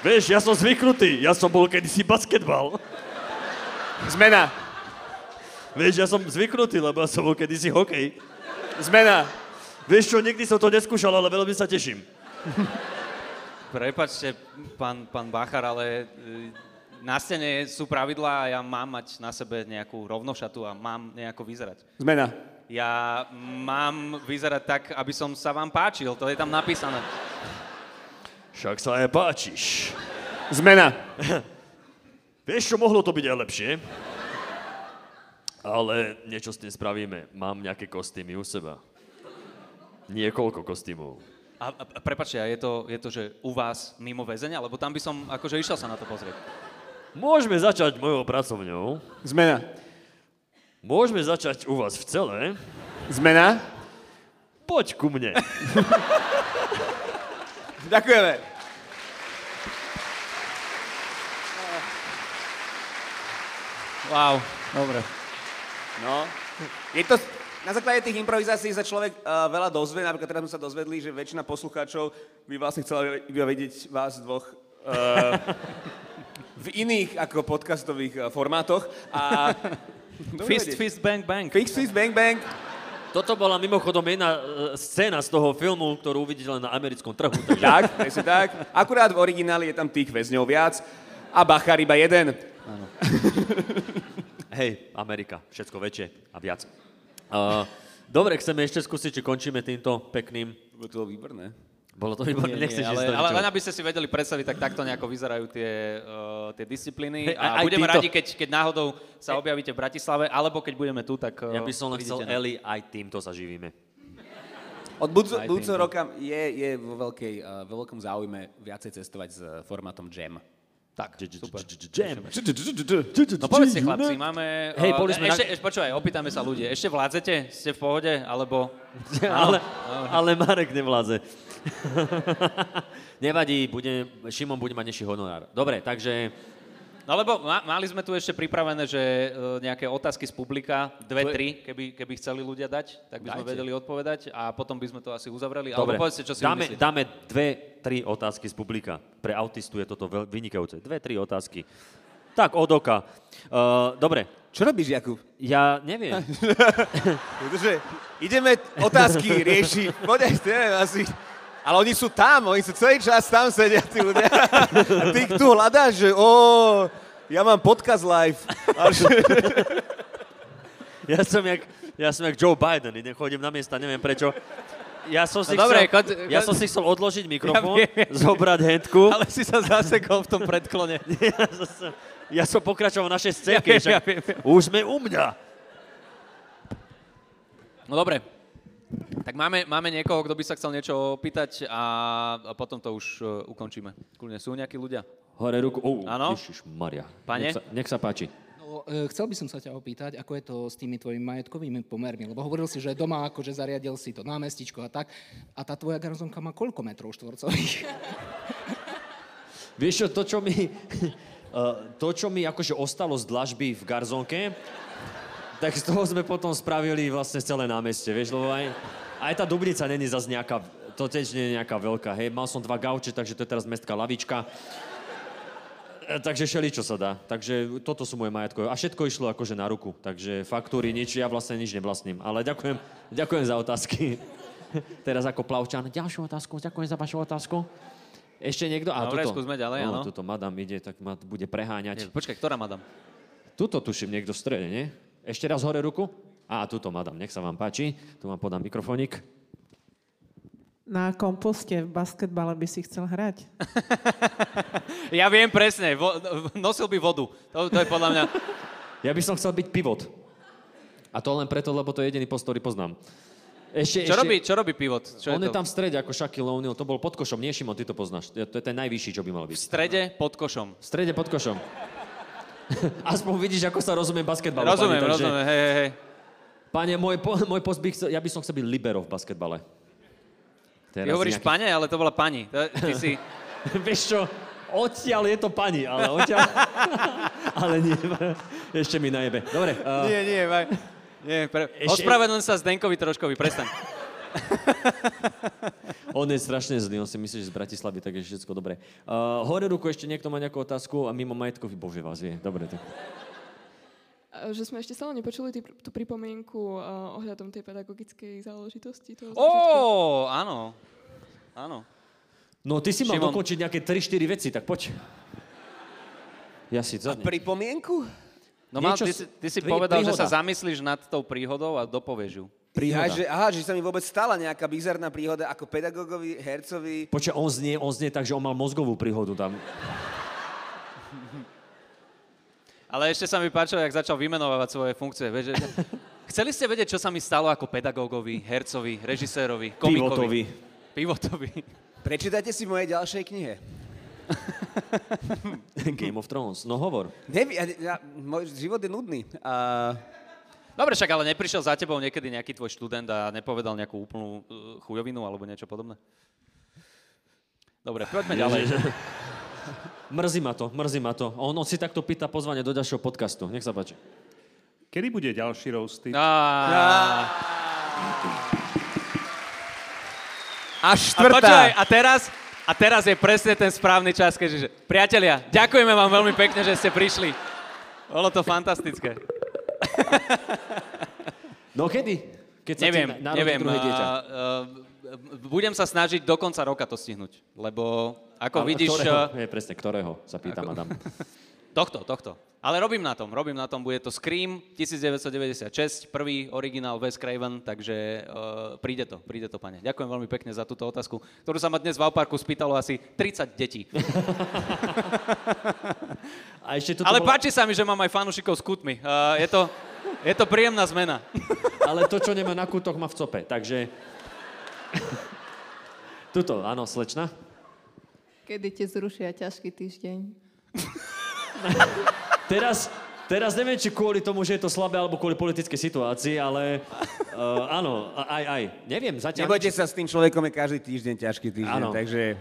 Vieš, ja som zvyknutý, ja som bol kedysi basketbal. Zmena. Vieš, ja som zvyknutý, lebo ja som bol kedysi hokej. Zmena. Vieš čo, nikdy som to neskúšal, ale veľmi sa teším. Prepačte, pán, pán Bachar, ale e, na stene sú pravidlá a ja mám mať na sebe nejakú rovnošatu a mám nejako vyzerať. Zmena. Ja mám vyzerať tak, aby som sa vám páčil, to je tam napísané. Však sa aj páčiš. Zmena. *laughs* Vieš čo, mohlo to byť aj lepšie. Ale niečo s tým spravíme. Mám nejaké kostýmy u seba. Niekoľko kostýmov. A, a prepačte, a je to, je to, že u vás mimo väzenia? Lebo tam by som akože išiel sa na to pozrieť. Môžeme začať mojou pracovňou. Zmena. Môžeme začať u vás v celé. Zmena. Poď ku mne. *laughs* Ďakujeme. Wow, dobre. No. Je to, na základe tých improvizácií sa človek uh, veľa dozvie. Napríklad teraz sme sa dozvedli, že väčšina poslucháčov by vlastne chcela iba vidieť vás dvoch uh, *laughs* v iných ako podcastových uh, formátoch. A, *laughs* Fist, fist, bang, bang. Fist, fist, bang, bang. Toto bola mimochodom jedna e, scéna z toho filmu, ktorú uvidíte len na americkom trhu. Takže... *laughs* Tak, presne tak. Akurát v origináli je tam tých väzňov viac a Bachar iba jeden. *laughs* Hej, Amerika, všetko väčšie a viac. Uh, dobre, chceme ešte skúsiť, či končíme týmto pekným. Bolo to výborné. Bolo to výborné, nechceš ale, ale len aby ste si vedeli predstaviť, tak takto nejako vyzerajú tie, uh, tie disciplíny. A aj budeme títo- radi, keď, keď náhodou sa objavíte v Bratislave, alebo keď budeme tu, tak uh, Ja by som len chcel, na- Eli, aj týmto sa živíme. Od budúceho roka je, je vo, veľkej, uh, vo veľkom záujme viacej cestovať s formátom Jam. Tak, super. Jam. No povedzte, chlapci, máme... Hej, boli sme ešte, počúvaj, opýtame sa ľudí. Ešte vládzete? Ste v pohode? Alebo... *laughs* ale, ale Marek nevládze. *laughs* Nevadí, bude, Šimon bude mať nižší honorár. Dobre, takže No lebo ma, mali sme tu ešte pripravené, že uh, nejaké otázky z publika, dve, tri, keby, keby chceli ľudia dať, tak by sme Dajte. vedeli odpovedať a potom by sme to asi uzavreli. Dobre, Alebo povedzte, čo si dáme, dáme dve, tri otázky z publika. Pre autistu je toto veľ, vynikajúce. Dve, tri otázky. Tak, od oka. Uh, dobre, Čo robíš, Jakub? ja neviem. *laughs* Pretože ideme otázky riešiť. Poď, neviem, asi... Ale oni sú tam, oni sú celý čas tam sedia, tí ľudia. A ty ich tu hľadáš, že ó, ja mám podcast live. A že, Ja som jak, ja som jak Joe Biden, idem, chodím na miesta, neviem prečo. Ja som si, No dobre, chcel, kont- ja som si chcel odložiť mikrofón, Ja viem. zobrať hendku. Ale si sa zasekol v tom predklone. *laughs* Ja som, ja som pokračoval v našej scénke, Ja viem, ja viem, ja už sme u mňa. No dobre. Tak máme, máme niekoho, kto by sa chcel niečo opýtať a, a potom to už uh, ukončíme. Kľudne, sú nejakí ľudia? Hore ruku. Uh, Áno. Maria. Pane? Nech sa, nech sa páči. No, e, chcel by som sa ťa opýtať, ako je to s tými tvojimi majetkovými pomermi, lebo hovoril si, že doma akože zariadil si to námestičko a tak, a tá tvoja garzonka má koľko metrov štvorcových? Vieš čo, to, čo mi, uh, *laughs* to, čo mi akože ostalo z dlažby v garzonke, tak z toho sme potom spravili vlastne celé námestie, vieš, lebo aj, aj tá Dubnica není zase nejaká, to tiež nie je nejaká veľká, hej, mal som dva gauče, takže to je teraz mestská lavička. E, Takže šeli, čo sa dá. Takže toto sú moje majetkové. A všetko išlo akože na ruku. Takže faktúry, nič, ja vlastne nič nevlastním. Ale ďakujem, ďakujem za otázky. *laughs* Teraz ako plavčan. Ďalšiu otázku, ďakujem za vašu otázku. Ešte niekto? A Dobre, skúsme ďalej, no, áno. Tuto madam ide, tak ma bude preháňať. Nie, počkaj, ktorá madam? Tuto tuším niekto v strede, nie? Ešte raz hore ruku. Á, tuto madam, nech sa vám páči. Tu vám podám mikrofónik. Na komposte v basketbale by si chcel hrať? *laughs* Ja viem presne, vo, nosil by vodu. To, to je podľa mňa... *laughs* Ja by som chcel byť pivot. A to len preto, lebo to je jediný post, ktorý poznám. Ešte, Čo ešte, robí, čo robí pivot? Čo On je je tam v strede ako Shaquille O'Neal, to bol pod košom, nie Šimon, ty to poznáš. To je ten najvyšší, čo by mal V byť. strede pod košom. V strede pod košom. *laughs* Aspoň vidíš, ako sa rozumie basketbalu. Rozumiem, pani, takže- rozumiem, hej, hej, hej. Pane, môj, po, môj post by chcel, ja by som chcel byť libero v basketbale. Ty hovoríš nejaký- pane, ale to bola pani. Ty si... *laughs* Vieš čo, odtiaľ je to pani, ale odtiaľ... *laughs* ale nie, ešte mi najebe. Dobre, uh, Nie, nie, vaj. Nie, pre... Ešte- Ospravedlň sa Zdenkovi Troškovi, prestaň. *laughs* on je strašne zlý, on si myslí, že z Bratislavy, tak je všetko dobré. Uh, hore ruku, ešte niekto má nejakú otázku a mimo majetkový, bože vás vie. Dobre, tak. A Že sme ešte stále nepočuli tý, tú pripomienku uh, ohľadom tej pedagogickej záležitosti. Toho Ó, začiatku. áno. Áno. No, ty si mal Šimon. dokončiť nejaké 3-4 veci, tak poď. Ja si zadne. Pripomienku? No mal, ty, ty si povedal, že sa zamyslíš nad tou príhodou a dopovieš ju. Príhoda. Ja, že, aha, že sa mi vôbec stala nejaká bizarná príhoda ako pedagógovi, hercovi. Počkaj, on znie, on znie tak, že on mal mozgovú príhodu tam. Ale ešte sa mi páčilo, jak začal vymenovávať svoje funkcie. Vieš, že... *laughs* Chceli ste vedieť, čo sa mi stalo ako pedagógovi, hercovi, režisérovi, komikovi? Pivotovi. Pivotovi. Prečítajte si v mojej ďalšej knihe. Game of Thrones. No hovor. Neví, ja, ja, môj život je nudný. A, Dobre, však ale neprišiel za tebou niekedy nejaký tvoj študent a nepovedal nejakú úplnú uh, chujovinu alebo niečo podobné? Dobre, poďme ďalej. *laughs* Mrzí ma to, mrzí ma to. On, on si takto pýta pozvanie do ďalšieho podcastu. Nech sa páči. Kedy bude ďalší roasty? Á, a a, štvrtá. a teraz, a teraz je presne ten správny čas, keďže... že- Priatelia, ďakujeme vám veľmi pekne, že ste prišli. Bolo to fantastické. *laughs* No kedy? Keď sa Neviem, ti narodí neviem. druhé dieťa. Uh, uh, budem sa snažiť do konca roka to stihnúť, lebo ako Ale vidíš... Ktorého? uh, Nie, presne, ktorého, sa pýta madam. *laughs* Tohto, tohto. Ale robím na tom, robím na tom, bude to Scream 1996, prvý originál Wes Craven, takže uh, príde to, príde to, pane. Ďakujem veľmi pekne za túto otázku, ktorú sa ma dnes v Auparku spýtalo asi 30 detí. *laughs* A ešte toto Ale bola, páči sa mi, že mám aj fanúšikov s kutmi. Uh, je, to, je to príjemná zmena. *laughs* ale to, čo nemá na kútoch, má v cope. Takže... *laughs* Tuto, áno, slečna. Kedy ti zrušia ťažký týždeň? Teraz, teraz neviem, či kvôli tomu, že je to slabé, alebo kvôli politickej situácii, ale uh, áno, aj, aj. Neviem, zatiaľ... Nebojte sa, s tým človekom je každý týždeň ťažký týždeň, Áno. takže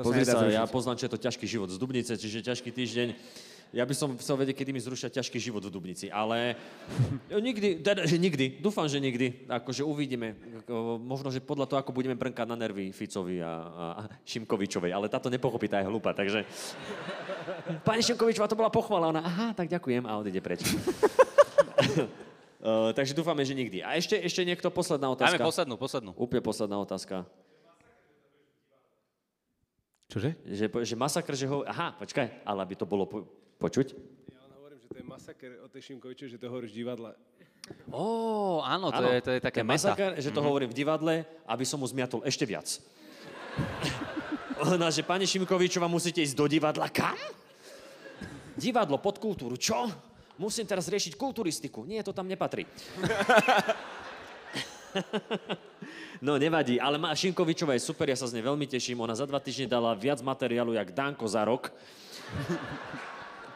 to Pozri sa sa, ja poznám, čo je to ťažký život z Dubnice, čiže ťažký týždeň. Ja by som chcel vedieť, kedy mi zrušia ťažký život v Dubnici, ale *laughs* nikdy, teda, že nikdy, dúfam, že nikdy, akože uvidíme. Možno, že podľa toho, ako budeme brnkať na nervy Ficovi a, a Šimkovičovej, ale táto nepochopí, tá je hlúpa, takže... *laughs* Pani Šimkovičová, to bola pochvala, ona, aha, tak ďakujem a odíde preč. *laughs* Uh, takže dúfame, že nikdy. A ešte, ešte niekto, posledná otázka. Dáme poslednú, poslednú. Úplne posledná otázka. Čože? Že, že masakr, že ho... Aha, počkaj, ale aby to bolo po, počuť. Ja len hovorím, že to je masaker od tej Šimkoviče, že to hovoríš v divadle. Ó, áno, to, Áno, je, to je také meta. Masaker, že to hovorím v divadle, aby som mu zmiatol ešte viac. Ona, že pani Šimkovičová, musíte ísť do divadla. Kam? Divadlo pod kultúru. Čo? Musím teraz riešiť kulturistiku. Nie, to tam nepatrí. No nevadí, ale má Šimkovičová je super, ja sa z nej veľmi teším. Ona za dva týždne dala viac materiálu, jak Danko za rok.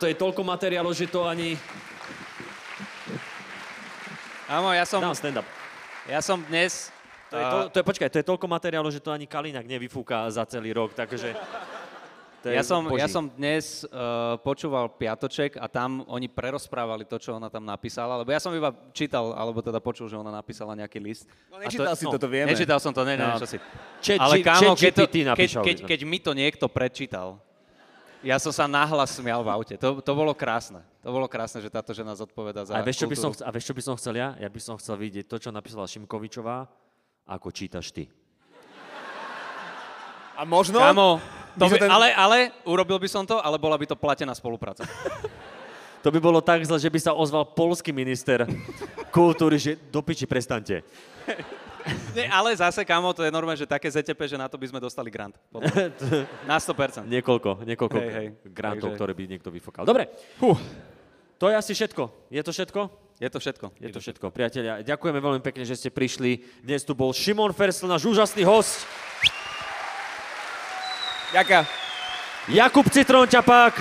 To je toľko materiálu, že to ani... Áno, ja som, Dám stand-up. ja som dnes... To je, to, to je, počkaj, to je toľko materiálu, že to ani Kalinak nevyfúka za celý rok, takže... To je Ja som, boží. ja som dnes uh, počúval Piatoček a tam oni prerozprávali to, čo ona tam napísala, lebo ja som iba čítal, alebo teda počul, že ona napísala nejaký list. No A nečítal si to, to vieme. Nečítal som to, ne, ne, No. čo si. Chat Ale kámo, keď, to, keď, keď, keď mi to niekto prečítal, ja som sa nahlas smial v aute. To, to bolo krásne. To bolo krásne, že táto žena zodpoveda za A vieš, čo by som, a vieš, čo by som chcel ja? Ja by som chcel vidieť to, čo napísala Šimkovičová, ako čítaš ty. A možno... Kámo, to by, ten- ale, ale urobil by som to, ale bola by to platená spolupráca. *laughs* To by bolo tak zle, že by sa ozval polský minister kultúry, že do piči prestante. *laughs* Nie, ale zase, kámo, to je normálne, že také ZTP, že na to by sme dostali grant. *laughs* Na 100%. Niekoľko, niekoľko Hej, hej. grantov, Takže- ktoré by niekto vyfokal. Dobre, Huh. to je asi všetko. Je to všetko? Je to všetko. Je to všetko. Priatelia, ďakujeme veľmi pekne, že ste prišli. Dnes tu bol Šimon Fersl, náš úžasný host. Ďakujem. Jakub Citrón Ťapák.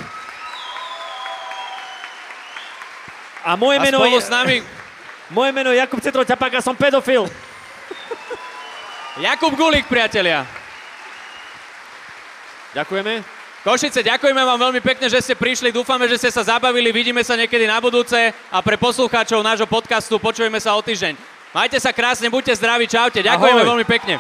A moje A meno je... s nami *laughs* Moje meno je Jakub Citrón Ťapák a som pedofil. Jakub Gulík, priatelia. Ďakujeme. Košice, ďakujeme vám veľmi pekne, že ste prišli. Dúfame, že ste sa zabavili. Vidíme sa niekedy na budúce. A pre poslucháčov nášho podcastu počujeme sa o týždeň. Majte sa krásne, buďte zdraví, čaute. Ďakujeme Ahoj. veľmi pekne.